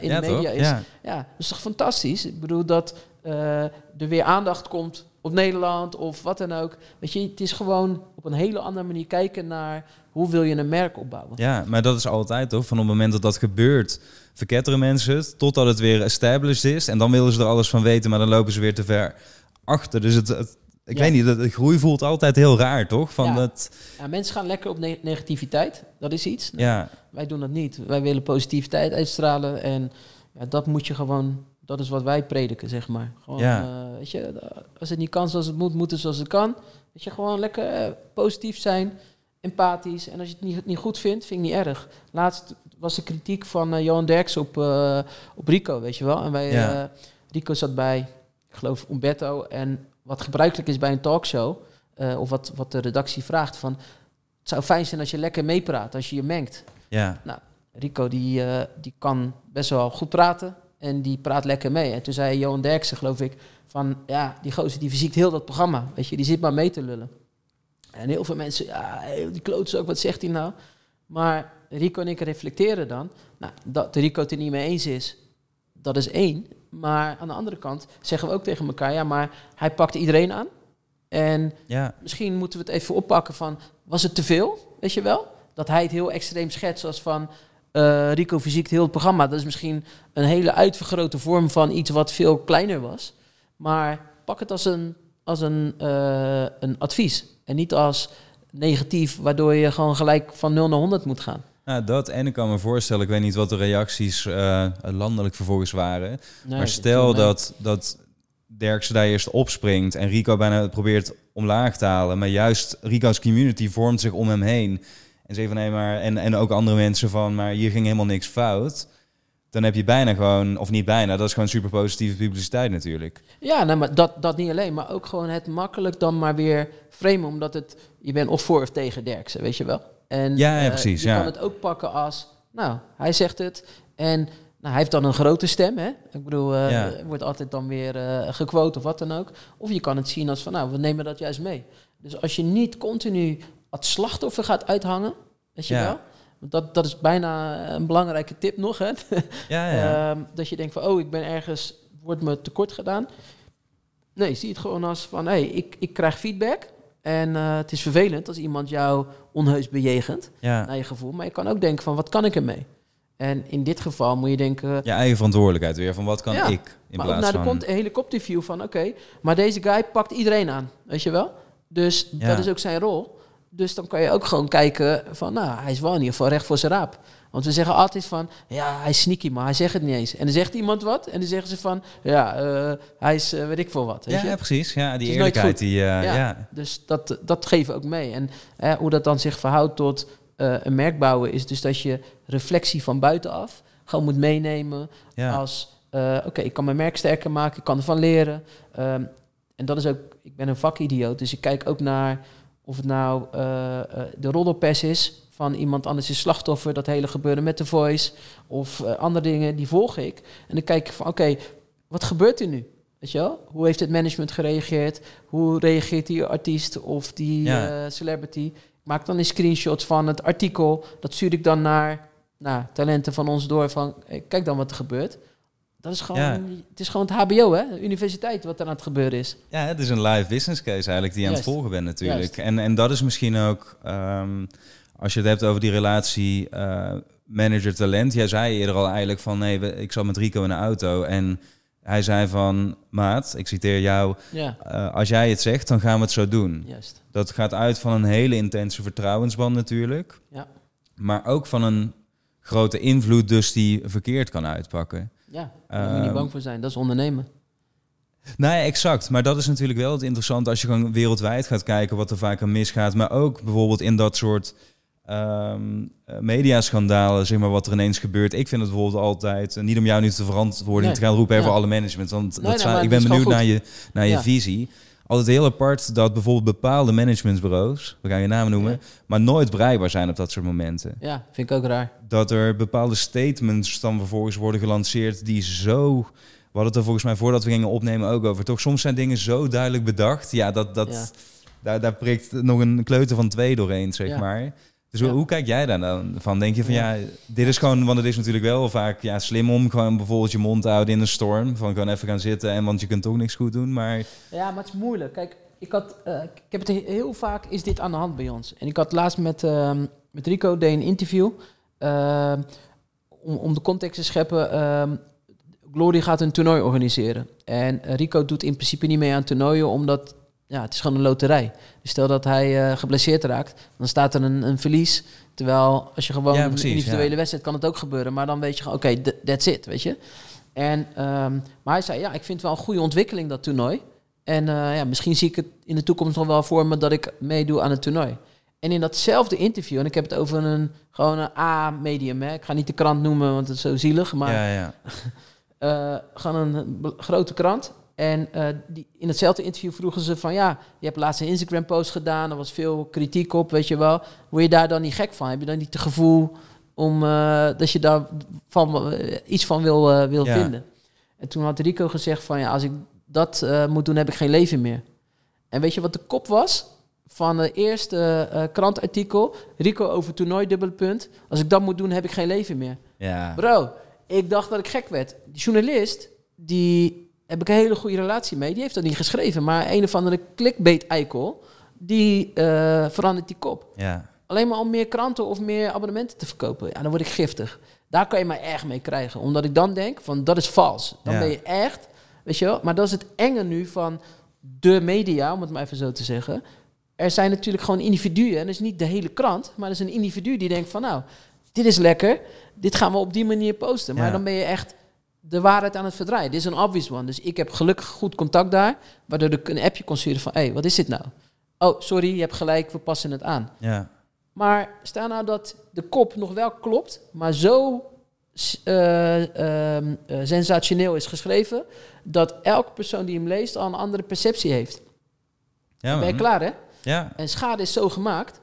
in de media is. Ja. ja, dat is toch fantastisch? Ik bedoel dat er weer aandacht komt op Nederland of wat dan ook. Weet je, het is gewoon op een hele andere manier kijken naar hoe wil je een merk opbouwen. Ja, maar dat is altijd toch? Van op het moment dat dat gebeurt, verketteren mensen het totdat het weer established is. En dan willen ze er alles van weten, maar dan lopen ze weer te ver achter. Dus het, ik weet niet, de groei voelt altijd heel raar, toch? Van ja. Dat... ja, mensen gaan lekker op negativiteit. Dat is iets. Nou, ja. Wij doen dat niet. Wij willen positiviteit uitstralen. En ja, dat moet je gewoon dat is wat wij prediken, zeg maar. Gewoon, ja. Uh, weet je, als het niet kan zoals het moet, moet het zoals het kan. Dat je gewoon lekker uh, positief zijn, empathisch. En als je het niet, niet goed vindt, vind ik niet erg. Laatst was de kritiek van uh, Johan Derks op, op Rico, weet je wel. En wij, ja. Rico zat bij, ik geloof, Umberto. En wat gebruikelijk is bij een talkshow, of wat, wat de redactie vraagt, van... Het zou fijn zijn als je lekker meepraat, als je je mengt. Ja. Nou, Rico die, die kan best wel goed praten. En die praat lekker mee. En toen zei Johan Derksen, geloof ik, van ja, die gozer die verziekt heel dat programma. Weet je, die zit maar mee te lullen. En heel veel mensen, ja, die ook, wat zegt hij nou? Maar Rico en ik reflecteren dan. Nou, dat Rico het er niet mee eens is, dat is één. Maar aan de andere kant zeggen we ook tegen elkaar, ja, maar hij pakt iedereen aan. En ja. misschien moeten we het even oppakken van, was het te veel, weet je wel? Dat hij het heel extreem schetst als van, uh, Rico fysiek heel het programma. Dat is misschien een hele uitvergrote vorm van iets wat veel kleiner was. Maar pak het als een, als een, uh, een advies. En niet als negatief, waardoor je gewoon gelijk van 0 naar 100 moet gaan. Nou, dat en ik kan me voorstellen, ik weet niet wat de reacties uh, landelijk vervolgens waren. Nee, maar stel dat, dat Derkse daar eerst opspringt en Rico bijna probeert omlaag te halen. Maar juist Rico's community vormt zich om hem heen. En ze van nee, maar en, en ook andere mensen van, maar hier ging helemaal niks fout. Dan heb je bijna gewoon, of niet bijna, dat is gewoon super positieve publiciteit natuurlijk. Ja, nou, maar dat, dat niet alleen, maar ook gewoon het makkelijk dan maar weer framen, omdat het, je bent of voor of tegen Derksen, weet je wel. En ja, ja uh, precies. Je ja. kan het ook pakken als, nou, hij zegt het en nou, hij heeft dan een grote stem, hè? Ik bedoel, uh, ja. wordt altijd dan weer uh, gequote of wat dan ook. Of je kan het zien als van, nou, we nemen dat juist mee. Dus als je niet continu het slachtoffer gaat uithangen, weet je wel? Dat, dat is bijna een belangrijke tip nog, hè? Ja, ja. um, *laughs* dat je denkt van, oh, ik ben ergens, wordt me tekort gedaan. Nee, zie het gewoon als van, hé, hey, ik, ik krijg feedback. En uh, het is vervelend als iemand jou onheus bejegent, ja. naar je gevoel. Maar je kan ook denken van, wat kan ik ermee? En in dit geval moet je denken... Je eigen verantwoordelijkheid weer, van wat kan ja, ik? In maar plaats ook naar van... de helikopterview van, oké, okay, maar deze guy pakt iedereen aan, weet je wel? Dus Ja. dat is ook zijn rol. Dus dan kan je ook gewoon kijken van, nou, hij is wel in ieder geval recht voor zijn raap. Want we zeggen altijd van, ja, hij is sneaky, maar hij zegt het niet eens. En dan zegt iemand wat en dan zeggen ze van, ja, uh, hij is uh, weet ik veel wat. Weet Ja, je? ja, precies. Ja, die eerlijkheid. Die, uh, Ja. ja. Dus dat, dat geven we ook mee. En eh, hoe dat dan zich verhoudt tot eh, een merk bouwen, is dus dat je reflectie van buitenaf gewoon moet meenemen Ja. als, eh, oké, ik kan mijn merk sterker maken, ik kan ervan leren. Ehm, en dat is ook, ik ben een vakidioot, dus ik kijk ook naar of het nou eh, de roddelpers is van iemand anders is slachtoffer, dat hele gebeuren met de voice, of eh, andere dingen, die volg ik. En dan kijk ik van, oké, wat gebeurt er nu? Weet je wel? Hoe heeft het management gereageerd? Hoe reageert die artiest of die Ja. celebrity? Ik maak dan een screenshot van het artikel. Dat stuur ik dan naar nou, talenten van ons door van, kijk dan wat er gebeurt. Dat is gewoon, Ja. het is gewoon het HBO, hè? De universiteit, wat er aan het gebeuren is. Ja, het is een live business case eigenlijk die je aan het volgen bent natuurlijk. Juist. En, en dat is misschien ook, ehm, als je het hebt over die relatie eh, manager-talent. Jij zei eerder al eigenlijk van, nee, ik zat met Rico in de auto en hij zei van, maat, ik citeer jou, Ja, eh, als jij het zegt, dan gaan we het zo doen. juist. Dat gaat uit van een hele intense vertrouwensband natuurlijk. Ja. Maar ook van een grote invloed dus die verkeerd kan uitpakken. Ja, daar moet je niet Ehm, bang voor zijn. Dat is ondernemen. Nee, exact. Maar dat is natuurlijk wel het interessante als je gewoon wereldwijd gaat kijken wat er vaak aan misgaat. Maar ook bijvoorbeeld in dat soort eh, mediaschandalen, zeg maar, wat er ineens gebeurt. Ik vind het bijvoorbeeld altijd, eh, niet om jou nu te verantwoording Nee. te gaan roepen over alle management, want Nee, dat zou- ik ben benieuwd naar je, naar je Ja. visie. Altijd heel apart dat bijvoorbeeld bepaalde managementsbureaus, we gaan je namen noemen, Ja. maar nooit bereikbaar zijn op dat soort momenten. Ja, vind ik ook raar. Dat er bepaalde statements dan vervolgens worden gelanceerd die zo... We hadden het er volgens mij voordat we gingen opnemen ook over. Toch, soms zijn dingen zo duidelijk bedacht. Ja, dat, dat, Ja. Daar, daar prikt nog een kleuter van twee doorheen, zeg Ja. maar. Dus hoe- Ja. hoe kijk jij daar dan van? Denk je van ja. Ja. dit is gewoon, want het is natuurlijk wel vaak ja, slim om gewoon bijvoorbeeld je mond te houden in een storm. Van gewoon even gaan zitten en want je kunt toch niks goed doen. Maar Ja, maar het is moeilijk. Kijk, ik, had, eh, ik heb het he- heel vaak is dit aan de hand bij ons. En ik had laatst met, ehm, met Rico deed een interview. ehm, om, om de context te scheppen. ehm, Glory gaat een toernooi organiseren. En eh, Rico doet in principe niet mee aan toernooien, omdat ja, het is gewoon een loterij. Dus stel dat hij eh, geblesseerd raakt, dan staat er een, een verlies. Terwijl als je gewoon Ja, een individuele ja. wedstrijd kan het ook gebeuren. Maar dan weet je gewoon, oké, th- that's it, weet je. En, ehm, maar hij zei, ja, ik vind het wel een goede ontwikkeling, dat toernooi. En eh, ja, misschien zie ik het in de toekomst nog wel voor me dat ik meedoe aan het toernooi. En in datzelfde interview, en ik heb het over een gewoon een A-medium, ik ga niet de krant noemen, want het is zo zielig, maar ja, ja. *laughs* eh, gewoon een grote krant. En eh, die, in hetzelfde interview vroegen ze van ja, je hebt laatst een Instagram post gedaan, er was veel kritiek op, weet je wel. Word je daar dan niet gek van? Heb je dan niet het gevoel om eh, dat je daar van, eh, iets van wil, wil Ja. vinden? En toen had Rico gezegd van ja, als ik dat moet doen, heb ik geen leven meer. En weet je wat de kop was? Van het eerste krantartikel, Rico over toernooi dubbele punt. Als ik dat moet doen, heb ik geen leven meer. ja. Bro, ik dacht dat ik gek werd. Die journalist, die heb ik een hele goede relatie mee. Die heeft dat niet geschreven. Maar een of andere clickbait-eikel, die eh, verandert die kop. ja. Alleen maar om meer kranten of meer abonnementen te verkopen. Ja, dan word ik giftig. Daar kan je mij erg mee krijgen. Omdat ik dan denk van, dat is vals. Dan Ja. ben je echt, weet je wel. Maar dat is het enge nu van de media, om het maar even zo te zeggen. Er zijn natuurlijk gewoon individuen. En dat is niet de hele krant. Maar dat is een individu die denkt van, nou, dit is lekker. Dit gaan we op die manier posten. Maar Ja. dan ben je echt de waarheid aan het verdraaien. Dit is een obvious one. Dus ik heb gelukkig goed contact daar. Waardoor ik een appje kon sturen van, hé, hey, wat is dit nou? Oh, sorry, je hebt gelijk, we passen het aan. ja. Maar sta nou dat de kop nog wel klopt, maar zo eh, ehm, eh, sensationeel is geschreven, dat elke persoon die hem leest al een andere perceptie heeft. ja ben je klaar, hè? Ja. En schade is zo gemaakt,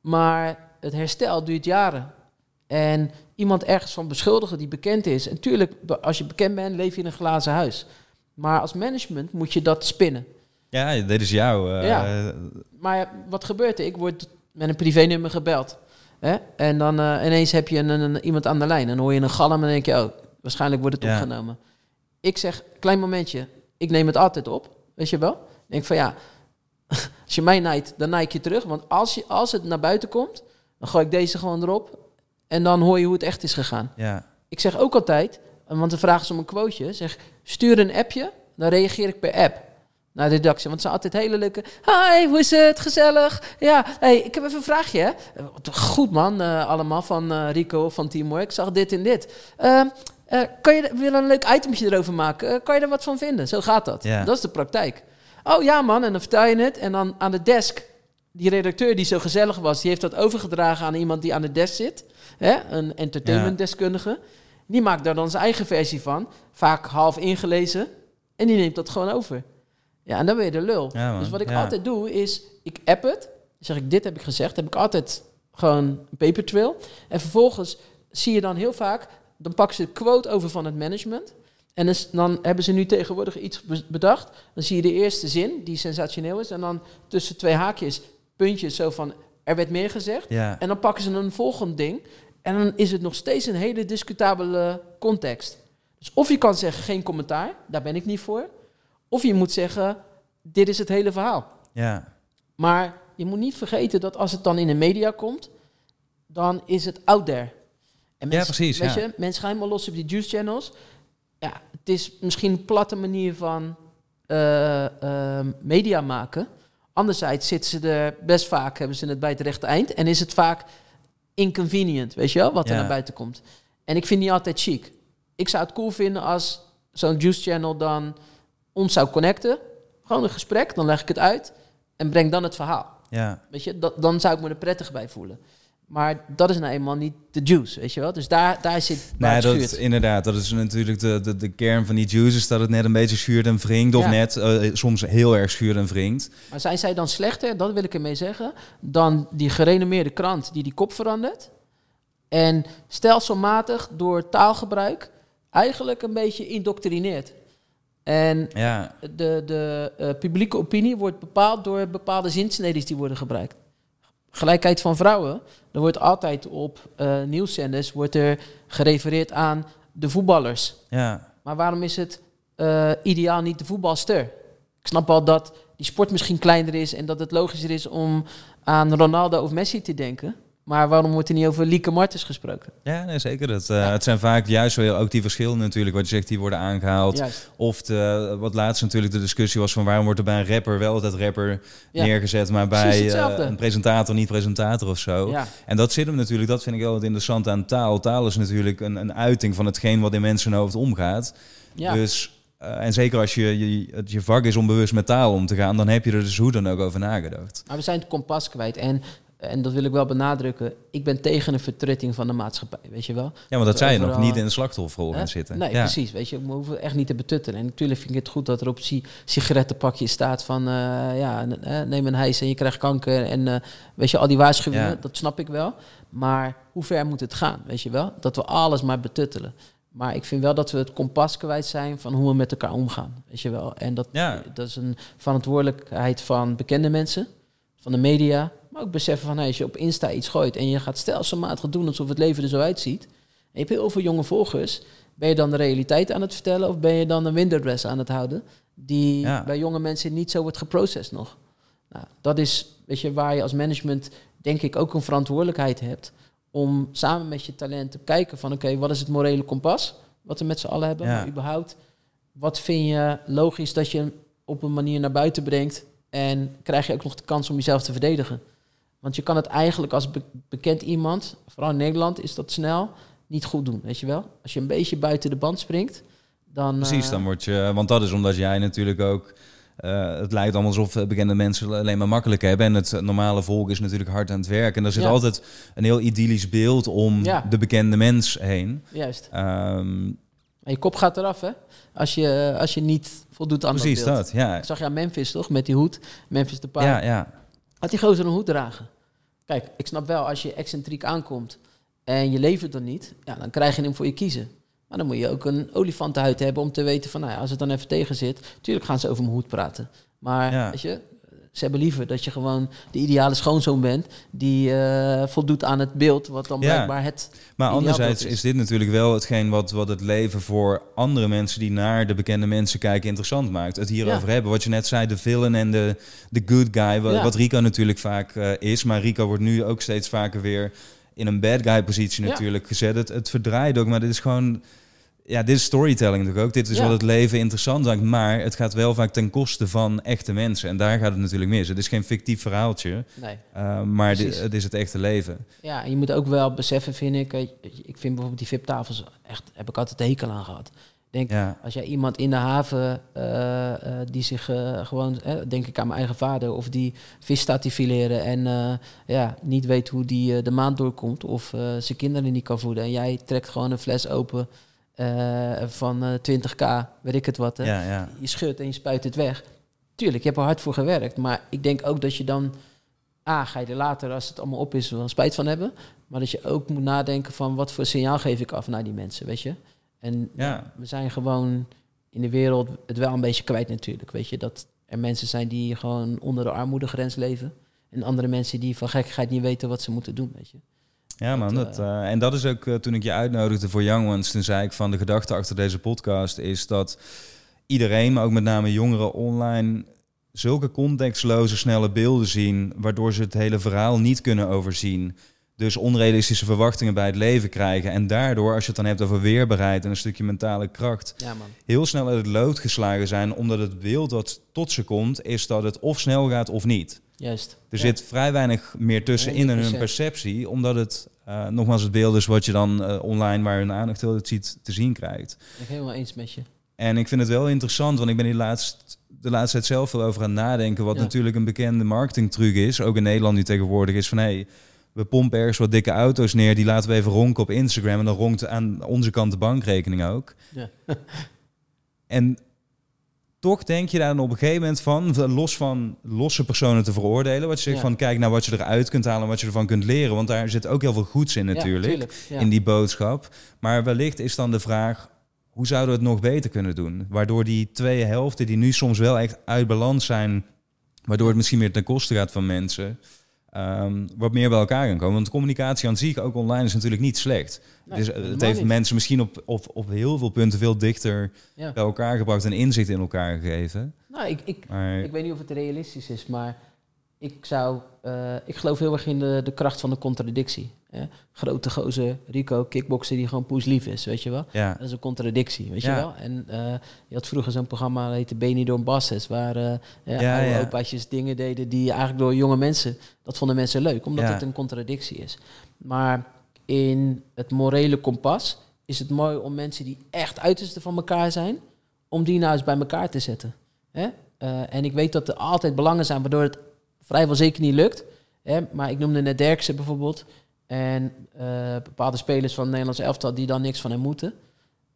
maar het herstel duurt jaren. En iemand ergens van beschuldigen die bekend is. En tuurlijk, als je bekend bent, leef je in een glazen huis. Maar als management moet je dat spinnen. ja, dit is jou. eh, Ja. Maar wat gebeurt er? Ik word met een privénummer gebeld. Hè? En dan eh, ineens heb je een, een- iemand aan de lijn. En dan hoor je een galm en dan denk je, oh, waarschijnlijk wordt het Ja. opgenomen. Ik zeg, klein momentje, ik neem het altijd op. Weet je wel? Ik denk van ja, *laughs* als je mij naait, dan naai ik je terug. Want als, je, als het naar buiten komt, dan gooi ik deze gewoon erop. En dan hoor je hoe het echt is gegaan. ja. Ik zeg ook altijd, want dan vragen ze om een quoteje. Zeg, stuur een appje, dan reageer ik per app naar de redactie. Want ze zijn altijd hele leuke... Hi, hoe is het? Gezellig. Ja, hey, ik heb even een vraagje. Hè? Goed man, eh, allemaal van eh, Rico van Teamwork. Ik zag dit en dit. Eh, kan je wil een leuk itemje erover maken? Kan je er wat van vinden? Zo gaat dat. Ja. Dat is de praktijk. Oh ja man, en dan vertel je het. En dan aan de desk, die redacteur die zo gezellig was... die heeft dat overgedragen aan iemand die aan de desk zit. Hè? Een entertainmentdeskundige. Die maakt daar dan zijn eigen versie van. Vaak half ingelezen. En die neemt dat gewoon over. Ja, en dan ben je de lul. Ja, dus wat ik Ja. altijd doe, is ik app het. Dan zeg ik, dit heb ik gezegd. heb ik altijd gewoon een paper trail. En vervolgens zie je dan heel vaak... dan pakken ze de quote over van het management... En dan hebben ze nu tegenwoordig iets be- bedacht. Dan zie je de eerste zin, die sensationeel is. En dan tussen twee haakjes, puntjes zo van... er werd meer gezegd. Ja. En dan pakken ze een volgend ding. En dan is het nog steeds een hele discutabele context. Dus of je kan zeggen geen commentaar, daar ben ik niet voor. Of je moet zeggen, dit is het hele verhaal. ja. Maar je moet niet vergeten dat als het dan in de media komt, dan is het out there. En Ja, precies, Weet ja. je, mensen gaan helemaal los op die juice channels. Ja, het is misschien een platte manier van eh, ehm, media maken. Anderzijds zitten ze er best vaak, hebben ze het bij het rechte eind. En is het vaak inconvenient, weet je wel, wat er naar buiten komt. En ik vind niet altijd chic. Ik zou het cool vinden als zo'n juice channel dan ons zou connecten. Gewoon een gesprek, dan leg ik het uit en breng dan het verhaal. ja. Weet je, dat, dan zou ik me er prettig bij voelen. Maar dat is nou eenmaal niet de juice, weet je wel. Dus daar, daar zit Nee, dat, inderdaad. Dat is natuurlijk de, de, de kern van die juices. Dat het net een beetje schuurt en wringt. Of Ja. net eh, soms heel erg schuurt en wringt. Maar zijn zij dan slechter, dat wil ik ermee zeggen, dan die gerenommeerde krant die die kop verandert? En stelselmatig door taalgebruik eigenlijk een beetje indoctrineert. En Ja, de, de eh, publieke opinie wordt bepaald door bepaalde zinsneden die worden gebruikt. Gelijkheid van vrouwen. Er wordt altijd op uh, nieuwszenders wordt er gerefereerd aan de voetballers. Ja. Maar waarom is het uh, ideaal niet de voetbalster? Ik snap wel dat die sport misschien kleiner is en dat het logischer is om aan Ronaldo of Messi te denken. Maar waarom wordt er niet over Lieke Martens gesproken? Ja, nee, zeker. Dat, uh, Het zijn vaak juist wel ook die verschillen natuurlijk, wat je zegt, die worden aangehaald. Juist. Of de, wat laatst natuurlijk de discussie was van waarom wordt er bij een rapper wel dat rapper ja. neergezet, maar bij uh, een presentator niet presentator of zo. Ja. En dat zit hem natuurlijk, dat vind ik wel het interessant aan taal. Taal is natuurlijk een, een uiting van hetgeen wat in mensen hoofd omgaat. Ja. Dus... Uh, en zeker als je, je, het je vak is om bewust met taal om te gaan, dan heb je er dus hoe dan ook over nagedacht. Maar we zijn het kompas kwijt. En en dat wil ik wel benadrukken, ik ben tegen een vertrutting van de maatschappij, weet je wel. Ja, maar dat zei je nog, niet in de slachtofferrol gaan zitten. Nee, ja. precies, weet je, we hoeven echt niet te betuttelen. En natuurlijk vind ik het goed dat er op si sigarettenpakje staat van, uh, ja, neem een hijs en je krijgt kanker. En uh, weet je, al die waarschuwingen, ja. dat snap ik wel. Maar hoe ver moet het gaan, weet je wel? Dat we alles maar betuttelen. Maar ik vind wel dat we het kompas kwijt zijn van hoe we met elkaar omgaan, weet je wel. En dat, ja. dat is een verantwoordelijkheid van bekende mensen, van de media, maar ook beseffen van hey, als je op Insta iets gooit en je gaat stelselmatig doen alsof het leven er zo uitziet. En je hebt heel veel jonge volgers. Ben je dan de realiteit aan het vertellen of ben je dan een winderdress aan het houden? Die Ja. bij jonge mensen niet zo wordt geprocessed nog. Nou, dat is weet je, waar je als management denk ik ook een verantwoordelijkheid hebt. Om samen met je talent te kijken van oké, wat is het morele kompas? Wat we met z'n allen hebben. Ja. Maar überhaupt, wat vind je logisch dat je op een manier naar buiten brengt? En krijg je ook nog de kans om jezelf te verdedigen? Want je kan het eigenlijk als be- bekend iemand, vooral in Nederland is dat snel, niet goed doen, weet je wel? Als je een beetje buiten de band springt, dan... Precies, eh, dan word je... Want dat is omdat jij natuurlijk ook... eh, het lijkt allemaal alsof eh, bekende mensen alleen maar makkelijk hebben. En het normale volk is natuurlijk hard aan het werk. En er zit Ja. altijd een heel idyllisch beeld om Ja. de bekende mens heen. Juist. Ehm, En je kop gaat eraf, hè? Als je, als je niet voldoet aan precies dat beeld. dat, ja. Ik zag je aan Memphis, toch? Met die hoed. Memphis de paard. Ja, ja. Had die gozer een hoed dragen? Kijk, ik snap wel, als je excentriek aankomt en je levert dan niet, ja, dan krijg je hem voor je kiezen. Maar dan moet je ook een olifantenhuid hebben om te weten van, nou ja, als het dan even tegen zit, tuurlijk gaan ze over mijn hoed praten. Maar, Ja. weet je, ze hebben liever dat je gewoon de ideale schoonzoon bent die eh, voldoet aan het beeld wat dan Ja. blijkbaar het... Maar anderzijds is. is dit natuurlijk wel hetgeen wat, wat het leven voor andere mensen die naar de bekende mensen kijken interessant maakt. Het hierover Ja. hebben. Wat je net zei, de villain en de, de good guy. Wat, Ja. wat Rico natuurlijk vaak eh, is. Maar Rico wordt nu ook steeds vaker weer in een bad guy positie natuurlijk gezet. Het, het verdraait ook, maar dit is gewoon... Ja, dit is storytelling natuurlijk ook. Dit is Ja. wat het leven interessant maakt. Maar het gaat wel vaak ten koste van echte mensen. En daar gaat het natuurlijk mis. Het is geen fictief verhaaltje. Nee. eh, maar het is het echte leven. Ja, en je moet ook wel beseffen, vind ik, eh, ik vind bijvoorbeeld die VIP-tafels echt, heb ik altijd de hekel aan gehad. Denk, Ja. Als jij iemand in de haven uh, uh, die zich uh, gewoon, denk ik aan mijn eigen vader, of die vis staat te fileren en ja, niet weet hoe die de maand doorkomt, of zijn kinderen niet kan voeden. En jij trekt gewoon een fles open uh, van 20k, weet ik het wat. Hè? Ja, ja. Je schudt en je spuit het weg. Tuurlijk, je hebt er hard voor gewerkt, maar ik denk ook dat je dan, A, ga je er later, als het allemaal op is, wel spijt van hebben. Maar dat je ook moet nadenken van wat voor signaal geef ik af naar die mensen, weet je. En Ja. we zijn gewoon in de wereld het wel een beetje kwijt natuurlijk. Weet je, dat er mensen zijn die gewoon onder de armoedegrens leven. En andere mensen die van gekkigheid niet weten wat ze moeten doen, weet je. Ja man, dat, uh, en dat is ook uh, toen ik je uitnodigde voor Young Ones, toen zei ik van de gedachte achter deze podcast is dat iedereen, maar ook met name jongeren online, zulke contextloze snelle beelden zien, waardoor ze het hele verhaal niet kunnen overzien. Dus onrealistische verwachtingen bij het leven krijgen. En daardoor, als je het dan hebt over weerbaarheid en een stukje mentale kracht, ja, man. heel snel uit het lood geslagen zijn. Omdat het beeld dat tot ze komt, is dat het of snel gaat of niet. Juist. Er ja. zit vrij weinig meer tussenin in hun perceptie. Omdat het uh, nogmaals het beeld is wat je dan uh, online, waar hun aandacht heel ziet, te zien krijgt. Ik ben helemaal eens met je. En ik vind het wel interessant, want ik ben die laatst, de laatste tijd zelf veel over aan het nadenken. Wat ja. natuurlijk een bekende marketingtruc is, ook in Nederland nu tegenwoordig, is van hé, hey, we pompen ergens wat dikke auto's neer, die laten we even ronken op Instagram. En dan ronkt aan onze kant de bankrekening ook. Ja. en toch denk je daar dan op een gegeven moment van, los van losse personen te veroordelen, wat je zegt Ja. van kijk naar wat je eruit kunt halen, wat je ervan kunt leren. Want daar zit ook heel veel goeds in natuurlijk, Ja, tuurlijk, ja. in die boodschap. Maar wellicht is dan de vraag, hoe zouden we het nog beter kunnen doen? Waardoor die twee helften die nu soms wel echt uit balans zijn, waardoor het misschien meer ten koste gaat van mensen. Ehm, wat meer bij elkaar gaan komen. Want communicatie aan zich, ook online, is natuurlijk niet slecht. Nee, dus, eh, het heeft niet. mensen misschien op, op, op heel veel punten veel dichter Ja. bij elkaar gebracht en inzicht in elkaar gegeven. Nou, ik, ik, Maar ik weet niet of het realistisch is, maar ik zou... eh, ik geloof heel erg in de, de kracht van de contradictie. Hè? Grote gozer, Rico, kickbokser die gewoon poeslief is, weet je wel. ja, Dat is een contradictie, weet Ja. je wel. En eh, je had vroeger zo'n programma, dat heette Benidorm Basses, waar eh ja, oude ja. opaatjes dingen deden die eigenlijk door jonge mensen, dat vonden mensen leuk, omdat het een contradictie is. Maar in het morele kompas is het mooi om mensen die echt uitersten van elkaar zijn, om die nou eens bij elkaar te zetten. Hè? En ik weet dat er altijd belangen zijn waardoor het vrijwel zeker niet lukt. Hè? Maar ik noemde net Derksen bijvoorbeeld. En eh, bepaalde spelers van het Nederlands elftal die dan niks van hem moeten.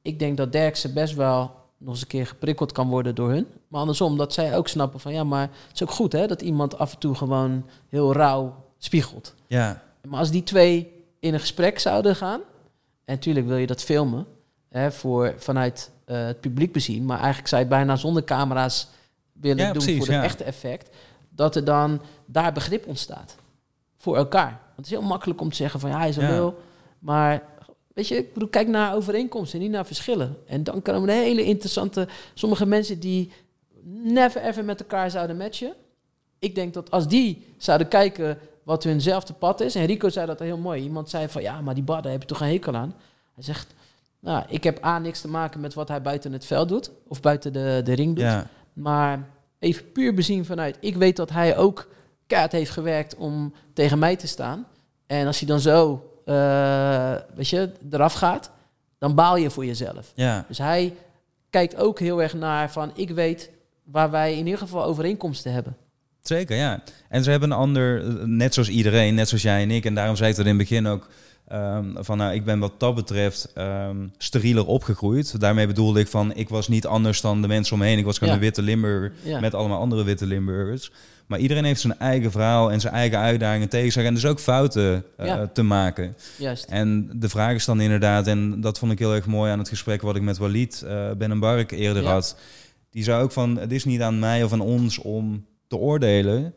Ik denk dat Derksen best wel nog eens een keer geprikkeld kan worden door hun. Maar andersom, dat zij ook snappen van ja, maar het is ook goed hè, dat iemand af en toe gewoon heel rauw spiegelt. ja, Maar als die twee in een gesprek zouden gaan, en natuurlijk wil je dat filmen hè, voor, vanuit eh, het publiek bezien, maar eigenlijk zou je het bijna zonder camera's willen Ja, doen precies, voor het ja. echte effect, dat er dan daar begrip ontstaat voor elkaar. Want het is heel makkelijk om te zeggen van ja, hij is een lul, maar weet je, ik bedoel, kijk naar overeenkomsten, niet naar verschillen. En dan komen er hele interessante, sommige mensen die never ever met elkaar zouden matchen. Ik denk dat als die zouden kijken wat hunzelfde pad is. En Rico zei dat heel mooi. Iemand zei van ja, maar die bar, daar heb je toch een hekel aan. Hij zegt, nou, ik heb A niks te maken met wat hij buiten het veld doet. Of buiten de, de ring doet. ja, Maar even puur bezien vanuit, ik weet dat hij ook kaart heeft gewerkt om tegen mij te staan. En als hij dan zo, eh, weet je, eraf gaat, dan baal je voor jezelf. ja. Dus hij kijkt ook heel erg naar van, ik weet waar wij in ieder geval overeenkomsten hebben. Zeker, ja. En ze hebben een ander, net zoals iedereen, net zoals jij en ik. En daarom zei ik dat in het begin ook. Ehm, van nou, ik ben wat dat betreft ehm sterieler opgegroeid. Daarmee bedoelde ik van, ik was niet anders dan de mensen om me heen. Ik was gewoon Ja. een witte Limburger Ja. met allemaal andere witte Limburgers. Maar iedereen heeft zijn eigen verhaal en zijn eigen uitdagingen tegen zich. En dus ook fouten eh, Ja. te maken. Juist. En de vraag is dan inderdaad, en dat vond ik heel erg mooi aan het gesprek wat ik met Walid uh, Benenbark eerder Ja. had. Die zei ook van, het is niet aan mij of aan ons om te oordelen.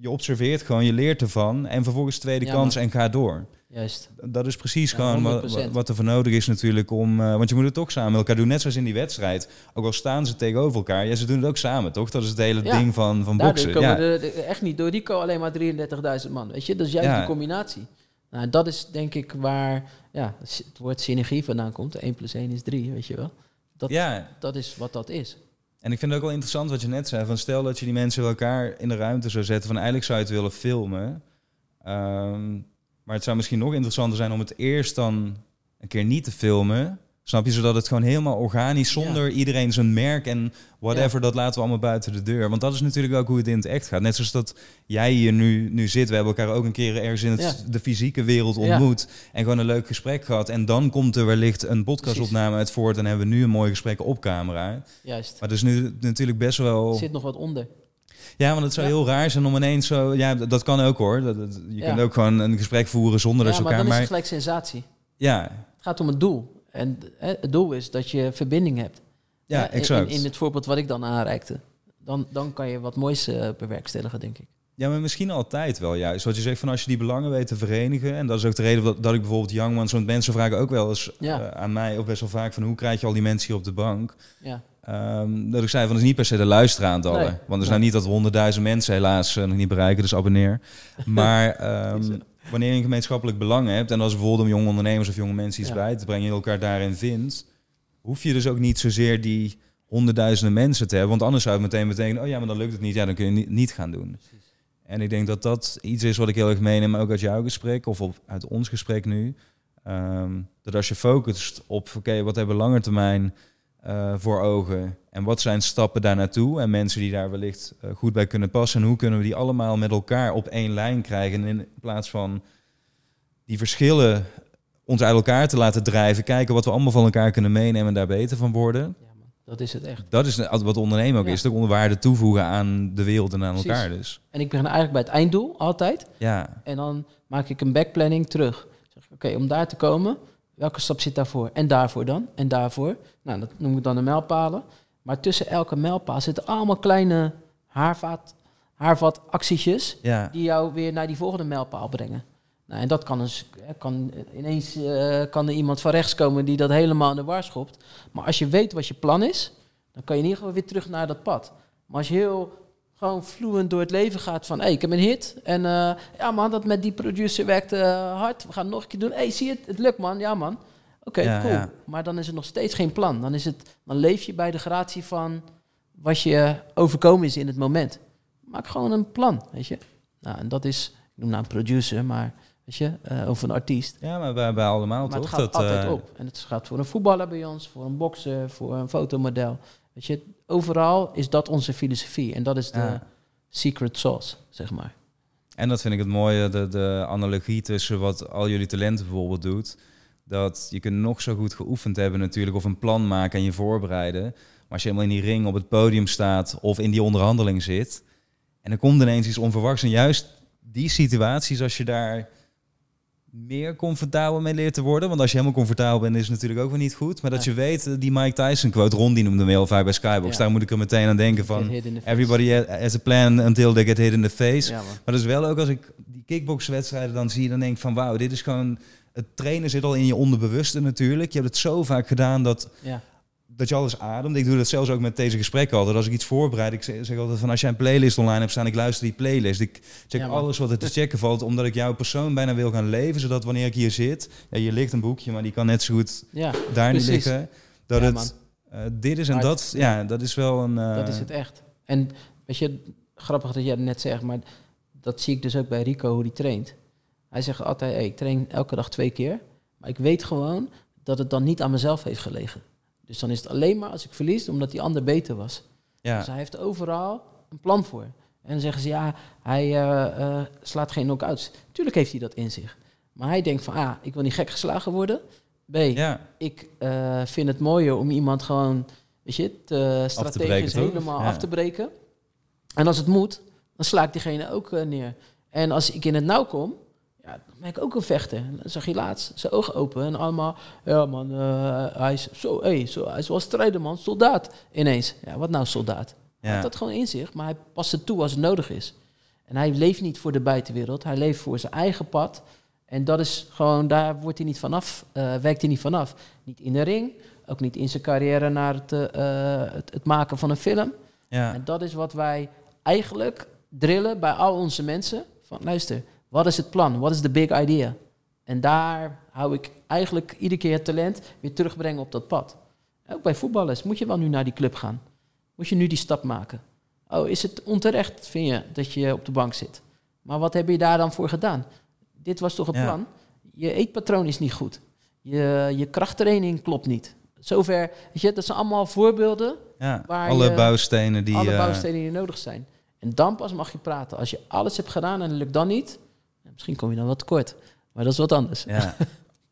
Je observeert gewoon, je leert ervan en vervolgens tweede kans en ga door. Juist. Dat is precies Ja, gewoon wat, 100%. wat er voor nodig is natuurlijk om... eh, want je moet het toch samen met elkaar doen, net zoals in die wedstrijd. Ook al staan ze tegenover elkaar, ja, ze doen het ook samen, toch? Dat is het hele Ja. ding van, van Daardoor boksen. Ja. er echt niet door Rico alleen maar 33.000 man. Weet je, dat is juist Ja. die combinatie. Nou, dat is denk ik waar ja, het woord synergie vandaan komt. 1 plus 1 is 3, weet je wel. Dat, ja, dat is wat dat is. En ik vind het ook wel interessant wat je net zei. Van stel dat je die mensen bij elkaar in de ruimte zou zetten. Van eigenlijk zou je het willen filmen. Ehm, maar het zou misschien nog interessanter zijn om het eerst dan een keer niet te filmen. Snap je? Zodat het gewoon helemaal organisch, zonder iedereen zijn merk en whatever, dat laten we allemaal buiten de deur. Want dat is natuurlijk ook hoe het in het echt gaat. Net zoals dat jij hier nu, nu zit. We hebben elkaar ook een keer ergens in het, Ja. de fysieke wereld ontmoet. En gewoon een leuk gesprek gehad. En dan komt er wellicht een podcastopname uit voort. En hebben we nu een mooi gesprek op camera. Juist. Maar er is nu natuurlijk best wel... Er zit nog wat onder. Ja, want het zou Ja. heel raar zijn om ineens zo... Ja, dat dat kan ook hoor. Dat, dat- je Ja. kunt ook gewoon een gesprek voeren zonder dat Ja, je maar elkaar... dan is Maar, het gelijk sensatie. ja, Het gaat om het doel. En hè, het doel is dat je verbinding hebt. ja, exact. In, in het voorbeeld wat ik dan aanreikte. Dan, dan kan je wat moois eh, bewerkstelligen, denk ik. Ja, maar misschien altijd wel juist. Wat je zegt van als je die belangen weet te verenigen. En dat is ook de reden dat, dat ik bijvoorbeeld Young. Want mensen vragen ook wel eens Ja. eh, aan mij, of best wel vaak... van hoe krijg je al die mensen hier op de bank? Ja, Ehm, dat ik zei van, dat is niet per se de luisteraantallen. Nee. Want het is nou niet dat we honderdduizend mensen helaas eh, nog niet bereiken, dus abonneer. *laughs* Maar ehm, wanneer je een gemeenschappelijk belang hebt... en als bijvoorbeeld om jonge ondernemers of jonge mensen iets Ja. bij te brengen... je elkaar daarin vindt... hoef je dus ook niet zozeer die honderdduizenden mensen te hebben. Want anders zou het meteen betekenen... oh ja, maar dan lukt het niet, ja, dan kun je niet, niet gaan doen. En ik denk dat dat iets is wat ik heel erg meeneem... ook uit jouw gesprek of op, uit ons gesprek nu... Ehm, dat als je focust op, oké, wat hebben we lange termijn eh, voor ogen en wat zijn stappen daar naartoe en mensen die daar wellicht eh, goed bij kunnen passen en hoe kunnen we die allemaal met elkaar op één lijn krijgen in plaats van die verschillen ons uit elkaar te laten drijven, kijken wat we allemaal van elkaar kunnen meenemen en daar beter van worden. ja man. dat is het echt. Dat is wat ondernemen ook Ja. is, toch onderwaarde toevoegen aan de wereld en aan Precies. elkaar dus. En ik begin eigenlijk bij het einddoel, altijd. Ja, En dan maak ik een backplanning terug. Zeg ik, Oké, om daar te komen, welke stap zit daarvoor? En daarvoor dan? En daarvoor? Nou, dat noem ik dan de mijlpalen. Maar tussen elke mijlpaal zitten allemaal kleine haarvaat haar wat actietjes Ja. die jou weer naar die volgende mijlpaal brengen. Nou, en dat kan dus, hè, kan, ineens eh, kan er iemand van rechts komen die dat helemaal in de war schopt. Maar als je weet wat je plan is, dan kan je in ieder geval weer terug naar dat pad. Maar als je heel gewoon fluent door het leven gaat van, hé, ik heb een hit. En eh, ja man, dat met die producer werkt hard. We gaan het nog een keer doen. Hé, zie je het? Het lukt man. Ja man. Oké, Ja, cool. ja. Maar dan is het nog steeds geen plan. Dan, is het, dan leef je bij de gratie van wat je overkomen is in het moment. Maak gewoon een plan, weet je. Nou, en dat is, ik noem nou een producer, maar weet je, eh, of een artiest. ja, maar bij, bij allemaal Maar het toch? gaat Dat, altijd eh, op. En het gaat voor een voetballer bij ons, voor een bokser, voor een fotomodel. Weet je, overal is dat onze filosofie. En dat is de Ja. secret sauce, zeg maar. En dat vind ik het mooie, de, de analogie tussen wat al jullie talenten bijvoorbeeld doet. Dat je kunt nog zo goed geoefend hebben natuurlijk, of een plan maken en je voorbereiden. Maar als je helemaal in die ring op het podium staat of in die onderhandeling zit... en er komt ineens iets onverwachts. En juist die situaties, als je daar meer comfortabel mee leert te worden... want als je helemaal comfortabel bent, is het natuurlijk ook weer niet goed. Maar dat Ja. je weet, eh, die Mike Tyson quote, Ron die noemde hem heel vaak bij Skybox... Ja. daar moet ik er meteen aan denken van... Everybody has a plan until they get hit in the face. Ja. Maar dat is wel ook als ik die kickboxwedstrijden dan zie, dan denk ik van wauw, dit is gewoon. Het trainen zit al in je onderbewuste natuurlijk. Je hebt het zo vaak gedaan dat, Ja. Dat je alles ademt. Ik doe dat zelfs ook met deze gesprekken altijd. Als ik iets voorbereid, ik zeg, altijd van als jij een playlist online hebt staan, ik luister die playlist. Ik check Ja, alles wat er te checken valt, omdat ik jouw persoon bijna wil gaan leven. Zodat wanneer ik hier zit, ja, hier ligt een boekje, maar die kan net zo goed ja, daar niet liggen. Dat Ja, het eh, dit is en dat, ja, dat is wel een... eh, dat is het echt. En weet je, grappig dat jij net zegt, maar dat zie ik dus ook bij Rico, hoe die traint. Hij zegt altijd, hey, ik train elke dag twee keer. Maar ik weet gewoon dat het dan niet aan mezelf heeft gelegen. Dus dan is het alleen maar als ik verlies, omdat die ander beter was. Ja, Dus hij heeft overal een plan voor. En dan zeggen ze, ja, hij eh, eh, slaat geen knock-outs. Tuurlijk heeft hij dat in zich. Maar hij denkt van, A, ik wil niet gek geslagen worden. B, ja, ik eh, vind het mooier om iemand gewoon, weet je, te strategisch breken, helemaal Ja. af te breken. En als het moet, dan sla ik diegene ook neer. En als ik in het nauw kom, ja, dan ben ik ook een vechter. En dan zag je laatst zijn ogen open en allemaal, ja man, eh, hij is zo, hey, zo, hij is wel strijder man, soldaat. Ineens, ja, wat nou soldaat? Hij heeft dat gewoon in zich, maar hij past het toe als het nodig is. En hij leeft niet voor de buitenwereld, hij leeft voor zijn eigen pad. En dat is gewoon, daar wordt hij niet vanaf, eh werkt hij niet vanaf. Niet in de ring, ook niet in zijn carrière naar het, eh, het, het maken van een film. ja. En dat is wat wij eigenlijk drillen bij al onze mensen. Van luister, wat is het plan? Wat is de big idea? En daar hou ik eigenlijk iedere keer het talent weer terugbrengen op dat pad. Ook bij voetballers. Moet je wel nu naar die club gaan? Moet je nu die stap maken? Oh, is het onterecht, vind je, dat je op de bank zit? Maar wat heb je daar dan voor gedaan? Dit was toch het Ja. plan? Je eetpatroon is niet goed. Je, je krachttraining klopt niet. Zover, weet je, dat zijn allemaal voorbeelden ja. waar Alle je- bouwstenen die... alle eh, bouwstenen die nodig zijn. En dan pas mag je praten. Als je alles hebt gedaan en het lukt dan niet, misschien kom je dan wat tekort. Maar dat is wat anders. Ja.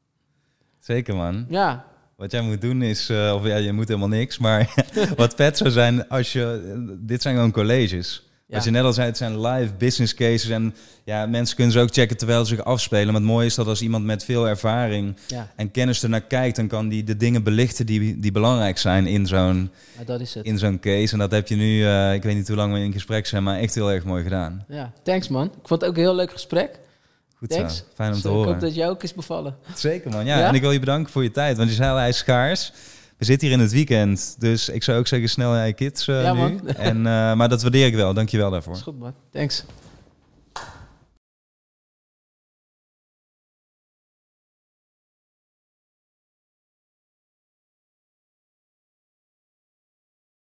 *laughs* Zeker man. Ja, Wat jij moet doen is, eh, of ja, je moet helemaal niks, maar *laughs* wat vet zou zijn als je, dit zijn gewoon colleges. Ja. Wat je net al zei, het zijn live business cases en ja, mensen kunnen ze ook checken terwijl ze zich afspelen. Maar het mooie is dat als iemand met veel ervaring ja, en kennis ernaar kijkt, dan kan die de dingen belichten die, die belangrijk zijn in zo'n, in zo'n case. En dat heb je nu, eh, ik weet niet hoe lang we in gesprek zijn, maar echt heel erg mooi gedaan. Ja, thanks man. Ik vond het ook een heel leuk gesprek. Goed Thanks. zo, fijn om Dus, te eh, ik horen. hoop dat jou ook is bevallen. Zeker man, ja. Ja? En ik wil je bedanken voor je tijd, want je zei al, hij is schaars. We zitten hier in het weekend, dus ik zou ook zeggen snel naar je kids eh, Ja, nu. man. En, eh, maar dat waardeer ik wel, dank je wel daarvoor. is goed man. Thanks.